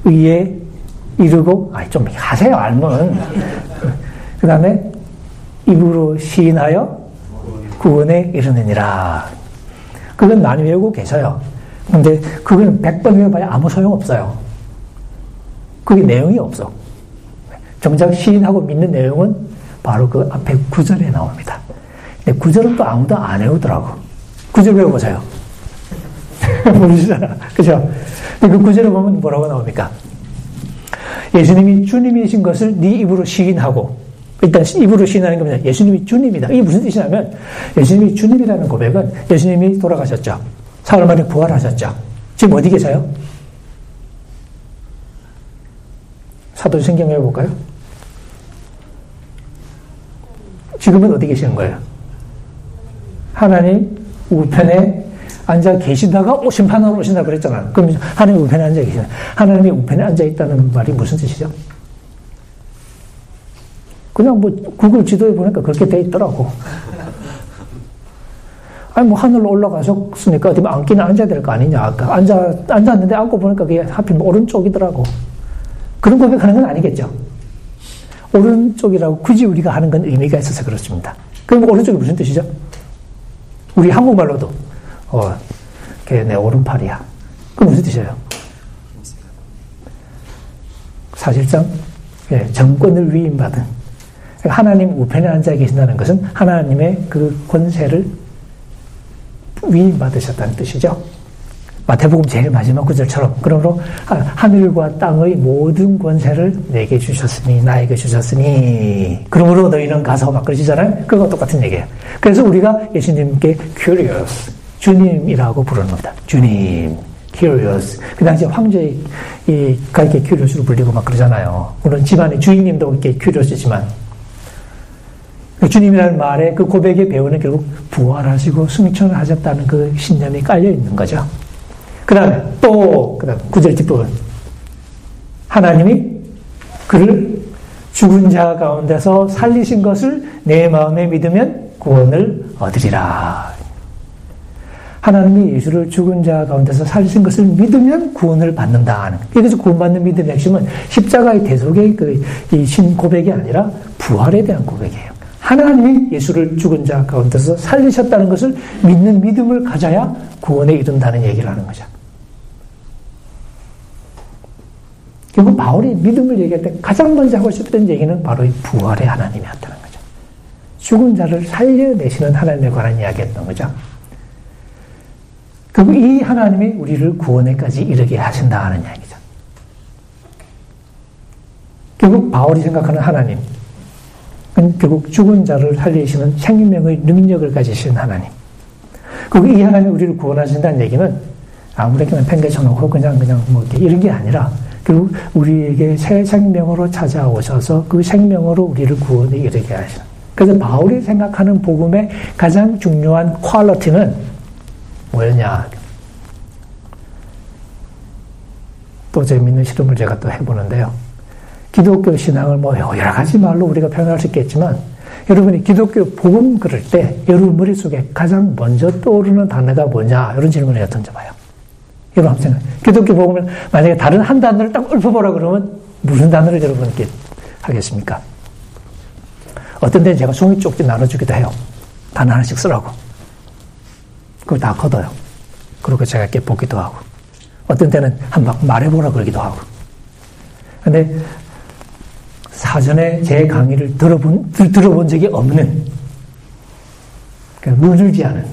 의에 이르고 아니 좀 하세요 알면 그 다음에 입으로 시인하여 구원에 이르느니라 그건 많이 외우고 계셔요. 근데 그건 100번 외워봐야 아무 소용없어요. 그게 내용이 없어. 정작 시인하고 믿는 내용은 바로 그 앞에 구절에 나옵니다. 근데 구절은 또 아무도 안 외우더라고. 구절 외워보세요. 모르시잖아. 그죠? 그 구절을 보면 뭐라고 나옵니까? 예수님이 주님이신 것을 네 입으로 시인하고 일단 입으로 시인하는 겁니다. 예수님이 주님이다. 이게 무슨 뜻이냐면 예수님이 주님이라는 고백은 예수님이 돌아가셨죠. 사흘 만에 부활하셨죠. 지금 어디 계세요? 사도 신경 해볼까요? 지금은 어디 계시는 거예요? 하나님 우편에 앉아 계시다가 심판하러 오신다 그랬잖아. 그럼 하나님 우편에 앉아 계시다. 하나님이 우편에 앉아 있다는 말이 무슨 뜻이죠? 그냥 뭐 구글 지도에 보니까 그렇게 돼 있더라고. 아니 뭐 하늘로 올라가셨으니까 어디 앉기는 앉아야 될 거 아니냐. 아까 앉아 앉았는데 앉고 보니까 그게 하필 오른쪽이더라고. 그런 고백하는 건 아니겠죠. 오른쪽이라고 굳이 우리가 하는 건 의미가 있어서 그렇습니다. 그럼 오른쪽이 무슨 뜻이죠? 우리 한국말로도 어, 걔 내 오른팔이야. 그 무슨 뜻이에요? 사실상 예, 정권을 위임받은 하나님 우편에 앉아 계신다는 것은 하나님의 그 권세를 위임받으셨다는 뜻이죠. 마태복음 제일 마지막 구절처럼 그러므로 하늘과 땅의 모든 권세를 내게 주셨으니 나에게 주셨으니 그러므로 너희는 가서 막 그러시잖아요. 그거 똑같은 얘기예요. 그래서 우리가 예수님께 curious 주님이라고 부르는 겁니다. 주님 curious 그 당시에 황제가 이렇게 curious로 불리고 막 그러잖아요. 물론 집안의 주인님도 이렇게 curious지만 그 주님이라는 말에 그 고백의 배우는 결국 부활하시고 승천을 하셨다는 그 신념이 깔려 있는 거죠. 그 다음에 또, 그 다음 구절 뒷부분. 하나님이 그를 죽은 자 가운데서 살리신 것을 내 마음에 믿으면 구원을 얻으리라. 하나님이 예수를 죽은 자 가운데서 살리신 것을 믿으면 구원을 받는다. 그래서 구원받는 믿음의 핵심은 십자가의 대속의 그 이 신 고백이 아니라 부활에 대한 고백이에요. 하나님이 예수를 죽은 자 가운데서 살리셨다는 것을 믿는 믿음을 가져야 구원에 이른다는 얘기를 하는 거죠. 결국 바울이 믿음을 얘기할 때 가장 먼저 하고 싶던 얘기는 바로 이 부활의 하나님이었다는 거죠. 죽은 자를 살려내시는 하나님에 관한 이야기였던 거죠. 그리고 이 하나님이 우리를 구원에까지 이르게 하신다 는 이야기죠. 결국 바울이 생각하는 하나님, 결국 죽은 자를 살리시는 생명의 능력을 가지신 하나님. 그리고 이 하나님이 우리를 구원하신다는 얘기는 아무렇게나 팽개쳐 놓고 그냥 그냥 뭐 이런 게 아니라 결국 우리에게 새 생명으로 찾아오셔서 그 생명으로 우리를 구원에 이르게 하시는. 그래서 바울이 생각하는 복음의 가장 중요한 퀄리티는 뭐였냐? 또 재밌는 실험을 제가 또 해보는데요. 기독교 신앙을 뭐 여러 가지 말로 우리가 표현할 수 있겠지만 여러분이 기독교 복음 그럴 때 여러분 머릿속에 가장 먼저 떠오르는 단어가 뭐냐 이런 질문을 던져봐요. 여러분 한번 생각 기독교 복음을 만약에 다른 한 단어를 딱 읊어보라 그러면 무슨 단어를 여러분께 하겠습니까? 어떤 데는 제가 종이 쪽지 나눠주기도 해요. 단어 하나씩 쓰라고. 그걸 다 걷어요. 그리고 제가 이렇게 보기도 하고. 어떤 때는 한 번 말해보라 그러기도 하고. 근데 사전에 제 강의를 들어본, 들, 어본 적이 없는, 그러니까 물들지 않은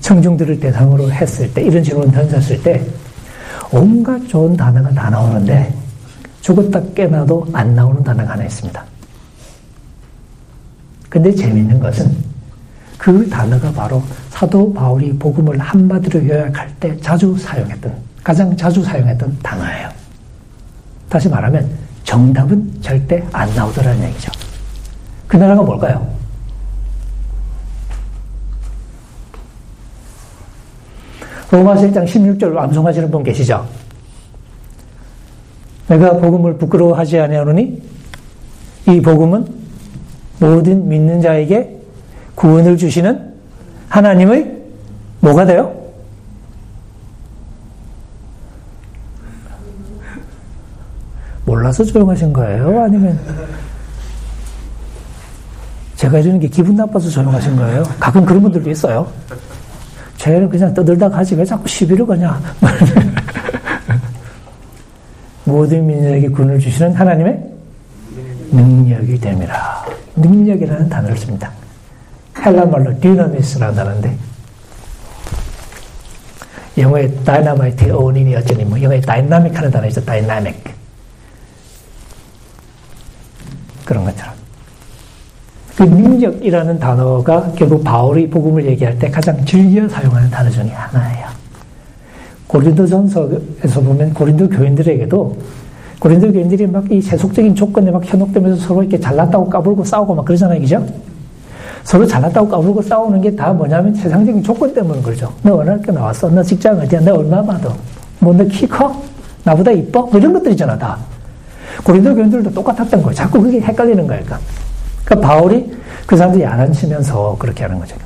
청중들을 대상으로 했을 때, 이런 질문 던졌을 때, 온갖 좋은 단어가 다 나오는데, 죽었다 깨나도 안 나오는 단어가 하나 있습니다. 근데 재밌는 것은 그 단어가 바로 사도 바울이 복음을 한마디로 요약할 때 자주 사용했던, 가장 자주 사용했던 단어예요. 다시 말하면 정답은 절대 안 나오더라는 얘기죠. 그 나라가 뭘까요? 로마서 1장 16절 암송하시는 분 계시죠? 내가 복음을 부끄러워하지 아니하노니 이 복음은 모든 믿는 자에게 구원을 주시는 하나님의 뭐가 돼요? 몰라서 조용하신 거예요? 아니면 제가 해주는 게 기분 나빠서 조용하신 거예요? 가끔 그런 분들도 있어요. 쟤는 그냥 떠들다 가지 왜 자꾸 시비를 거냐? 모든 민족에게 군을 주시는 하나님의 능력이 됨이라. 능력이라는 단어를 씁니다. 헬라 말로 뒤나미스라는 단어인데 영어의 다이나마이트의 어원이 어쩌니 뭐 영어의 다이나믹 하는 단어 있죠. 다이나믹. 그런 것처럼. 그 능력이라는 단어가 결국 바울이 복음을 얘기할 때 가장 즐겨 사용하는 단어 중에 하나예요. 고린도전서에서 보면 고린도 교인들에게도 고린도 교인들이 막 이 세속적인 조건에 막 현혹되면서 서로 이렇게 잘났다고 까불고 싸우고 막 그러잖아요, 그죠? 서로 잘났다고 까불고 싸우는 게 다 뭐냐면 세상적인 조건 때문에 그러죠. 너 어느 학교 나왔어? 너 직장 어디야? 너 얼마 받아? 뭐 너 키 커? 나보다 이뻐? 뭐 이런 것들이잖아, 다. 고린도 교인들도 똑같았던 거예요. 자꾸 그게 헷갈리는 거예요. 그러니까, 그러니까 바울이 그 사람들이 야단치면서 그렇게 하는 거죠.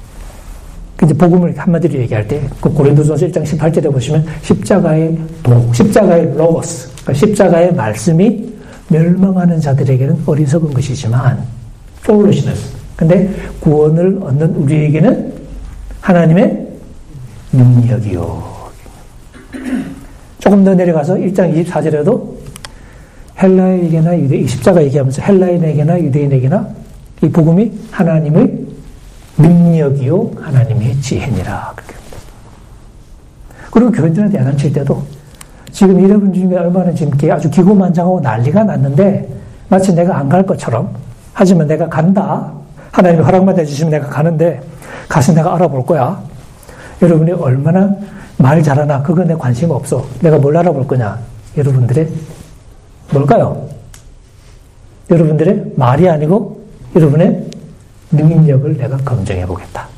그 이제 복음을 한마디로 얘기할 때, 그 고린도전서 1장 18절에 보시면 십자가의 도, 십자가의 로고스, 그러니까 십자가의 말씀이 멸망하는 자들에게는 어리석은 것이지만, foolishness. 근데 구원을 얻는 우리에게는 하나님의 능력이요. 조금 더 내려가서 1장 24절에도 헬라에게나 유대, 십자가 얘기하면서 헬라인에게나 유대인에게나 이 복음이 하나님의 능력이요 하나님의 지혜니라. 그리고 교인들한테 야단칠 때도 지금 여러분 중에 얼마나 지금 아주 기고만장하고 난리가 났는데 마치 내가 안 갈 것처럼 하지만 내가 간다. 하나님 허락만 해주시면 내가 가는데 가서 내가 알아볼 거야. 여러분이 얼마나 말 잘하나 그건 내 관심 없어. 내가 뭘 알아볼 거냐. 여러분들의 뭘까요? 여러분들의 말이 아니고 여러분의 능력을 내가 검증해 보겠다.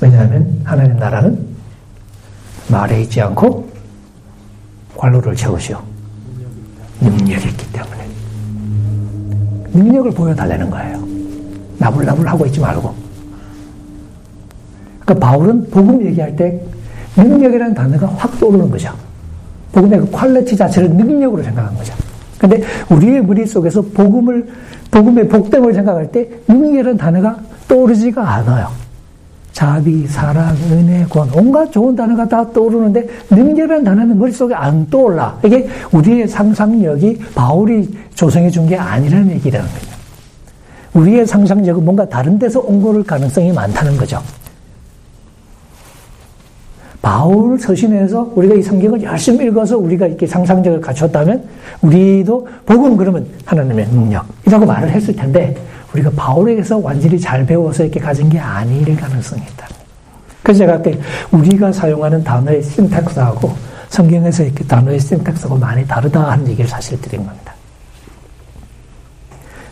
왜냐하면 하나님 나라는 말에 있지 않고 괄호를 채우시오. 능력이 있기 때문에. 능력을 보여달라는 거예요. 나불나불 하고 있지 말고. 그러니까 바울은 복음 얘기할 때 능력이라는 단어가 확 떠오르는 거죠. 복음의 그 quality 자체를 능력으로 생각한 거죠. 근데 우리의 머릿속에서 복음을, 복음의 복됨을 생각할 때 능력이라는 단어가 떠오르지가 않아요. 자비, 사랑, 은혜, 권, 온갖 좋은 단어가 다 떠오르는데 능력이라는 단어는 머릿속에 안 떠올라. 이게 우리의 상상력이 바울이 조성해 준 게 아니라는 얘기라는 거죠. 우리의 상상력은 뭔가 다른 데서 온 거를 가능성이 많다는 거죠. 바울 서신에서 우리가 이 성경을 열심히 읽어서 우리가 이렇게 상상력을 갖췄다면 우리도 복음 그러면 하나님의 능력이라고 말을 했을 텐데 우리가 바울에게서 완전히 잘 배워서 이렇게 가진 게 아닐 가능성이 있다. 그래서 제가 아까 우리가 사용하는 단어의 신탁스하고 성경에서 이렇게 단어의 신탁스하고 많이 다르다 하는 얘기를 사실 드린 겁니다.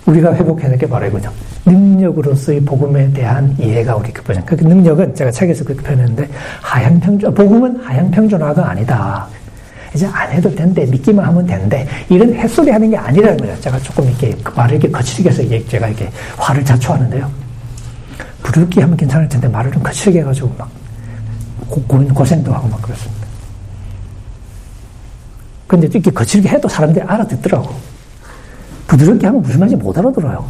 우리가 회복해야 게 바로 이거죠. 능력으로서의 복음에 대한 이해가 우리 급하죠. 그 능력은 제가 책에서 그렇게 표현했는데 하향 평준, 복음은 하향 평준화가 아니다. 이제 안 해도 된대, 믿기만 하면 된대. 이런 햇소리 하는 게 아니라는 거죠. 제가 조금 이렇게 그 말을 이렇게 거칠게 해서 제가 이렇게 화를 자초하는데요. 부르기 하면 괜찮을 텐데 말을 좀 거칠게 해가지고 막 고, 고생도 하고 막 그렇습니다. 근데 이렇게 거칠게 해도 사람들이 알아듣더라고. 부드럽게 하면 무슨 말인지 못 알아들어요.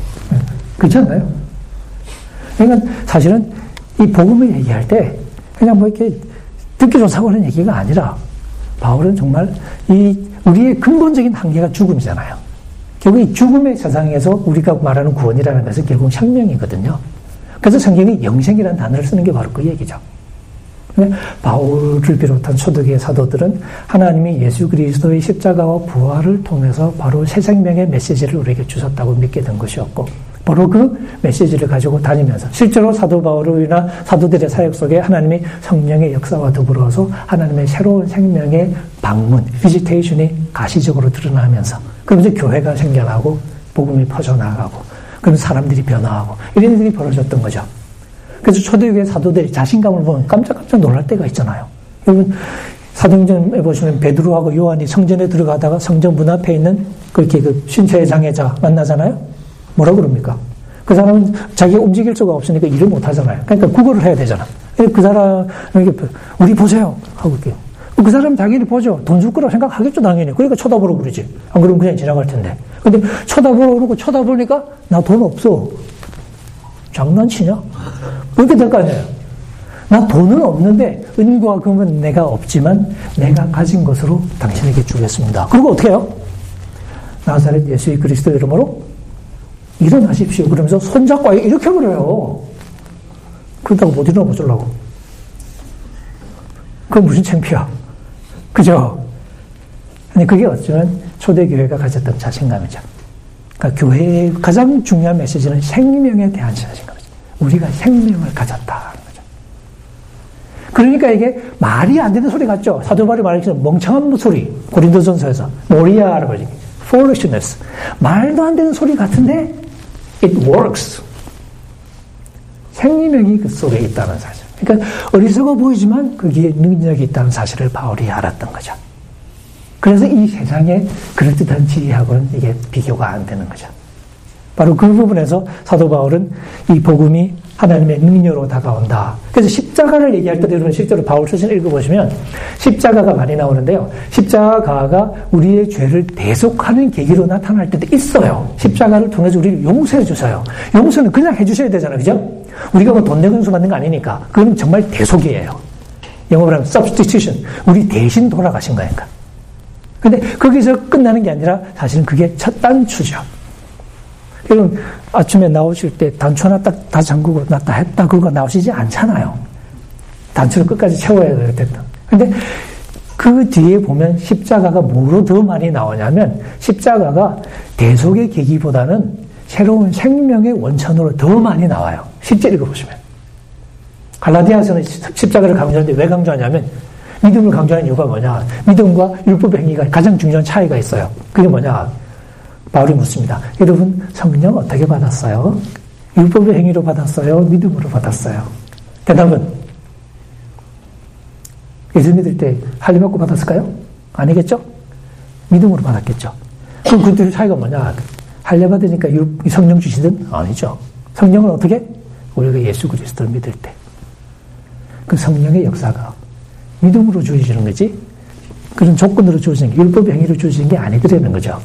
그렇지 않나요? 그러니까 사실은 이 복음을 얘기할 때 그냥 뭐 이렇게 듣기 좋다고 하는 얘기가 아니라 바울은 정말 이 우리의 근본적인 한계가 죽음이잖아요. 결국 이 죽음의 세상에서 우리가 말하는 구원이라는 것은 결국 혁명이거든요. 그래서 성경이 영생이라는 단어를 쓰는 게 바로 그 얘기죠. 바울을 비롯한 초대교회 사도들은 하나님이 예수 그리스도의 십자가와 부활을 통해서 바로 새 생명의 메시지를 우리에게 주셨다고 믿게 된 것이었고 바로 그 메시지를 가지고 다니면서 실제로 사도 바울이나 사도들의 사역 속에 하나님이 성령의 역사와 더불어서 하나님의 새로운 생명의 방문, 비지테이션이 가시적으로 드러나면서 그러면서 교회가 생겨나고 복음이 퍼져나가고 그러면서 사람들이 변화하고 이런 일이 벌어졌던 거죠. 그래서 초대교회 사도들이 자신감을 보면 깜짝깜짝 놀랄 때가 있잖아요. 여러분 사도행전에 보시면 베드로하고 요한이 성전에 들어가다가 성전 문 앞에 있는 그렇게 그 신체의 장애자 만나잖아요. 뭐라 그럽니까? 그 사람은 자기가 움직일 수가 없으니까 일을 못 하잖아요. 그러니까 구걸을 해야 되잖아. 그 사람에게 우리 보세요 하고 이렇게 그 사람 자기를 보죠. 돈 줄 거라고 생각하겠죠, 당연히. 그러니까 쳐다보러 그러지. 안 그러면 그냥 지나갈 텐데. 근데 쳐다보러 그러고 쳐다보니까 나 돈 없어. 장난치냐? 그렇게 될 거 아니에요. 나 돈은 없는데 은과 금은 내가 없지만 내가 가진 것으로 당신에게 주겠습니다. 그리고 어떻게 해요? 나사렛 예수의 그리스도 이름으로 일어나십시오. 그러면서 손잡고 이렇게 버려요. 그러다가 못 일어나 보려고. 그건 무슨 창피야. 그죠? 아니, 그게 어쩌면 초대교회가 가졌던 자신감이죠. 그러니까 교회의 가장 중요한 메시지는 생명에 대한 자신감이죠. 우리가 생명을 가졌다. 그러니까 이게 말이 안 되는 소리 같죠? 사도 바울이 말했죠. 멍청한 소리. 고린도전서에서. 모리아라고 하지. foolishness. 말도 안 되는 소리 같은데 it works. 생명이 그 속에 있다는 사실. 그러니까 어리석어 보이지만 거기에 능력이 있다는 사실을 바울이 알았던 거죠. 그래서 이 세상에 그럴듯한 지혜하고는 이게 비교가 안 되는 거죠. 바로 그 부분에서 사도 바울은 이 복음이 하나님의 능력으로 다가온다. 그래서 십자가를 얘기할 때 여러분 실제로 바울 서신 읽어보시면 십자가가 많이 나오는데요. 십자가가 우리의 죄를 대속하는 계기로 나타날 때도 있어요. 십자가를 통해서 우리를 용서해 주셔요. 용서는 그냥 해주셔야 되잖아요. 그죠? 우리가 뭐 돈 내고 용서 받는 거 아니니까. 그건 정말 대속이에요. 영어로 하면 substitution. 우리 대신 돌아가신 거니까. 근데 거기서 끝나는 게 아니라 사실은 그게 첫 단추죠. 여러분, 아침에 나오실 때 단추 하나 딱 다 잠그고 나 다 했다. 그거 나오시지 않잖아요. 단추를 끝까지 채워야 되겠다. 근데 그 뒤에 보면 십자가가 뭐로 더 많이 나오냐면 십자가가 대속의 계기보다는 새로운 생명의 원천으로 더 많이 나와요. 실제 읽어보시면. 갈라디아서는 십자가를 강조하는데 왜 강조하냐면 믿음을 강조하는 이유가 뭐냐. 믿음과 율법 행위가 가장 중요한 차이가 있어요. 그게 뭐냐. 바울이 묻습니다. 여러분 성령 어떻게 받았어요? 율법의 행위로 받았어요? 믿음으로 받았어요? 대답은 예수 믿을 때 할례 받고 받았을까요? 아니겠죠? 믿음으로 받았겠죠. 그럼 그 둘의 차이가 뭐냐? 할례 받으니까 성령 주시든 아니죠. 성령은 어떻게? 우리가 예수 그리스도를 믿을 때. 그 성령의 역사가 믿음으로 주어지는 거지. 그런 조건으로 주어지는 게, 율법 행위로 주어지는 게 아니더라는 거죠.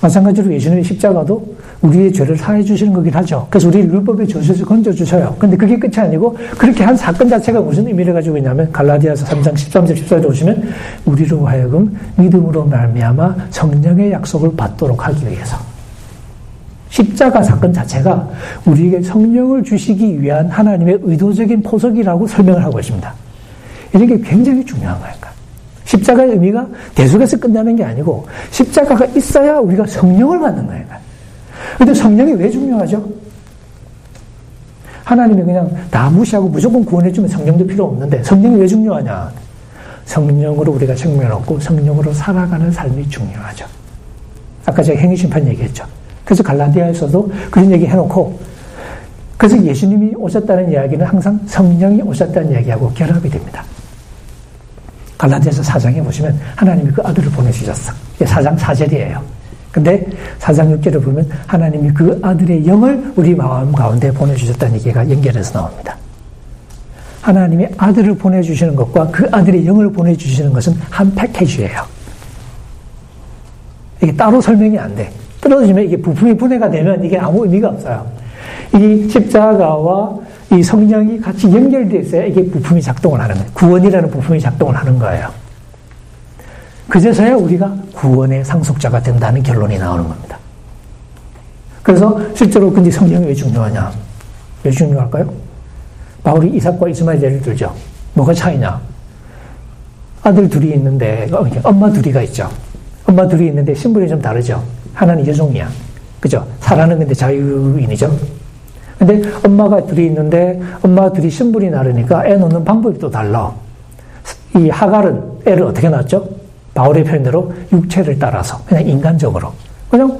마찬가지로 예수님의 십자가도 우리의 죄를 사해 주시는 거긴 하죠. 그래서 우리를 율법의 저주에서 건져 주셔요. 근데 그게 끝이 아니고 그렇게 한 사건 자체가 무슨 의미를 가지고 있냐면 갈라디아서 3장 13절 14절 오시면 우리로 하여금 믿음으로 말미암아 성령의 약속을 받도록 하기 위해서 십자가 사건 자체가 우리에게 성령을 주시기 위한 하나님의 의도적인 포석이라고 설명을 하고 있습니다. 이런 게 굉장히 중요한 거예요. 십자가의 의미가 대속에서 끝나는 게 아니고 십자가가 있어야 우리가 성령을 받는 거예요. 근데 성령이 왜 중요하죠? 하나님이 그냥 다 무시하고 무조건 구원해주면 성령도 필요 없는데 성령이 왜 중요하냐? 성령으로 우리가 생명을 얻고 성령으로 살아가는 삶이 중요하죠. 아까 제가 행위심판 얘기했죠. 그래서 갈라디아에서도 그런 얘기 해놓고 그래서 예수님이 오셨다는 이야기는 항상 성령이 오셨다는 이야기하고 결합이 됩니다. 갈라디아서 4장에 보시면 하나님이 그 아들을 보내주셨어. 4장 4절이에요. 근데 4장 6절을 보면 하나님이 그 아들의 영을 우리 마음 가운데 보내주셨다는 얘기가 연결해서 나옵니다. 하나님이 아들을 보내주시는 것과 그 아들의 영을 보내주시는 것은 한 패키지예요. 이게 따로 설명이 안 돼. 떨어지면 이게 부품이 분해가 되면 이게 아무 의미가 없어요. 이 십자가와 이 성령이 같이 연결되어 있어야 이게 부품이 작동을 하는 거예요. 구원이라는 부품이 작동을 하는 거예요. 그제서야 우리가 구원의 상속자가 된다는 결론이 나오는 겁니다. 그래서 실제로 근데 성령이 왜 중요하냐? 왜 중요할까요? 바울이 이삭과 이스마엘 예를 들죠. 뭐가 차이냐? 아들 둘이 있는데, 어, 엄마 둘이가 있죠. 엄마 둘이 있는데 신분이 좀 다르죠. 하나는 여종이야. 그죠? 사라는 근데 자유인이죠. 근데 엄마가 둘이 있는데 엄마 둘이 신분이 다르니까 애 놓는 방법이 또 달라. 이 하갈은 애를 어떻게 낳았죠? 바울의 표현대로 육체를 따라서 그냥 인간적으로 그냥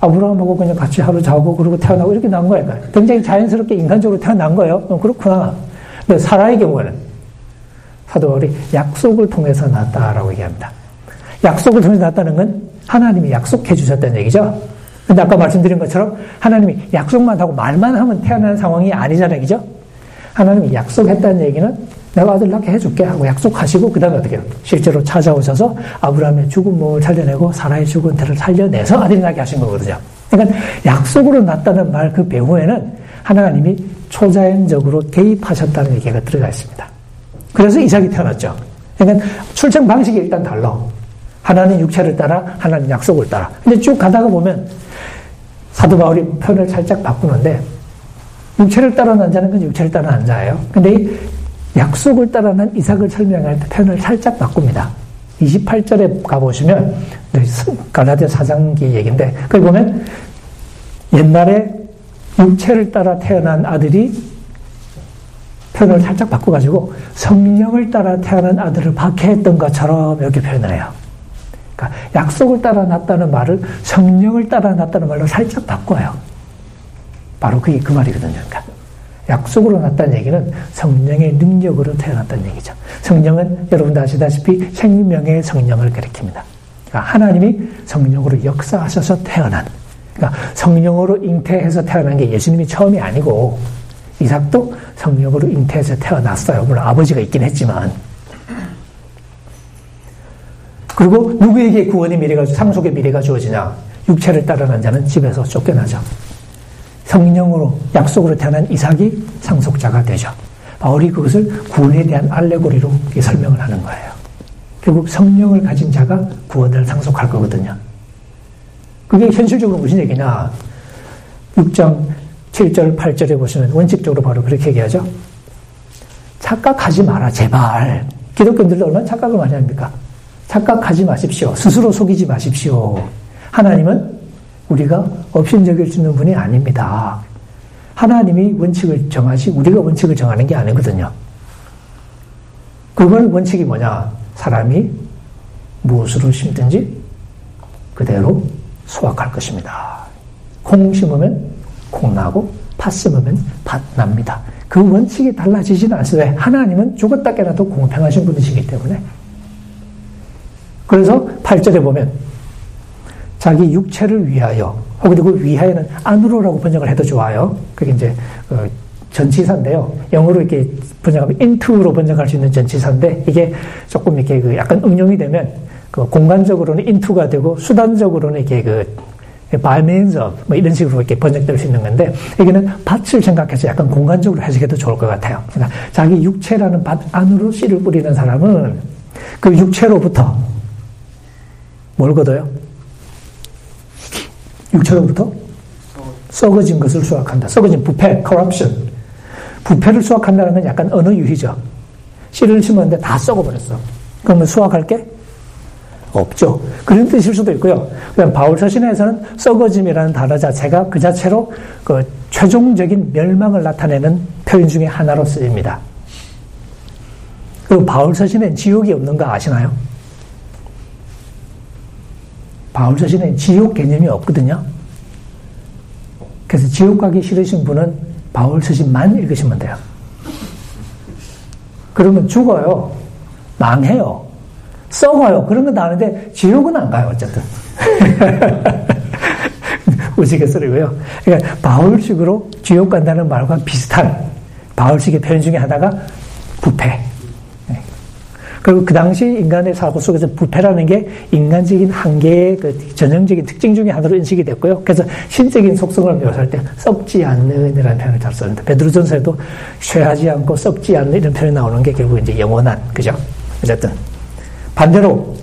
아브라함하고 그냥 같이 하루 자고 그러고 태어나고 이렇게 난 거예요. 굉장히 자연스럽게 인간적으로 태어난 거예요. 어, 그렇구나. 근데 사라의 경우에는 사도 바울이 약속을 통해서 낳았다라고 얘기합니다. 약속을 통해서 낳았다는 건 하나님이 약속해 주셨다는 얘기죠. 근데 아까 말씀드린 것처럼 하나님이 약속만 하고 말만 하면 태어나는 상황이 아니잖아요. 그죠? 하나님이 약속했다는 얘기는 내가 아들 낳게 해줄게 하고 약속하시고 그 다음에 어떻게 해요? 실제로 찾아오셔서 아브라함의 죽은 몸을 살려내고 사라의 죽은 태를 살려내서 아들 낳게 하신 거거든요. 그러니까 약속으로 낳았다는 말 그 배후에는 하나님이 초자연적으로 개입하셨다는 얘기가 들어가 있습니다. 그래서 이삭이 태어났죠. 그러니까 출생 방식이 일단 달라. 하나는 육체를 따라, 하나는 약속을 따라. 근데 쭉 가다가 보면 사도 바울이 표현을 살짝 바꾸는데 육체를 따라 난 자는 건 육체를 따라 난 자예요. 근데 이 약속을 난 이삭을 설명할 때 표현을 살짝 바꿉니다. 28절에 가보시면 갈라디아 사장기 얘기인데 거기 보면 옛날에 육체를 따라 태어난 아들이 표현을 살짝 바꿔가지고 성령을 따라 태어난 아들을 박해했던 것처럼 이렇게 표현을 해요. 그러니까 약속을 따라 났다는 말을 성령을 따라 났다는 말로 살짝 바꿔요. 바로 그게 그 말이거든요. 그러니까 약속으로 났다는 얘기는 성령의 능력으로 태어났다는 얘기죠. 성령은 여러분도 아시다시피 생명의 성령을 가리킵니다. 그러니까 하나님이 성령으로 역사하셔서 태어난, 그러니까 성령으로 잉태해서 태어난 게 예수님이 처음이 아니고 이삭도 성령으로 잉태해서 태어났어요. 물론 아버지가 있긴 했지만 그리고 누구에게 구원의 미래가, 상속의 미래가 주어지냐? 육체를 따르는 자는 집에서 쫓겨나죠. 성령으로, 약속으로 태어난 이삭이 상속자가 되죠. 바울이 그것을 구원에 대한 알레고리로 설명을 하는 거예요. 결국 성령을 가진 자가 구원을 상속할 거거든요. 그게 현실적으로 무슨 얘기냐. 6장 7절, 8절에 보시면 원칙적으로 바로 그렇게 얘기하죠. 착각하지 마라, 제발. 기독교인들도 얼마나 착각을 많이 합니까? 착각하지 마십시오. 스스로 속이지 마십시오. 하나님은 우리가 업신여길 수 있는 분이 아닙니다. 하나님이 원칙을 정하시, 우리가 원칙을 정하는 게 아니거든요. 그걸 원칙이 뭐냐? 사람이 무엇으로 심든지 그대로 수확할 것입니다. 콩 심으면 콩 나고 팥 심으면 팥 납니다. 그 원칙이 달라지지는 않습니다. 하나님은 죽었다 깨나도 공평하신 분이시기 때문에. 그래서 8절에 보면 자기 육체를 위하여 혹은 그 위하여는 안으로라고 번역을 해도 좋아요. 그게 이제 어, 전치사인데요. 영어로 이렇게 번역하면 into로 번역할 수 있는 전치사인데 이게 조금 이렇게 그 약간 응용이 되면 그 공간적으로는 into가 되고 수단적으로는 이렇게 그 by means of 뭐 이런 식으로 이렇게 번역될 수 있는 건데 여기는 밭을 생각해서 약간 공간적으로 해석해도 좋을 것 같아요. 그러니까 자기 육체라는 밭 안으로 씨를 뿌리는 사람은 그 육체로부터 뭘 거둬요? 육체로부터 썩어진 것을 수확한다. 썩어진 부패, corruption. 부패를 수확한다는 건 약간 어느 유희죠. 씨를 심었는데 다 썩어버렸어. 그러면 수확할 게 없죠. 그런 뜻일 수도 있고요. 그냥 바울 서신에서는 썩어짐이라는 단어 자체가 그 자체로 그 최종적인 멸망을 나타내는 표현 중에 하나로 쓰입니다. 그리고 바울 서신엔 지옥이 없는 거 아시나요? 바울 서신엔 지옥 개념이 없거든요. 그래서 지옥 가기 싫으신 분은 바울 서신만 읽으시면 돼요. 그러면 죽어요. 망해요. 썩어요. 그런 건다 아는데 지옥은 안 가요. 어쨌든. 우스갯소리고요. 그러니까 바울식으로 지옥 간다는 말과 비슷한 바울식의 표현 중에 하나가 부패. 그리고 그 당시 인간의 사고 속에서 부패라는 게 인간적인 한계의 그 전형적인 특징 중에 하나로 인식이 됐고요. 그래서 신적인 속성을 묘사할 때 썩지 않는 이라는 표현을 잘 썼는데 베드로전서에도 쇠하지 않고 썩지 않는 이런 표현이 나오는 게 결국 이제 영원한 그죠? 어쨌든 반대로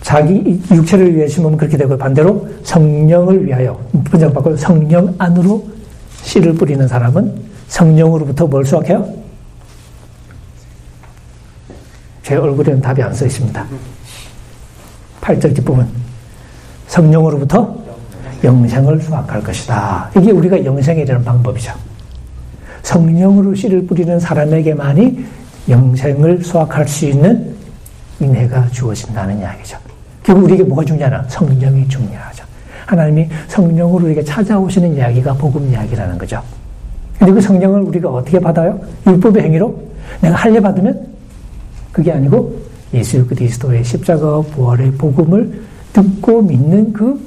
자기 육체를 위해 심으면 그렇게 되고 반대로 성령을 위하여 분장받고 성령 안으로 씨를 뿌리는 사람은 성령으로부터 뭘 수확해요? 제 얼굴에는 답이 안 써 있습니다. 8절 뒷부분. 성령으로부터 영생을 수확할 것이다. 이게 우리가 영생에 되는 방법이죠. 성령으로 씨를 뿌리는 사람에게만이 영생을 수확할 수 있는 인해가 주어진다는 이야기죠. 결국 우리에게 뭐가 중요하나? 성령이 중요하죠. 하나님이 성령으로 우리에게 찾아오시는 이야기가 복음 이야기라는 거죠. 근데 그 성령을 우리가 어떻게 받아요? 율법의 행위로? 내가 할례 받으면 그게 아니고 예수 그리스도의 십자가와 부활의 복음을 듣고 믿는 그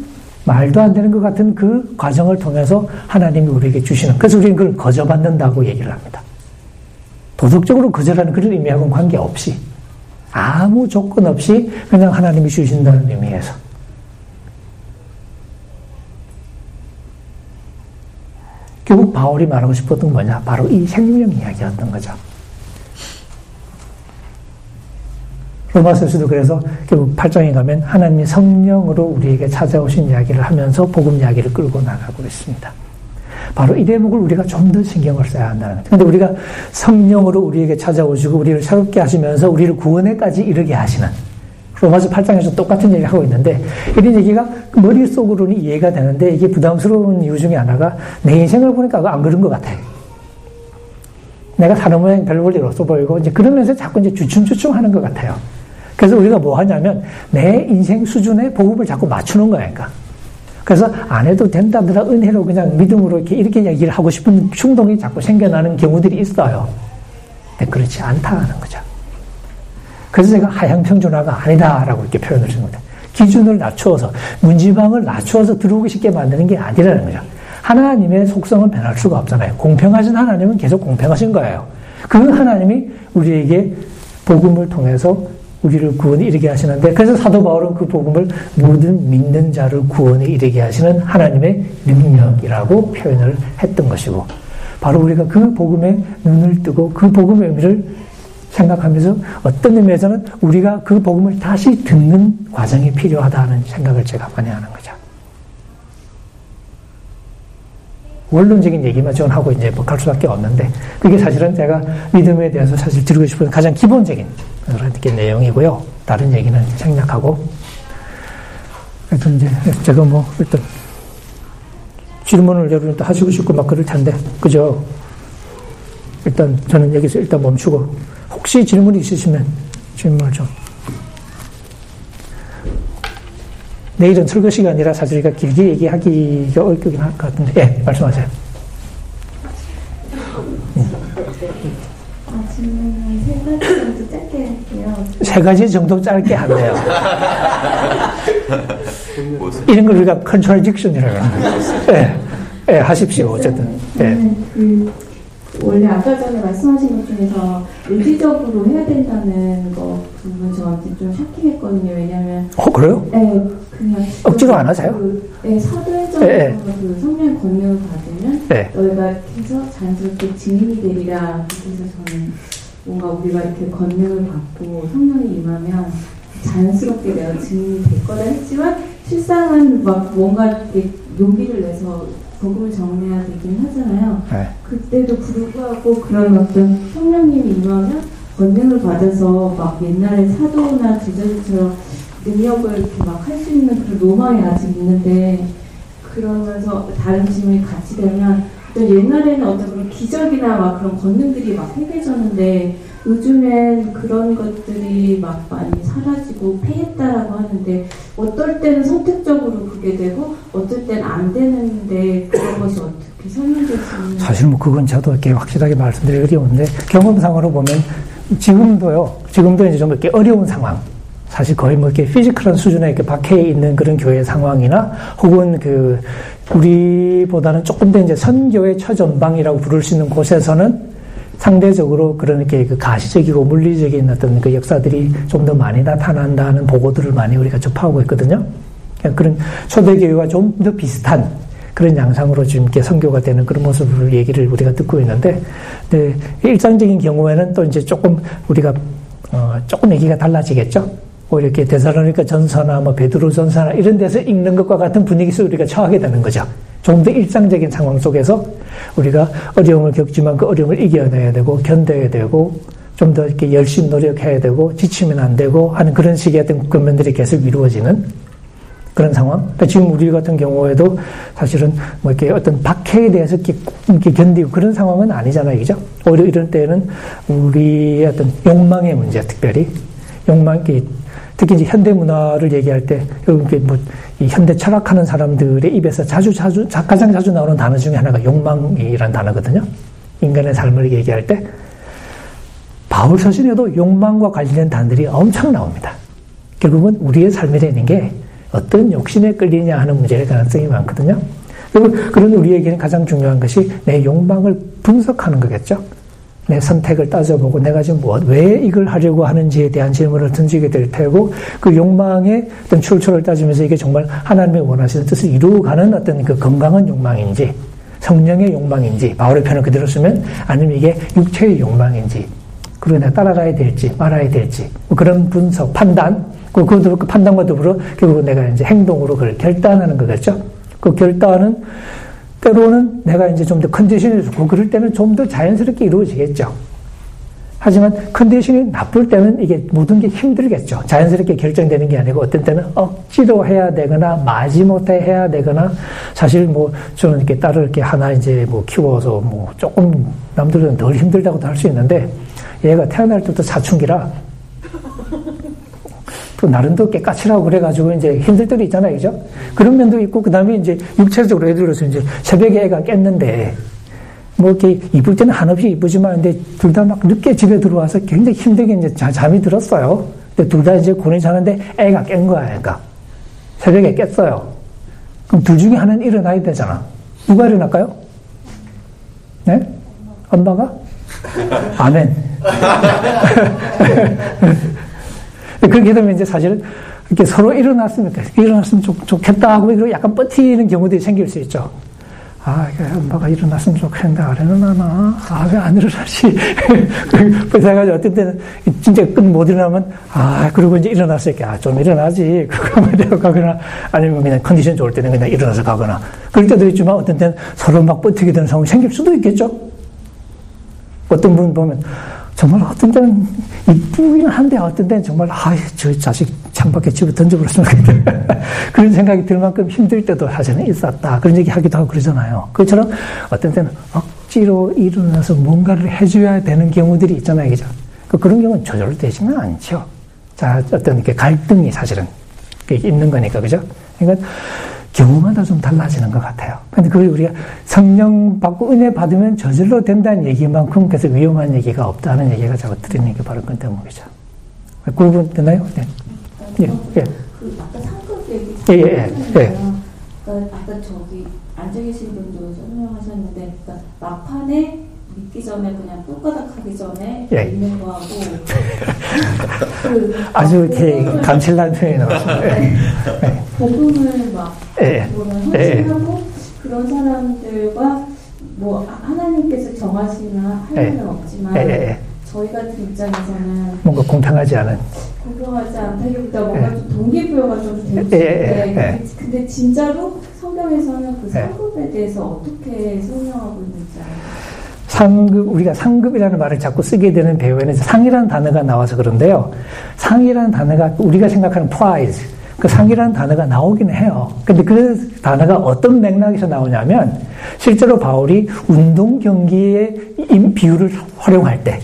말도 안 되는 것 같은 그 과정을 통해서 하나님이 우리에게 주시는 그래서 우리는 그걸 거저받는다고 얘기를 합니다. 도덕적으로 거절하는 그런 의미하고는 관계없이 아무 조건 없이 그냥 하나님이 주신다는 의미에서 결국 바울이 말하고 싶었던 뭐냐 바로 이 생명 이야기였던 거죠. 로마서에서도 그래서 결국 8장에 가면 하나님이 성령으로 우리에게 찾아오신 이야기를 하면서 복음 이야기를 끌고 나가고 있습니다. 바로 이 대목을 우리가 좀 더 신경을 써야 한다는 거죠. 근데 우리가 성령으로 우리에게 찾아오시고 우리를 새롭게 하시면서 우리를 구원에까지 이르게 하시는 로마서 8장에서 똑같은 얘기를 하고 있는데 이런 얘기가 머릿속으로는 이해가 되는데 이게 부담스러운 이유 중에 하나가 내 인생을 보니까 안 그런 것 같아. 내가 사는 모양 별 볼일 없어 보이고 이제 그러면서 자꾸 이제 주춤주춤 하는 것 같아요. 그래서 우리가 뭐 하냐면 내 인생 수준에 복음을 자꾸 맞추는 거야. 그러니까. 그래서 안 해도 된다더라 은혜로 그냥 믿음으로 이렇게 이렇게 얘기를 하고 싶은 충동이 자꾸 생겨나는 경우들이 있어요. 근데 그렇지 않다는 거죠. 그래서 제가 하향평준화가 아니다라고 이렇게 표현을 거죠. 기준을 낮추어서 문지방을 낮추어서 들어오기 쉽게 만드는 게 아니라는 거죠. 하나님의 속성은 변할 수가 없잖아요. 공평하신 하나님은 계속 공평하신 거예요. 그 하나님이 우리에게 복음을 통해서 우리를 구원에 이르게 하시는데 그래서 사도 바울은 그 복음을 모든 믿는 자를 구원에 이르게 하시는 하나님의 능력이라고 표현을 했던 것이고 바로 우리가 그 복음에 눈을 뜨고 그 복음의 의미를 생각하면서 어떤 의미에서는 우리가 그 복음을 다시 듣는 과정이 필요하다는 생각을 제가 많이 하는 거죠. 원론적인 얘기만 전 하고 이제 뭐갈 수밖에 없는데 그게 사실은 제가 믿음에 대해서 사실 드리고 싶은 가장 기본적인 그런 내용이고요. 다른 얘기는 생략하고 이제 제가 뭐 일단 질문을 여러분 또 하시고 싶고 막 그럴 텐데 그죠? 일단 저는 여기서 일단 멈추고 혹시 질문이 있으시면 질문을 좀 내일은 설교 시간이라 사실 우리가 길게 얘기하기가 어렵긴 할 것 같은데 예 말씀하세요. 아, 세 가지 정도 짧게 할게요. 세 가지 정도 짧게 하네요. 이런 걸 우리가 contradiction이라고 하는 예, 예, 하십시오. 어쨌든. 예. 그 원래 아까 전에 말씀하신 것 중에서 의지적으로 해야 된다는 거 부분 저한테 좀 shocking했거든요. 왜냐하면 어, 그래요? 네, 그냥 억지로 안 하세요? 그, 네, 사도행전에서 예, 예. 그 성령 권능을 받으면 네. 너희가 해서 자연스럽게 증인이 되리라. 그래서 저는 뭔가 우리가 이렇게 권능을 받고 성령이 임하면 자연스럽게 내가 증인이 될 거다 했지만 실상은 막 뭔가 이렇게 용기를 내서 복음을 전해야 되긴 하잖아요. 네. 그때도 불구하고 그런 어떤 성령님이 임하면 권능을 받아서 막 옛날에 사도나 제자들처럼 능력을 이렇게 막 할 수 있는 그런 로망이 아직 있는데 그러면서 다른 질문이 같이 되면 어떤 옛날에는 어떤 그런 기적이나 막 그런 권능들이 막 행해졌는데 요즘엔 그런 것들이 막 많이 사라지고 패했다라고 하는데 어떨 때는 선택적으로 그게 되고 어떨 때는 안 되는데 그런 것이 어떻게 설명될 수 있는 사실 뭐 그건 저도 이렇게 확실하게 말씀드리기 어려운데 경험상으로 보면 지금도요, 지금도 이제 좀 이렇게 어려운 상황. 사실 거의 뭐 이렇게 피지컬한 수준에 이렇게 박해 있는 그런 교회 상황이나 혹은 그 우리보다는 조금 더 이제 선교의 처전방이라고 부를 수 있는 곳에서는 상대적으로 그런 이렇게 그 가시적이고 물리적인 어떤 그 역사들이 좀 더 많이 나타난다는 보고들을 많이 우리가 접하고 있거든요. 그런 초대교회와 좀 더 비슷한 그런 양상으로 지금 이렇게 선교가 되는 그런 모습을 얘기를 우리가 듣고 있는데, 네, 일상적인 경우에는 또 이제 조금 우리가 어, 조금 얘기가 달라지겠죠. 뭐 이렇게 대사로니까 전서나 뭐 베드로 전서나 이런 데서 읽는 것과 같은 분위기 속에 우리가 처하게 되는 거죠. 좀 더 일상적인 상황 속에서 우리가 어려움을 겪지만 그 어려움을 이겨내야 되고 견뎌야 되고 좀 더 이렇게 열심히 노력해야 되고 지치면 안 되고 하는 그런 식의 어떤 권면들이 계속 이루어지는 그런 상황. 그러니까 지금 우리 같은 경우에도 사실은 뭐 이렇게 어떤 박해에 대해서 이렇게, 이렇게 견디고 그런 상황은 아니잖아요. 그죠? 오히려 이런 때는 우리의 어떤 욕망의 문제, 특별히. 욕망, 특히 이제 현대 문화를 얘기할 때, 이렇게 뭐, 이 현대 철학하는 사람들의 입에서 자주, 자주, 가장 자주 나오는 단어 중에 하나가 욕망이라는 단어거든요. 인간의 삶을 얘기할 때, 바울 서신에도 욕망과 관련된 단들이 엄청 나옵니다. 결국은 우리의 삶에 있는 게 어떤 욕심에 끌리냐 하는 문제일 가능성이 많거든요. 그리고 그런 우리에게는 가장 중요한 것이 내 욕망을 분석하는 거겠죠. 내 선택을 따져보고 내가 지금 뭐, 왜 이걸 하려고 하는지에 대한 질문을 던지게 될 테고 그 욕망의 어떤 출처를 따지면서 이게 정말 하나님의 원하시는 뜻을 이루어가는 어떤 그 건강한 욕망인지 성령의 욕망인지 바울의 표현을 그대로 쓰면 아니면 이게 육체의 욕망인지 그리고 내가 따라가야 될지 말아야 될지 뭐 그런 분석 판단 그, 그, 그 판단과 더불어 결국 내가 이제 행동으로 그걸 결단하는 거겠죠. 그 결단은 때로는 내가 이제 좀 더 컨디션이 좋고 그럴 때는 좀 더 자연스럽게 이루어지겠죠. 하지만 컨디션이 나쁠 때는 이게 모든 게 힘들겠죠. 자연스럽게 결정되는 게 아니고 어떤 때는 억지로 해야 되거나 마지못해 해야 되거나 사실 뭐 저는 이렇게 딸을 이렇게 하나 이제 뭐 키워서 뭐 조금 남들은 덜 힘들다고도 할 수 있는데 얘가 태어날 때부터 사춘기라 또 나름도 꽤 까칠하고 그래가지고 이제 힘들 때도 있잖아요, 그죠? 그런 면도 있고, 그 다음에 이제 육체적으로 예를 들어서 이제 새벽에 애가 깼는데, 뭐 이렇게 이쁠 때는 한없이 이쁘지만, 근데 둘 다 막 늦게 집에 들어와서 굉장히 힘들게 이제 잠이 들었어요. 근데 둘 다 이제 고이 자는데 애가 깬 거야, 애가. 새벽에 깼어요. 그럼 둘 중에 하나는 일어나야 되잖아. 누가 일어날까요? 네? 엄마가? 아멘. 그렇게 되면 이제 사실은 이렇게 서로 일어났으면, 일어났으면 좋, 겠다 하고, 그리고 약간 버티는 경우들이 생길 수 있죠. 아, 엄마가 일어났으면 좋겠는데, 안 일어나나? 아, 왜 안 일어나지? 그래가지고 어떤 때는 진짜 끝 못 일어나면, 아, 그리고 이제 일어났을 때, 아, 좀 일어나지. 그러면 내가 가거나, 아니면 그냥 컨디션 좋을 때는 그냥 일어나서 가거나. 그럴 때도 있지만 어떤 때는 서로 막 버티게 되는 상황이 생길 수도 있겠죠? 어떤 분 보면, 정말 어떤 때는 이쁘기는 한데 어떤 때는 정말 아저 자식 창밖에 집에 던져버렸으면 좋겠다. 그런 생각이 들 만큼 힘들 때도 사실은 있었다. 그런 얘기 하기도 하고 그러잖아요. 그처럼 어떤 때는 억지로 일어나서 뭔가를 해줘야 되는 경우들이 있잖아요. 그죠? 그 그런 경우는 저절로 되지는 않죠. 자, 어떤 이렇게 갈등이 사실은 있는 거니까. 그죠? 그러니까 경우마다 좀 달라지는 것 같아요. 근데 그걸 우리가 성령 받고 은혜 받으면 저절로 된다는 얘기만큼 그래서 위험한 얘기가 없다는 얘기가 자꾸 드리는 게 바로 그 때문이죠. 그 부분 되나요? 네. 예, 예. 그 아까 상급 얘기 예, 예, 예. 예. 그러니까 아까 저기 앉아 계신 분도 설명하셨는데 그러니까 막판에 믿기 전에 그냥 똥가닥 하기 전에 예. 있는 거하고 그 아주 감칠난 표현이 나왔습니다. 네. 네. 복음을 막 예. 헌신하고 그런 사람들과 뭐 하나님께서 정하시나 할 말은 없지만 저희 같은 입장에서는 뭔가 공평하지 않은 공평하지 않다기보다 뭔가 좀 동기부여가 좀 되고 싶은데 근데 진짜로 성경에서는 그 상급에 대해서 어떻게 설명하고 있는지 알아요? 상급, 우리가 상급이라는 말을 자꾸 쓰게 되는 배우에는 상이라는 단어가 나와서 그런데요. 상이라는 단어가 우리가 생각하는 prize, 그 상이라는 단어가 나오긴 해요. 근데 그 단어가 어떤 맥락에서 나오냐면, 실제로 바울이 운동 경기의 비유를 활용할 때,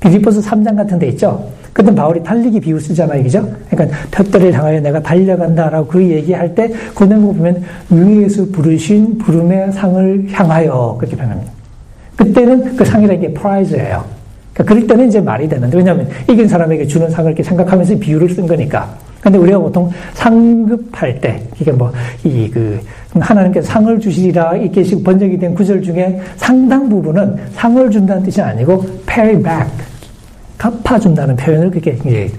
빌립보서 3장 같은 데 있죠? 그때 바울이 달리기 비유 쓰잖아요. 그죠? 그러니까 표대를 향하여 내가 달려간다라고 그 얘기할 때, 그 내용 보면 위에서 부르신 부름의 상을 향하여 그렇게 표현합니다. 그때는 그 상이라는 게 prize예요. 그러니까 그럴 때는 이제 말이 되는데 왜냐하면 이긴 사람에게 주는 상을 이렇게 생각하면서 비유를 쓴 거니까. 근데 우리가 보통 상급할 때 이게 뭐 이 그 하나님께서 상을 주시리라 이렇게 번역이 된 구절 중에 상당 부분은 상을 준다는 뜻이 아니고 pay back 갚아준다는 표현을 그렇게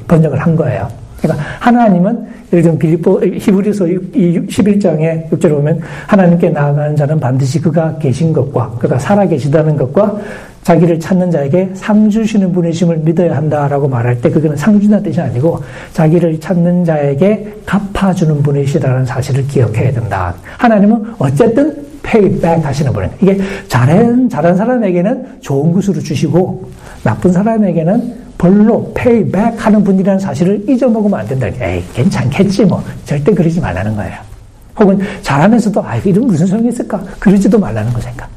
번역을 한 거예요. 그러니까 하나님은 예를 들면 빌리포 히브리서 11장에 6절에 보면 하나님께 나아가는 자는 반드시 그가 계신 것과 그가 살아 계시다는 것과 자기를 찾는 자에게 상 주시는 분이심을 믿어야 한다라고 말할 때 그거는 상 주는 뜻이 아니고 자기를 찾는 자에게 갚아주는 분이시라는 사실을 기억해야 된다. 하나님은 어쨌든 pay back 하시는 분이에요. 이게 잘한, 잘한 사람에게는 좋은 것으로 주시고 나쁜 사람에게는 벌로 pay back 하는 분이라는 사실을 잊어먹으면 안 된다. 에이, 괜찮겠지 뭐. 절대 그러지 말라는 거예요. 혹은 잘하면서도 아, 이런 무슨 소용이 있을까? 그러지도 말라는 거니까.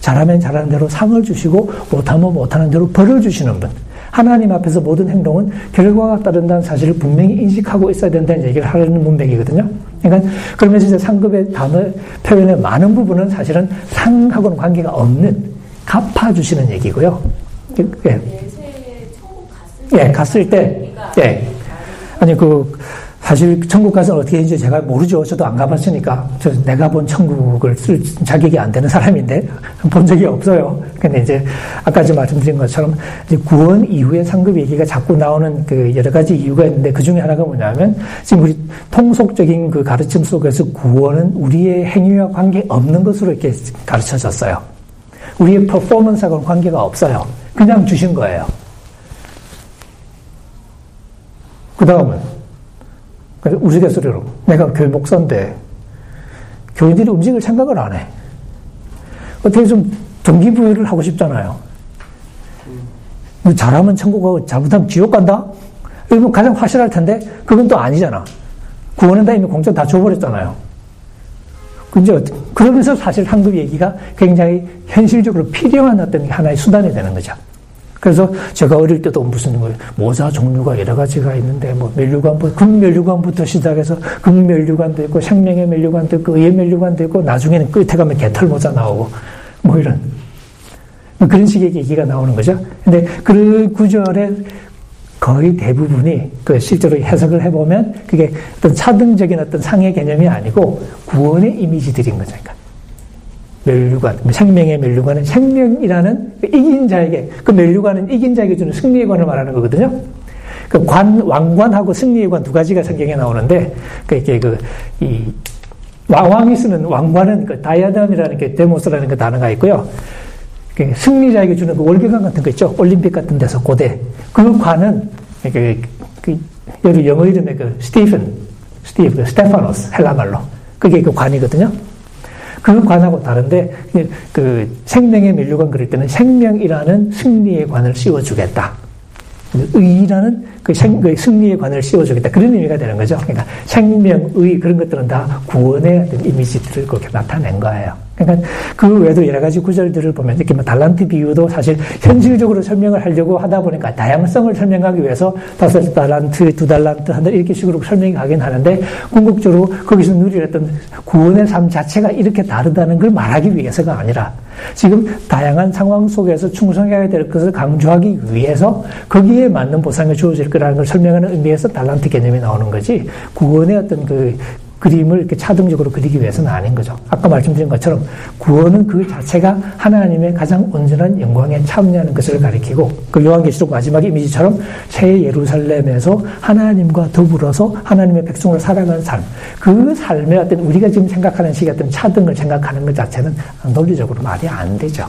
잘하면 잘하는 대로 상을 주시고 못하면 못하는 대로 벌을 주시는 분. 하나님 앞에서 모든 행동은 결과가 따른다는 사실을 분명히 인식하고 있어야 된다는 얘기를 하는 문맥이거든요. 그러니까 그러면서 이제 상급의 단어 표현의 많은 부분은 사실은 상하고는 관계가 없는 갚아주시는 얘기고요. 예. 예, 갔을 때, 예. 아니, 그, 사실 천국 가서 어떻게 했는지 제가 모르죠. 저도 안 가봤으니까. 저 내가 본 천국을 쓸 자격이 안 되는 사람인데 본 적이 없어요. 근데 이제 아까 저 말씀드린 것처럼 이제 구원 이후에 상급 얘기가 자꾸 나오는 그 여러 가지 이유가 있는데 그 중에 하나가 뭐냐면 지금 우리 통속적인 그 가르침 속에서 구원은 우리의 행위와 관계 없는 것으로 이렇게 가르쳐졌어요. 우리의 퍼포먼스하고는 관계가 없어요. 그냥 주신 거예요. 그 다음은 우스갯소리로 내가 교회 목사인데 교인들이 움직일 생각을 안 해. 어떻게 좀 동기부여를 하고 싶잖아요. 잘하면 천국 가고 잘못하면 지옥 간다? 이거 가장 확실할 텐데 그건 또 아니잖아. 구원은 다 이미 공짜 다 줘버렸잖아요. 근데 그러면서 사실 한국 얘기가 굉장히 현실적으로 필요한 어떤 하나의 수단이 되는 거죠. 그래서 제가 어릴 때도 무슨 뭐 모자 종류가 여러 가지가 있는데 뭐 멸류관부터 금멸류관부터 시작해서 금멸류관도 있고 생명의 멸류관도 있고 의의 멸류관도 있고 나중에는 끝에 가면 개털 모자 나오고 뭐 이런 뭐 그런 식의 얘기가 나오는 거죠. 근데 그 구절의 거의 대부분이 그 실제로 해석을 해보면 그게 어떤 차등적인 어떤 상의 개념이 아니고 구원의 이미지들인 거죠. 그러니까 멸류관, 생명의 멸류관은 생명이라는 그 이긴 자에게, 그 멸류관은 이긴 자에게 주는 승리의 관을 말하는 거거든요. 그 관, 왕관하고 승리의 관 두 가지가 성경에 나오는데, 그, 이게 그, 이, 왕이 쓰는 왕관은 그 diadem이라는 게 데모스라는 그 단어가 있고요. 그 승리자에게 주는 그 월계관 같은 거 있죠. 올림픽 같은 데서 고대. 그 관은 그, 그 여기 영어 이름에 그 스티븐, 스티브, 그 스테파노스 헬라말로. 그게 그 관이거든요. 그 관하고 다른데 그 생명의 면류관 그럴 때는 생명이라는 승리의 관을 씌워주겠다. 의라는 그, 생, 그 승리의 관을 씌워주겠다. 그런 의미가 되는 거죠. 그러니까 생명, 의 그런 것들은 다 구원의 이미지들을 그렇게 나타낸 거예요. 그러니까 그 외에도 여러 가지 구절들을 보면 이렇게 뭐 달란트 비유도 사실 현실적으로 설명을 하려고 하다 보니까 다양성을 설명하기 위해서 다섯 달란트, 두 달란트, 한 달 이렇게 식으로 설명이 가긴 하는데 궁극적으로 거기서 누리랬던 구원의 삶 자체가 이렇게 다르다는 걸 말하기 위해서가 아니라 지금 다양한 상황 속에서 충성해야 될 것을 강조하기 위해서 거기에 맞는 보상이 주어질 거라는 걸 설명하는 의미에서 달란트 개념이 나오는 거지 구원의 어떤 그 그림을 이렇게 차등적으로 그리기 위해서는 아닌 거죠. 아까 말씀드린 것처럼 구원은 그 자체가 하나님의 가장 온전한 영광에 참여하는 것을 가리키고 그 요한계시록 마지막 이미지처럼 새 예루살렘에서 하나님과 더불어서 하나님의 백성으로 살아가는 삶. 그 삶의 어떤 우리가 지금 생각하는 식의 어떤 차등을 생각하는 것 자체는 논리적으로 말이 안 되죠.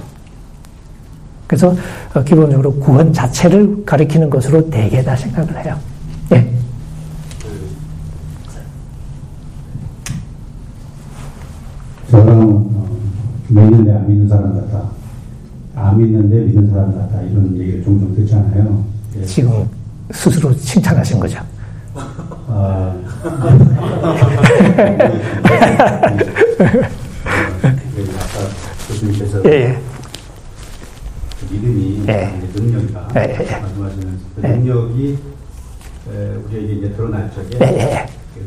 그래서 어, 기본적으로 구원 자체를 가리키는 것으로 대개 다 생각을 해요. 예. 저는 어, 믿는 데 안 믿는 사람 같다. 안 믿는데 믿는 사람 같다. 이런 얘기를 종종 듣잖아요. 예. 지금 스스로 칭찬하신 거죠. 아, 아까 교수님께서 예, 예. 그 믿음이 예. 능력이다. 예, 예, 예. 말씀하시는 그 능력이 우리에게 이제 드러날 적에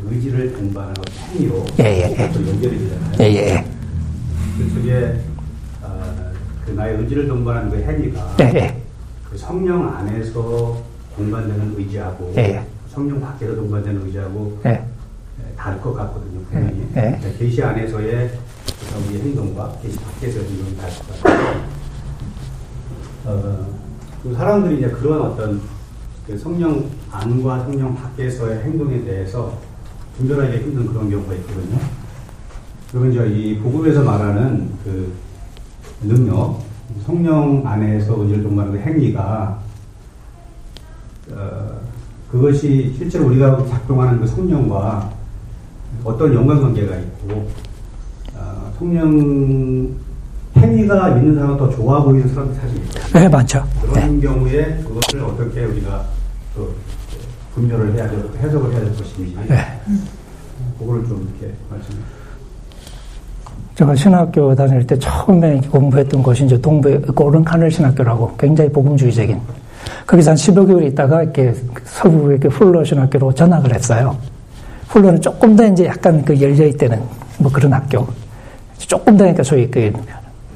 의지를 동반하는 행위로 예, 예, 예. 또 연결이 되잖아요. 예, 예. 그쪽에 어, 그 나의 의지를 동반하는 그 행위가 예, 예. 그 성령 안에서 동반되는 의지하고 예, 예. 성령 밖에서 동반되는 의지하고 예. 다를 것 같거든요. 분명히 예, 예. 계시 안에서의 우리의 행동과 계시 밖에서의 행동이 다를 것 같아요. 어, 그 사람들이 이제 그런 어떤 그 성령 안과 성령 밖에서의 행동에 대해서 분별하기 힘든 그런 경우가 있거든요. 그러면 이제 이 복음에서 말하는 그 능력, 성령 안에서 동반하는 그 행위가 어, 그것이 실제로 우리가 작동하는 그 성령과 어떤 연관관계가 있고 어, 성령 행위가 있는 사람은 더 좋아 보이는 사람들이 사실 있거든요. 네, 많죠. 그런 네. 경우에 그것을 어떻게 우리가 또 분별을 해야 될, 해석을 해야 될 것인지. 네. 그거를 좀 이렇게 말씀해 제가 신학교 다닐 때 처음에 공부했던 곳이 이제 동부의 고른카넬 신학교라고 굉장히 복음주의적인. 거기서 한 10여 개월 있다가 이렇게 서부 이렇게 풀러 신학교로 전학을 했어요. 풀러는 조금 더 이제 약간 그 열려있다는 뭐 그런 학교. 조금 더 그러니까 소위 그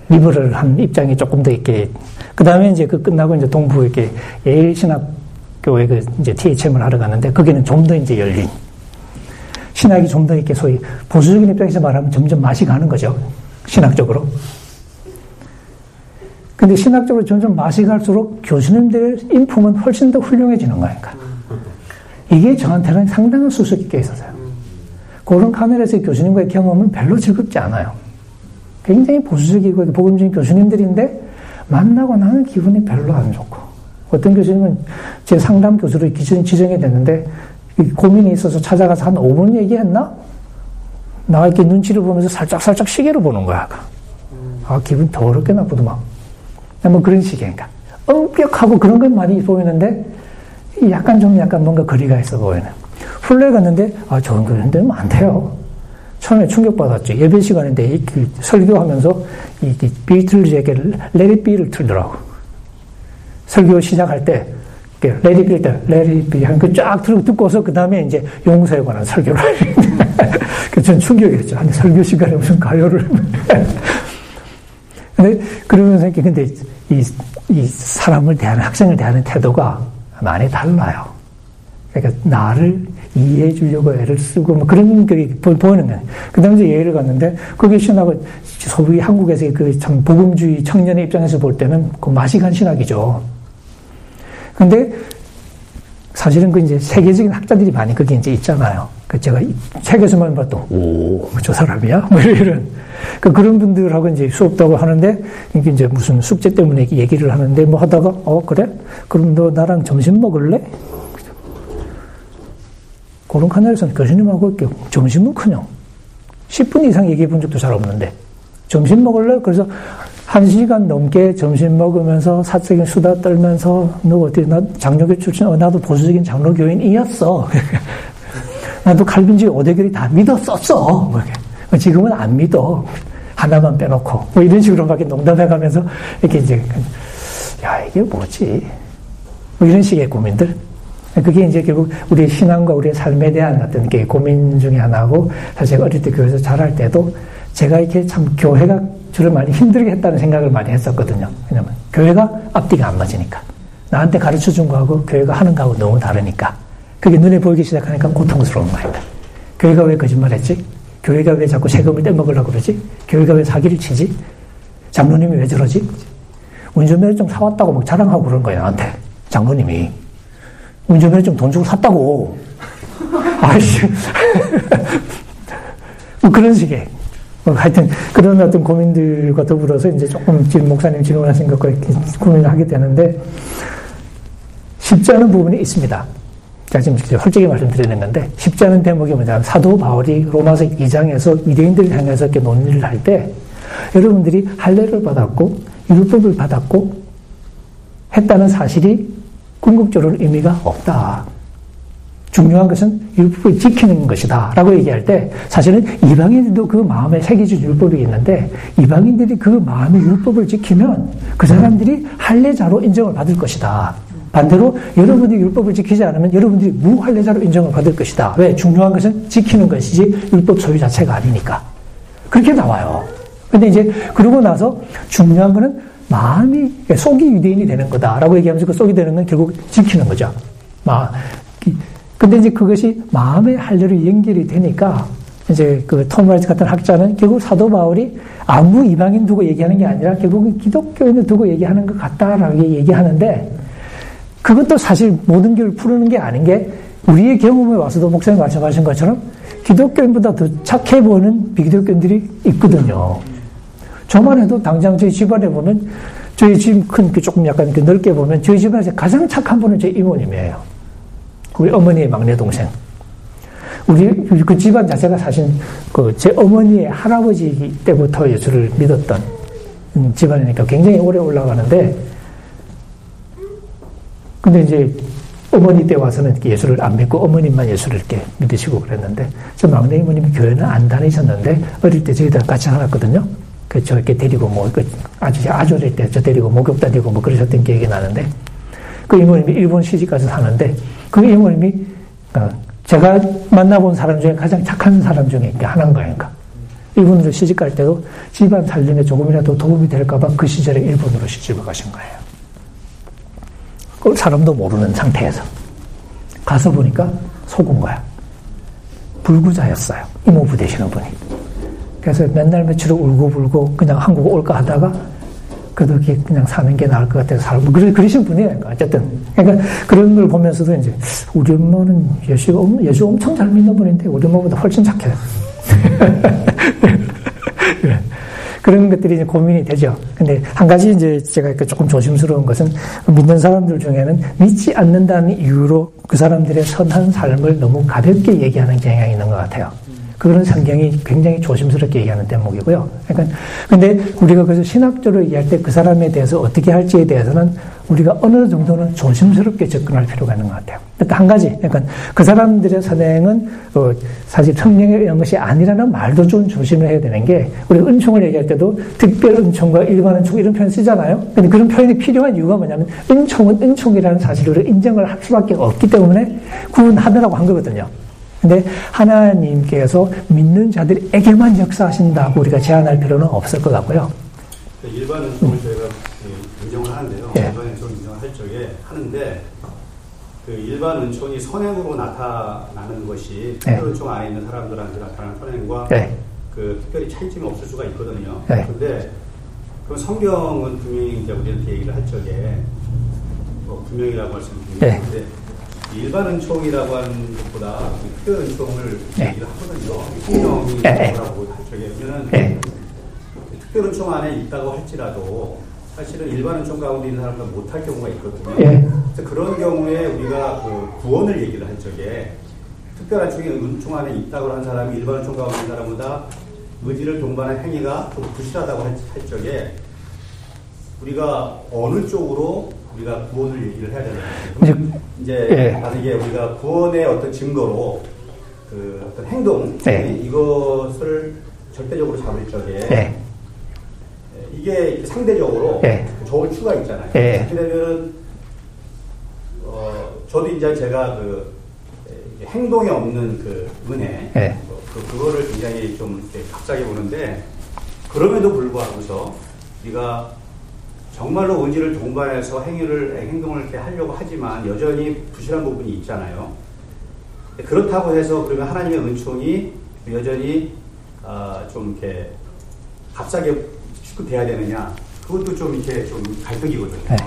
리버럴한 입장이 조금 더 이렇게. 그 다음에 이제 그 끝나고 이제 동부 이렇게 예일 신학 교회 그 이제 THM을 하러 가는데 거기는 좀 더 이제 열린 신학이 좀 더 이렇게 소위 보수적인 입장에서 말하면 점점 맛이 가는 거죠. 신학적으로. 근데 신학적으로 점점 맛이 갈수록 교수님들의 인품은 훨씬 더 훌륭해지는 거니까. 이게 저한테는 상당한 수수 깊게 있었어요. 그런 카메라에서 교수님과의 경험은 별로 즐겁지 않아요. 굉장히 보수적이고 복음적인 교수님들인데 만나고 나는 기분이 별로 안 좋고. 어떤 교수님은 제 상담 교수로 기준 지정이 됐는데 고민이 있어서 찾아가서 한 5분 얘기했나? 나 이렇게 눈치를 보면서 살짝살짝 시계를 보는 거야. 아, 기분 더럽게 나쁘더만. 뭐 그런 식이니까. 엄격하고 그런 건 많이 보이는데 약간 좀 약간 뭔가 거리가 있어 보이는. 훈련 갔는데 아, 저런 그런 데는 안 돼요. 처음에 충격받았죠. 예배 시간인데 그 설교하면서 이 비틀즈의 Let It Be를 틀더라고. 설교 시작할 때 레디 빌 때, 레디 빌 하는 그쫙 듣고서 그 다음에 이제 용서에 관한 설교를 그전 충격이었죠. 아니 설교 시간에 무슨 가요를 근데 그러면서 이렇게 근데 이, 이 사람을 대하는 학생을 대하는 태도가 많이 달라요. 그러니까 나를 이해해 주려고 애를 쓰고 뭐 그런 게 보이는 거예요. 그 이제 예를 갔는데 그게 신학을 소위 한국에서의 그참 복음주의 청년의 입장에서 볼 때는 그 맛이 간 신학이죠. 근데 사실은 그 이제 세계적인 학자들이 많이 거기 이제 있잖아요. 그 제가 책에서만 봐도 오, 저 사람이야? 뭐 이런 그 그런 분들하고 이제 수업도 하고 하는데 이게 이제 무슨 숙제 때문에 얘기를 하는데 뭐 하다가 어 그래? 그럼 너 나랑 점심 먹을래? 그런 카나에서는 교수님하고 이렇게 점심은 그냥 10분 이상 얘기해 본 적도 잘 없는데 점심 먹을래? 그래서 한 시간 넘게 점심 먹으면서 사적인 수다 떨면서 너 어디 나 장로교 출신 어, 나도 보수적인 장로교인이었어. 나도 칼빈지 오대결이 다 믿었었어. 뭐 지금은 안 믿어. 하나만 빼놓고 뭐 이런 식으로 막 농담해가면서 이렇게 이제 야 이게 뭐지? 뭐 이런 식의 고민들. 그게 이제 결국 우리의 신앙과 우리의 삶에 대한 어떤 게 고민 중에 하나고 사실 어릴 때 교회에서 자랄 때도 제가 이렇게 참 교회가 저를 많이 힘들게 했다는 생각을 많이 했었거든요. 왜냐면 교회가 앞뒤가 안 맞으니까. 나한테 가르쳐 준 거하고 교회가 하는 거하고 너무 다르니까. 그게 눈에 보이기 시작하니까 고통스러운 거예요. 교회가 왜 거짓말 했지? 교회가 왜 자꾸 세금을 떼먹으려고 그러지? 교회가 왜 사기를 치지? 장로님이 왜 저러지? 운전면허증 사왔다고 막 자랑하고 그런 거예요, 나한테. 장로님이. 운전면허증 돈 주고 샀다고. 아이씨. 뭐 그런 식의. 뭐 하여튼 그런 어떤 고민들과 더불어서 이제 조금 지금 목사님 질문하신 것과 이렇게 고민을 하게 되는데 쉽지 않은 부분이 있습니다. 제가 지금 솔직히 말씀드리는 건데 쉽지 않은 대목이 뭐냐면 사도 바울이 로마서 2장에서 유대인들을 향해서 이렇게 논의를 할 때 여러분들이 할례를 받았고 율법을 받았고 했다는 사실이 궁극적으로 의미가 없다. 중요한 것은 율법을 지키는 것이다. 라고 얘기할 때 사실은 이방인들도 그 마음에 새겨진 율법이 있는데 이방인들이 그 마음의 율법을 지키면 그 사람들이 할례자로 인정을 받을 것이다. 반대로 여러분이 율법을 지키지 않으면 여러분들이 무할례자로 인정을 받을 것이다. 왜? 중요한 것은 지키는 것이지 율법 소유 자체가 아니니까. 그렇게 나와요. 근데 이제 그러고 나서 중요한 거는 마음이 속이 유대인이 되는 거다라고 얘기하면서 그 속이 되는 건 결국 지키는 거죠. 마 근데 이제 그것이 마음의 할례로 연결이 되니까 이제 그 토마스 같은 학자는 결국 사도 바울이 아무 이방인 두고 얘기하는 게 아니라 결국은 기독교인을 두고 얘기하는 것 같다라고 얘기하는데 그것도 사실 모든 교를 푸르는 게 아닌 게 우리의 경험에 와서도 목사님 말씀하신 것처럼 기독교인보다 더 착해 보이는 비기독교인들이 있거든요. 저만 해도 당장 저희 집안에 보면 저희 집 큰 조금 약간 넓게 보면 저희 집안에서 가장 착한 분은 저희 이모님이에요. 우리 어머니의 막내 동생. 우리 그 집안 자체가 사실 그 제 어머니의 할아버지 때부터 예수를 믿었던 집안이니까 굉장히 오래 올라가는데 근데 이제 어머니 때 와서는 예수를 안 믿고 어머님만 예수를 이렇게 믿으시고 그랬는데 저 막내 이모님이 교회는 안 다니셨는데 어릴 때 저희들 같이 살았거든요. 그저 이렇게 데리고 뭐그 아주 아주 어릴 때 저 데리고 목욕 다니고 뭐 그러셨던 기억이 나는데 그 이모님이 일본 시집 가서 사는데 그 이모님이 어, 제가 만나본 사람 중에 가장 착한 사람 중에 하나인. 그러니까. 이분들 시집 갈 때도 집안 살림에 조금이라도 도움이 될까봐 그 시절에 일본으로 시집을 가신 거예요. 그 사람도 모르는 상태에서. 가서 보니까 속은 거야. 불구자였어요. 이모부 되시는 분이. 그래서 맨날 며칠 울고불고 그냥 한국 올까 하다가 그래도 그냥 사는 게 나을 것 같아서 살고 그러, 그러신 분이에요. 어쨌든 그러니까 그런 걸 보면서도 이제 우리 엄마는 예수가 예수 엄청 잘 믿는 분인데 우리 엄마보다 훨씬 착해요. 그런 것들이 이제 고민이 되죠. 근데 한 가지 이제 제가 조금 조심스러운 것은 믿는 사람들 중에는 믿지 않는다는 이유로 그 사람들의 선한 삶을 너무 가볍게 얘기하는 경향이 있는 것 같아요. 그런 성경이 굉장히 조심스럽게 얘기하는 대목이고요. 그러니까 근데 우리가 그래서 신학적으로 얘기할 때 그 사람에 대해서 어떻게 할지에 대해서는 우리가 어느 정도는 조심스럽게 접근할 필요가 있는 것 같아요. 일단 한 가지, 그러니까 그 사람들의 선행은 어, 사실 성령에 의한 것이 아니라는 말도 좀 조심을 해야 되는 게 우리 은총을 얘기할 때도 특별 은총과 일반 은총 이런 표현 쓰잖아요. 근데 그런 표현이 필요한 이유가 뭐냐면 은총은 은총이라는 사실을 인정을 할 수밖에 없기 때문에 구분하느라고 한 거거든요. 근데 하나님께서 믿는 자들에게만 역사하신다고 우리가 제한할 필요는 없을 것 같고요. 일반 은총을 음. 저희가 인정을 하는데요. 예. 일반 은총 인정을 할 적에 하는데 그 일반 은총이 선행으로 나타나는 것이 특별 예. 은총 안에 있는 사람들한테 나타나는 선행과 예. 그 특별히 차이점이 없을 수가 있거든요. 예. 그런데 그 성경은 분명히 이제 우리한테 얘기를 할 적에 뭐 분명이라고 말씀드리는데 예. 일반 은총이라고 하는 것보다 특별 은총을 네. 얘기를 하거든요. 신령이 뭐라고 할 적에 보면은 특별 은총 안에 있다고 할지라도 사실은 일반 은총 가운데 있는 사람은 못할 경우가 있거든요. 예. 그래서 그런 경우에 우리가 그 구원을 얘기를 할 적에 특별한 총이 은총 안에 있다고 하는 사람이 일반 은총 가운데 있는 사람보다 의지를 동반한 행위가 좀 부실하다고 할, 할 적에 우리가 어느 쪽으로 우리가 구원을 얘기를 해야 되는 거죠. 이제 예. 만약에 우리가 구원의 어떤 증거로 그 어떤 행동 예. 이것을 절대적으로 잡을 적에 예. 이게 상대적으로 예. 좋은 추가 있잖아요. 예. 그렇게 되면 어, 저도 이제 제가 그 행동이 없는 그 은혜 예. 그, 그거를 굉장히 좀 갑자기 보는데 그럼에도 불구하고서 우리가 정말로 의지를 동반해서 행위를 행동을 이렇게 하려고 하지만 여전히 부실한 부분이 있잖아요. 그렇다고 해서 그러면 하나님의 은총이 여전히 어, 좀 이렇게 값싸게 축구돼야 되느냐 그것도 좀 이렇게 좀 갈등이거든요. 네.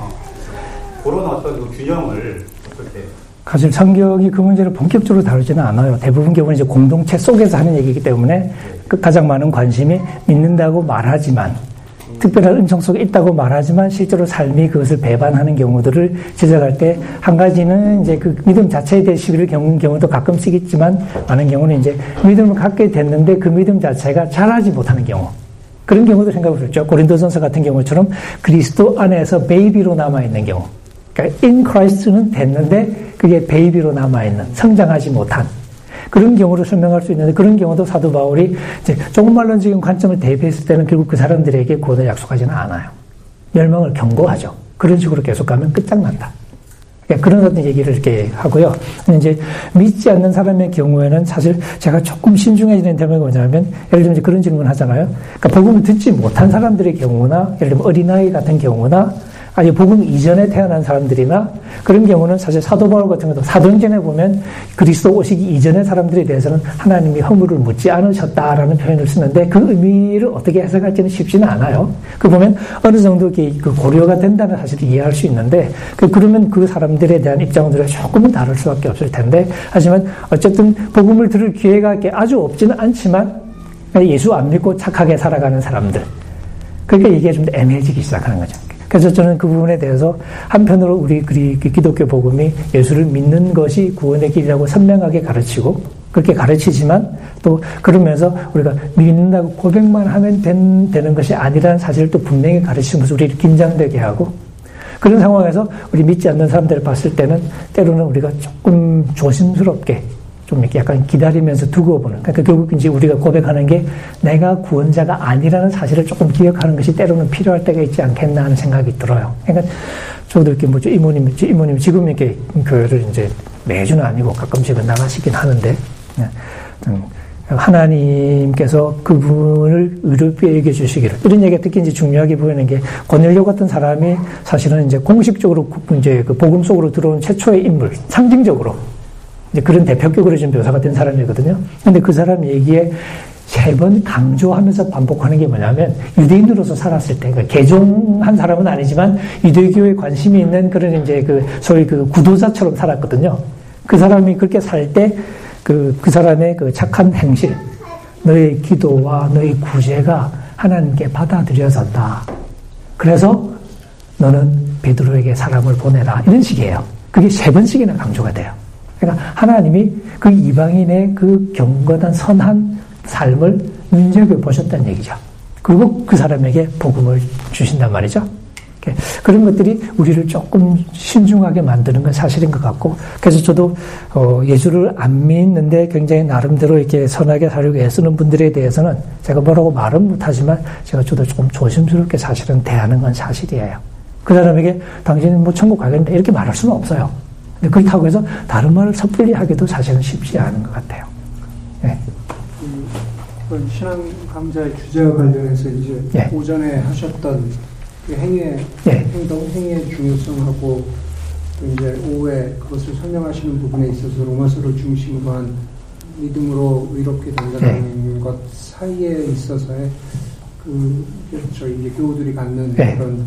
그런 어떤 그 균형을 어떻게 사실 성경이 그 문제를 본격적으로 다루지는 않아요. 대부분 경우는 이제 공동체 속에서 하는 얘기이기 때문에 네. 그 가장 많은 관심이 믿는다고 말하지만 특별한 은총 속에 있다고 말하지만 실제로 삶이 그것을 배반하는 경우들을 지적할 때 한 가지는 이제 그 믿음 자체에 대해 시비를 겪는 경우도 가끔씩 있지만 많은 경우는 이제 믿음을 갖게 됐는데 그 믿음 자체가 자라지 못하는 경우. 그런 경우도 생각해 보셨죠. 고린도전서 같은 경우처럼 그리스도 안에서 베이비로 남아 있는 경우. 그러니까 in Christ는 됐는데 그게 베이비로 남아 있는 성장하지 못한 그런 경우를 설명할 수 있는데 그런 경우도 사도 바울이 이제 조금말론적인 관점을 대비했을 때는 결국 그 사람들에게 구원을 약속하지는 않아요. 멸망을 경고하죠. 그런 식으로 계속 가면 끝장난다. 그러니까 그런 어떤 얘기를 이렇게 하고요. 이제 믿지 않는 사람의 경우에는 사실 제가 조금 신중해지는 대목이 뭐냐면 예를 들면 그런 질문 하잖아요. 그러니까 복음을 듣지 못한 사람들의 경우나 예를 들면 어린아이 같은 경우나 아니 복음 이전에 태어난 사람들이나 그런 경우는 사실 사도 바울 같은 것도 사도행전에 보면 그리스도 오시기 이전의 사람들에 대해서는 하나님이 허물을 묻지 않으셨다라는 표현을 쓰는데 그 의미를 어떻게 해석할지는 쉽지는 않아요. 그 보면 어느 정도 그 고려가 된다는 사실을 이해할 수 있는데 그 그러면 그 사람들에 대한 입장들이 조금은 다를 수밖에 없을 텐데 하지만 어쨌든 복음을 들을 기회가 아주 없지는 않지만 예수 안 믿고 착하게 살아가는 사람들 그러니까 이게 좀 애매해지기 시작하는 거죠. 그래서 저는 그 부분에 대해서 한편으로 우리 기독교 복음이 예수를 믿는 것이 구원의 길이라고 선명하게 가르치고 그렇게 가르치지만 또 그러면서 우리가 믿는다고 고백만 하면 된, 되는 것이 아니라는 사실을 또 분명히 가르치면서 우리를 긴장되게 하고 그런 상황에서 우리 믿지 않는 사람들을 봤을 때는 때로는 우리가 조금 조심스럽게 좀 이렇게 약간 기다리면서 두고 보는. 그러니까 결국 이제 우리가 고백하는 게 내가 구원자가 아니라는 사실을 조금 기억하는 것이 때로는 필요할 때가 있지 않겠나 하는 생각이 들어요. 그러니까 저도 이렇게 뭐죠 이모님, 이모님 지금 이렇게 교회를 이제 매주는 아니고 가끔씩은 나가시긴 하는데 네. 음, 하나님께서 그분을 의롭게 여겨 주시기를 이런 얘기가 특히 이제 중요하게 보이는 게 권율료 같은 사람이 사실은 이제 공식적으로 이제 그 복음 속으로 들어온 최초의 인물 상징적으로 이제 그런 대표격으로 좀 묘사가 된 사람이거든요. 근데 그 사람 얘기에 세 번 강조하면서 반복하는 게 뭐냐면 유대인으로서 살았을 때, 그 개종한 사람은 아니지만 유대교에 관심이 있는 그런 이제 그 소위 그 구도자처럼 살았거든요. 그 사람이 그렇게 살 때 그, 그 사람의 그 착한 행실, 너의 기도와 너의 구제가 하나님께 받아들여졌다. 그래서 너는 베드로에게 사람을 보내라. 이런 식이에요. 그게 세 번씩이나 강조가 돼요. 그러니까 하나님이 그 이방인의 그 경건한 선한 삶을 눈여겨보셨다는 얘기죠. 그리고 그 사람에게 복음을 주신단 말이죠. 그런 것들이 우리를 조금 신중하게 만드는 건 사실인 것 같고, 그래서 저도 어, 예수를 안 믿는데 굉장히 나름대로 이렇게 선하게 살려고 애쓰는 분들에 대해서는 제가 뭐라고 말은 못하지만 제가 저도 조금 조심스럽게 사실은 대하는 건 사실이에요. 그 사람에게 당신은 뭐 천국 가겠는데 이렇게 말할 수는 없어요. 그렇다고 해서 다른 말을 섣불리 하기도 사실은 쉽지 않은 것 같아요. 네. 그 신앙 강좌의 주제와 관련해서 이제 네. 오전에 하셨던 그 행위의 네. 행동, 행위의 중요성하고 또 이제 오후에 그것을 설명하시는 부분에 있어서 로마서를 중심으로 한 믿음으로 의롭게 된다는 네. 것 사이에 있어서의 그 저희 이제 교우들이 갖는 네. 그런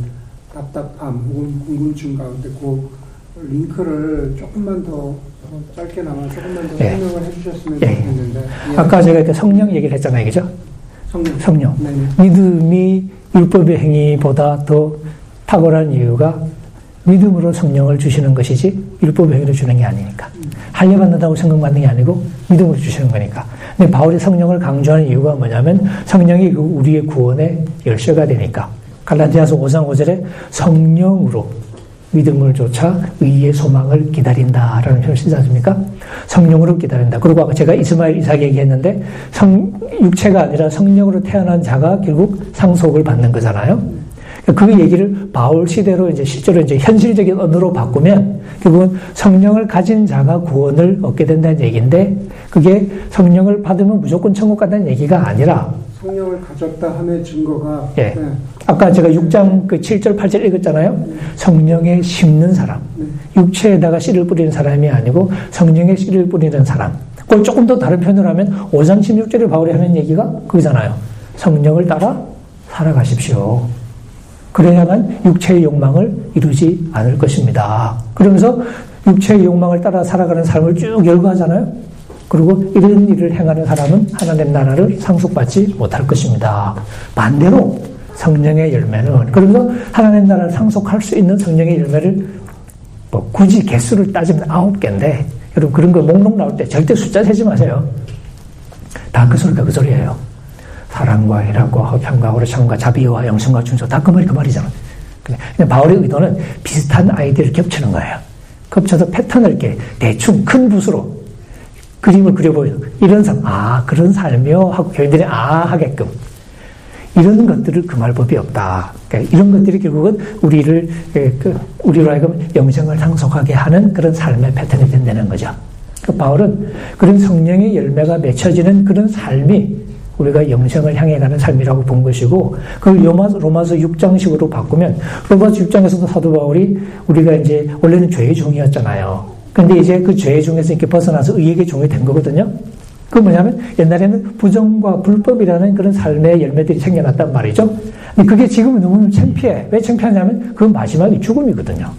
답답함 혹은 궁금증 가운데 그 링크를 조금만 더 짧게나마 조금만 더 예. 설명을 해주셨으면 예. 좋겠는데. 예. 아까 제가 이렇게 성령 얘기를 했잖아요, 그죠? 성령. 성령. 네, 네. 믿음이 율법의 행위보다 더 탁월한 이유가 믿음으로 성령을 주시는 것이지 율법의 행위로 주는 게 아니니까. 음. 할례받는다고 생각받는 게 아니고 믿음으로 주시는 거니까. 근데 바울이 성령을 강조하는 이유가 뭐냐면 성령이 그 우리의 구원의 열쇠가 되니까. 갈라디아서 5장 5절에 성령으로 믿음을 쫓아 의의 소망을 기다린다라는 표현을 쓰지 않습니까? 성령으로 기다린다. 그리고 아까 제가 이스마엘 이삭 얘기했는데 성, 육체가 아니라 성령으로 태어난 자가 결국 상속을 받는 거잖아요. 그 얘기를 바울 시대로 이제 실제로 이제 현실적인 언어로 바꾸면 결국은 성령을 가진 자가 구원을 얻게 된다는 얘기인데 그게 성령을 받으면 무조건 천국 간다는 얘기가 아니라 성령을 가졌다 함의 증거가 예. 네. 아까 제가 6장 그 7절 8절 읽었잖아요. 네. 성령에 심는 사람. 네. 육체에다가 씨를 뿌리는 사람이 아니고 성령에 씨를 뿌리는 사람. 그걸 조금 더 다른 표현을 하면 5장 16절에 바울이 하는 얘기가 그거잖아요. 성령을 따라 살아가십시오. 그래야만 육체의 욕망을 이루지 않을 것입니다. 그러면서 육체의 욕망을 따라 살아가는 삶을 쭉 열거하잖아요. 그리고 이런 일을 행하는 사람은 하나님 나라를 상속받지 못할 것입니다. 반대로 성령의 열매는 그러면서 하나님 나라를 상속할 수 있는 성령의 열매를 뭐 굳이 개수를 따지면 아홉 개인데 여러분 그런 거 목록 나올 때 절대 숫자 세지 마세요. 다 그 소리가 그 소리예요. 사랑과 희락과 허평과 오르참과 자비와 영성과 충성 다 그 말이 그 말이잖아. 근데 바울의 의도는 비슷한 아이디어를 겹치는 거예요. 겹쳐서 패턴을 이렇게 대충 큰 붓으로 그림을 그려보여요. 이런 삶, 아, 그런 삶이요? 하고 교인들이 아, 하게끔. 이런 것들을 금할 법이 없다. 그러니까 이런 것들이 결국은 우리를, 예, 그, 우리로 하여금 영생을 상속하게 하는 그런 삶의 패턴이 된다는 거죠. 그 바울은 그런 성령의 열매가 맺혀지는 그런 삶이 우리가 영생을 향해 가는 삶이라고 본 것이고, 그걸 로마서 6장식으로 바꾸면, 로마서 6장에서도 사도 바울이 우리가 이제 원래는 죄의 종이었잖아요. 근데 이제 그 죄 중에서 이렇게 벗어나서 의에게 종이 된 거거든요. 그 뭐냐면 옛날에는 부정과 불법이라는 그런 삶의 열매들이 생겨났단 말이죠. 근데 그게 지금은 너무 창피해. 왜 창피하냐면 그 마지막이 죽음이거든요.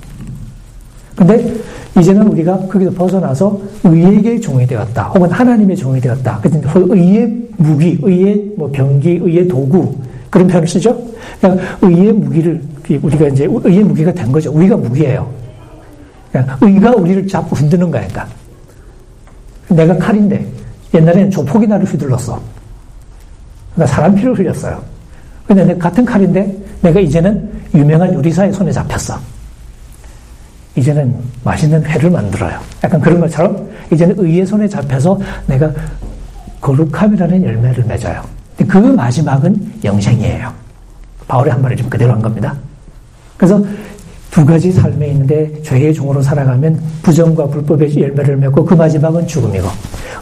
근데 이제는 우리가 거기서 벗어나서 의에게 종이 되었다. 혹은 하나님의 종이 되었다. 그래서 의의 무기, 의의 뭐 병기, 의의 도구 그런 표현을 쓰죠. 그러니까 의의 무기를 우리가 이제 의의 무기가 된 거죠. 우리가 무기예요. 의가 우리를 자꾸 흔드는 거야. 그러니까. 내가 칼인데 옛날에는 조폭이 나를 휘둘렀어. 그러니까 사람 피를 흘렸어요. 근데 내가 같은 칼인데 내가 이제는 유명한 요리사의 손에 잡혔어. 이제는 맛있는 회를 만들어요. 약간 그런 것처럼 이제는 의의 손에 잡혀서 내가 거룩함이라는 열매를 맺어요. 그 마지막은 영생이에요. 바울의 한 말을 좀 그대로 한 겁니다. 그래서 두 가지 삶에 있는데 죄의 종으로 살아가면 부정과 불법의 열매를 맺고 그 마지막은 죽음이고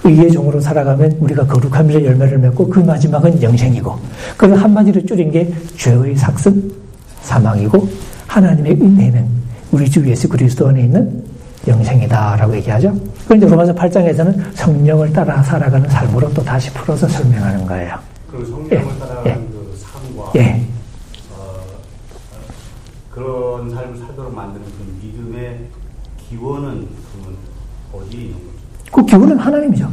의의 종으로 살아가면 우리가 거룩함의 열매를 맺고 그 마지막은 영생이고 그걸 한마디로 줄인 게 죄의 삭슨 사망이고 하나님의 은혜는 우리 주 예수 그리스도 안에 있는 영생이다라고 얘기하죠. 그런데 로마서 8장에서는 성령을 따라 살아가는 삶으로 또 다시 풀어서 설명하는 거예요. 그 성령을 예. 따라가는 예. 그 삶과 예. 그런 삶을 살도록 만드는 그 믿음의 기원은 어디에 있는 거죠? 그 기원은 하나님이죠.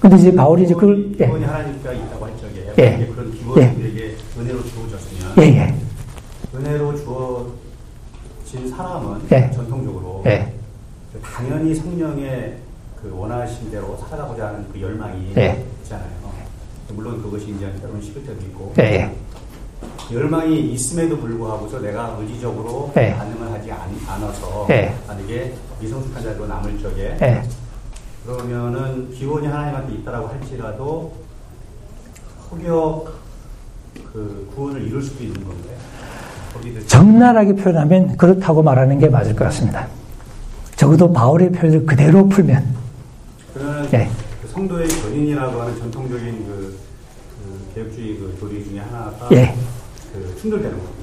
근데 이제 바울이 이제 그걸 예. 기원이 예. 하나님과 있다고 할 적에 예. 그런 기원이 예. 우리에게 은혜로 주어졌으면 예, 예. 은혜로 주어진 사람은 예. 전통적으로 예. 당연히 성령의 그 원하신 대로 살아가고자 하는 그 열망이 있잖아요. 물론 그것이 이제 때로는 식을 때도 있고 열망이 있음에도 불구하고서 내가 의지적으로 네. 반응을 하지 않, 아서 네. 만약에 미성숙한 자로 남을 적에 네. 그러면은 기원이 하나님한테 있다라고 할지라도 혹여 그 구원을 이룰 수도 있는 건데 적나라하게 표현하면 그렇다고 말하는 게 맞을 것 같습니다. 적어도 바울의 표현을 그대로 풀면 그러면 네. 그 성도의 견인이라고 하는 전통적인 그, 그 개혁주의 그 교리 중에 하나가 예. 그.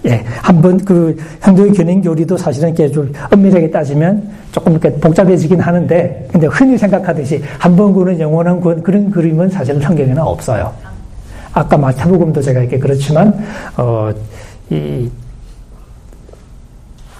예, 한번 그 현도의 견인 교리도 사실은 이렇게 좀 엄밀하게 따지면 조금 이렇게 복잡해지긴 하는데, 근데 흔히 생각하듯이 한 번 구는 영원한 구원 그런 그림은 사실은 성경에는 없어요. 아까 마태복음도 제가 이렇게 그렇지만 어, 이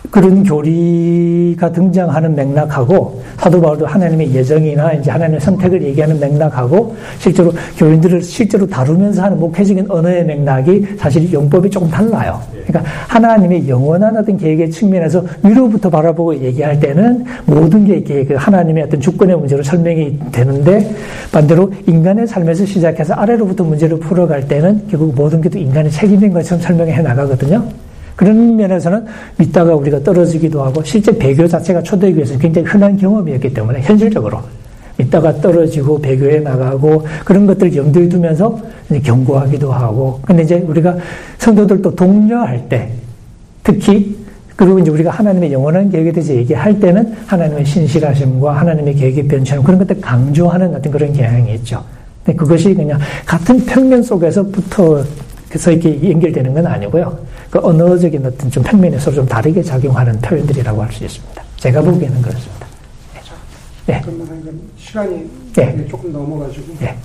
그런 교리가 등장하는 맥락하고 사도 바울도 하나님의 예정이나 이제 하나님의 선택을 얘기하는 맥락하고 실제로 교인들을 실제로 다루면서 하는 목회적인 언어의 맥락이 사실 용법이 조금 달라요. 그러니까 하나님의 영원한 어떤 계획의 측면에서 위로부터 바라보고 얘기할 때는 모든 게 이렇게 그 하나님의 어떤 주권의 문제로 설명이 되는데 반대로 인간의 삶에서 시작해서 아래로부터 문제를 풀어갈 때는 결국 모든 게 또 인간의 책임인 것처럼 설명해 나가거든요. 그런 면에서는 믿다가 우리가 떨어지기도 하고 실제 배교 자체가 초대교회에서 굉장히 흔한 경험이었기 때문에 현실적으로 믿다가 떨어지고 배교에 나가고 그런 것들을 염두에 두면서 경고하기도 하고 근데 이제 우리가 성도들도 독려할 때 특히 그리고 이제 우리가 하나님의 영원한 계획에 대해서 얘기할 때는 하나님의 신실하심과 하나님의 계획의 변천 그런 것들 강조하는 어떤 그런 경향이 있죠. 근데 그것이 그냥 같은 평면 속에서 붙어 서 이렇게 연결되는 건 아니고요. 그 언어적인 어떤 좀 평면에 서로 좀 다르게 작용하는 표현들이라고 할 수 있습니다. 제가 보기에는 그렇습니다. 네. 그러면 시간이 네. 조금 넘어가지고 네.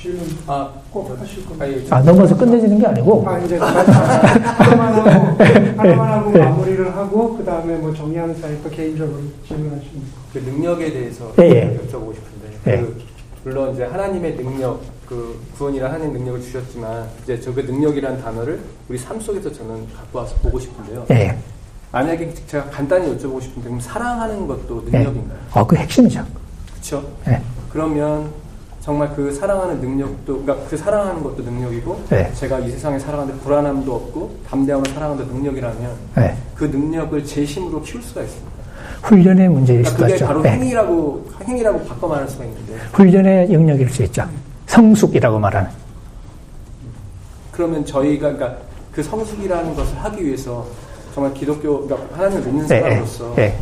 질문 아, 꼭 하실 건가요? 아, 넘어서 끝내지는 게 아니고. 아, 이제 하나만 하고, 네. 하나만 하고 네. 마무리를 하고, 그 다음에 뭐 정리하는 사이 또 개인적으로 질문하시면. 그 능력에 대해서 네. 여쭤보고 싶은데, 그 물론 이제 하나님의 능력, 그 구원이란 하나님 능력을 주셨지만 이제 저그 능력이란 단어를 우리 삶 속에서 저는 갖고 와서 보고 싶은데요. 네. 만약에 제가 간단히 여쭤보고 싶은데 그럼 사랑하는 것도 네. 능력인가요? 네. 어, 그 핵심이죠. 그렇죠. 네. 그러면 정말 그 사랑하는 능력도 그러니까 그 사랑하는 것도 능력이고 네. 제가 이 세상에 살아가는데 불안함도 없고 담대함을 사랑하는 능력이라면 네. 그 능력을 제 힘으로 키울 수가 있습니다. 훈련의 문제일 그러니까 수도 있죠. 바로 네. 행위라고 행위라고 바꿔 말할 수가 있는데 훈련의 영역일 수 있죠. 성숙이라고 말하는. 그러면 저희가 그러니까 그 성숙이라는 것을 하기 위해서 정말 기독교 그러니까 하나님을 믿는 네, 사람으로서 네, 네.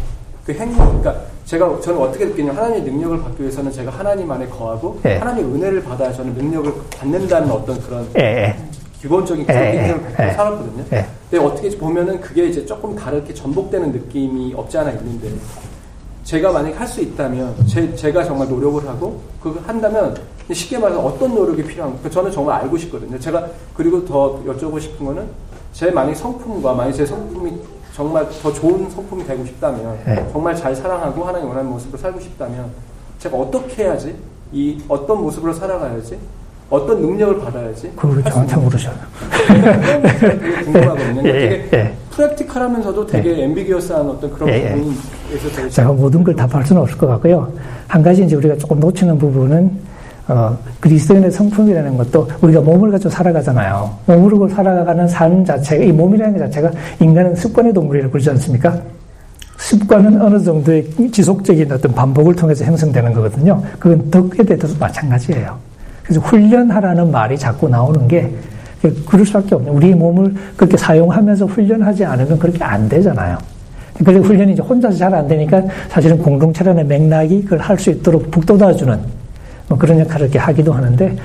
그 행위 그러니까 제가 저는 어떻게 느끼냐면 하나님의 능력을 받기 위해서는 제가 하나님 안에 거하고 네. 하나님의 은혜를 받아야 저는 능력을 받는다는 어떤 그런 네. 기본적인 기독교를 네. 살았거든요. 근데 어떻게 보면은 그게 이제 조금 다르게 전복되는 느낌이 없지 않아 있는데 제가 만약 할 수 있다면 제, 제가 정말 노력을 하고 그거 한다면 쉽게 말해서 어떤 노력이 필요한가 저는 정말 알고 싶거든요. 제가 그리고 더 여쭤보고 싶은 거는 제 만약 성품과 만약 제 성품이 정말 더 좋은 성품이 되고 싶다면 네. 정말 잘 사랑하고 하나님 원하는 모습으로 살고 싶다면 제가 어떻게 해야지 이 어떤 모습으로 살아가야지 어떤 능력을 받아야지 그걸 저한테 물으셔요. 궁금하거든요. 예, 예. 프랙티컬하면서도 되게 예. 엠비기어스한 어떤 그런 예, 부분에서 제가 모든 걸 답할 수는 없을 것 같고요. 한 가지 이제 우리가 조금 놓치는 부분은 어, 그리스도인의 성품이라는 것도 우리가 몸을 가지고 살아가잖아요. 몸으로 살아가는 삶 자체가, 이 몸이라는 것 자체가 인간은 습관의 동물이라고 그러지 않습니까? 습관은 어느 정도의 지속적인 어떤 반복을 통해서 형성되는 거거든요. 그건 덕에 대해서도 마찬가지예요. 그래서 훈련하라는 말이 자꾸 나오는 게 그럴 수밖에 없네요. 우리 몸을 그렇게 사용하면서 훈련하지 않으면 그렇게 안 되잖아요. 그래서 훈련이 이제 혼자서 잘 안 되니까 사실은 공동체라는 맥락이 그걸 할 수 있도록 북돋아주는 뭐 그런 역할을 이렇게 하기도 하는데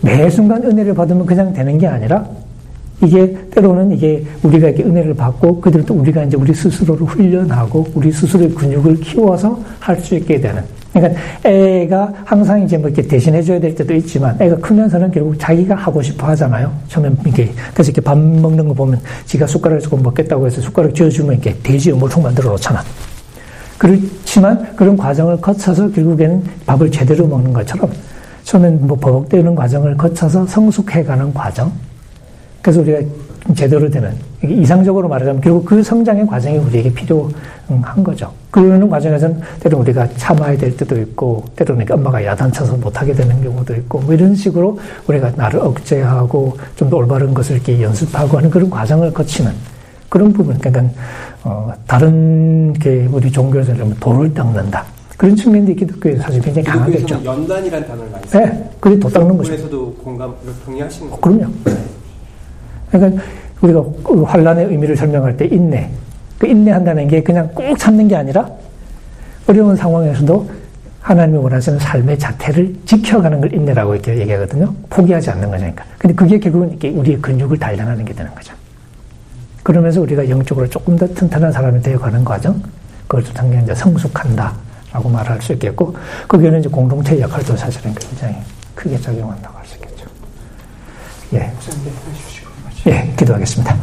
매 순간 은혜를 받으면 그냥 되는 게 아니라 이게 때로는 이게 우리가 이렇게 은혜를 받고 또 우리가 이제 우리 스스로를 훈련하고 우리 스스로의 근육을 키워서 할 수 있게 되는. 그러니까 애가 항상 이제 뭐 이렇게 대신해줘야 될 때도 있지만 애가 크면서는 결국 자기가 하고 싶어 하잖아요. 처음에 이렇게 그래서 이렇게 밥 먹는 거 보면 지가 숟가락을 조금 먹겠다고 해서 숟가락 쥐어주면 이렇게 돼지 어물통 만들어 놓잖아. 그렇지만 그런 과정을 거쳐서 결국에는 밥을 제대로 먹는 것처럼 처음엔 뭐 버벅대는 과정을 거쳐서 성숙해가는 과정. 그래서 우리가 제대로 되는 이상적으로 말하자면 결국 그 성장의 과정이 우리에게 필요한 거죠. 그러는 과정에서는 때로 우리가 참아야 될 때도 있고 때로는 엄마가 야단쳐서 못하게 되는 경우도 있고 뭐 이런 식으로 우리가 나를 억제하고 좀 더 올바른 것을 이렇게 연습하고 하는 그런 과정을 거치는 그런 부분, 그러니까 어, 다른 게 우리 종교에서 는 돌을 닦는다. 그런 측면도 기독교에서 사실 굉장히 강하겠죠. 연단이라는 단어를 많이 써요. 네, 그게 도 닦는 거죠. 에서도 공감, 동의하시는 거죠. 그럼요. 그러니까 우리가 그 환란의 의미를 설명할 때 인내, 그 인내한다는 게 그냥 꼭 참는 게 아니라 어려운 상황에서도 하나님이 원하시는 삶의 자태를 지켜가는 걸 인내라고 이렇게 얘기하거든요. 포기하지 않는 거니까. 근데 그게 결국은 이렇게 우리의 근육을 단련하는 게 되는 거죠. 그러면서 우리가 영적으로 조금 더 튼튼한 사람이 되어가는 과정, 그걸 당연히 이제 성숙한다라고 말할 수 있겠고, 거기에는 이제 공동체 역할도 사실은 굉장히 크게 작용한다고 할 수 있겠죠. 예. 예, 기도하겠습니다.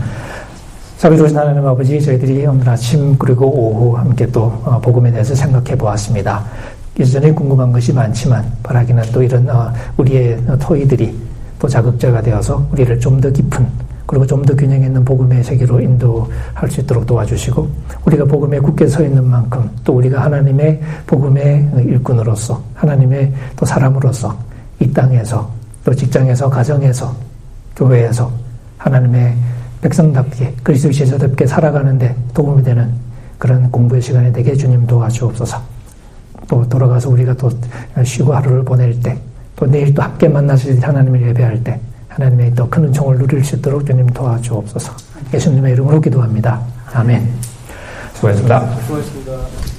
자비로우신 하나님 아버지 저희들이 오늘 아침 그리고 오후 함께 또 어, 복음에 대해서 생각해 보았습니다. 여전히 궁금한 것이 많지만 바라기는 또 이런 어, 우리의 토이들이 또 자극자가 되어서 우리를 좀 더 깊은 그리고 좀 더 균형 있는 복음의 세계로 인도할 수 있도록 도와주시고 우리가 복음에 굳게 서 있는 만큼 또 우리가 하나님의 복음의 일꾼으로서 하나님의 또 사람으로서 이 땅에서 또 직장에서 가정에서 교회에서 하나님의 백성답게 그리스도 제자답게 살아가는데 도움이 되는 그런 공부의 시간이 되게 주님 도와주옵소서. 또 돌아가서 우리가 또 쉬고 하루를 보낼 때, 또 내일 또 함께 만나실 하나님을 예배할 때, 하나님의 더 큰 은총을 누릴 수 있도록 주님 도와주옵소서. 예수님의 이름으로 기도합니다. 아멘. 수고하셨습니다. 수고하셨습니다.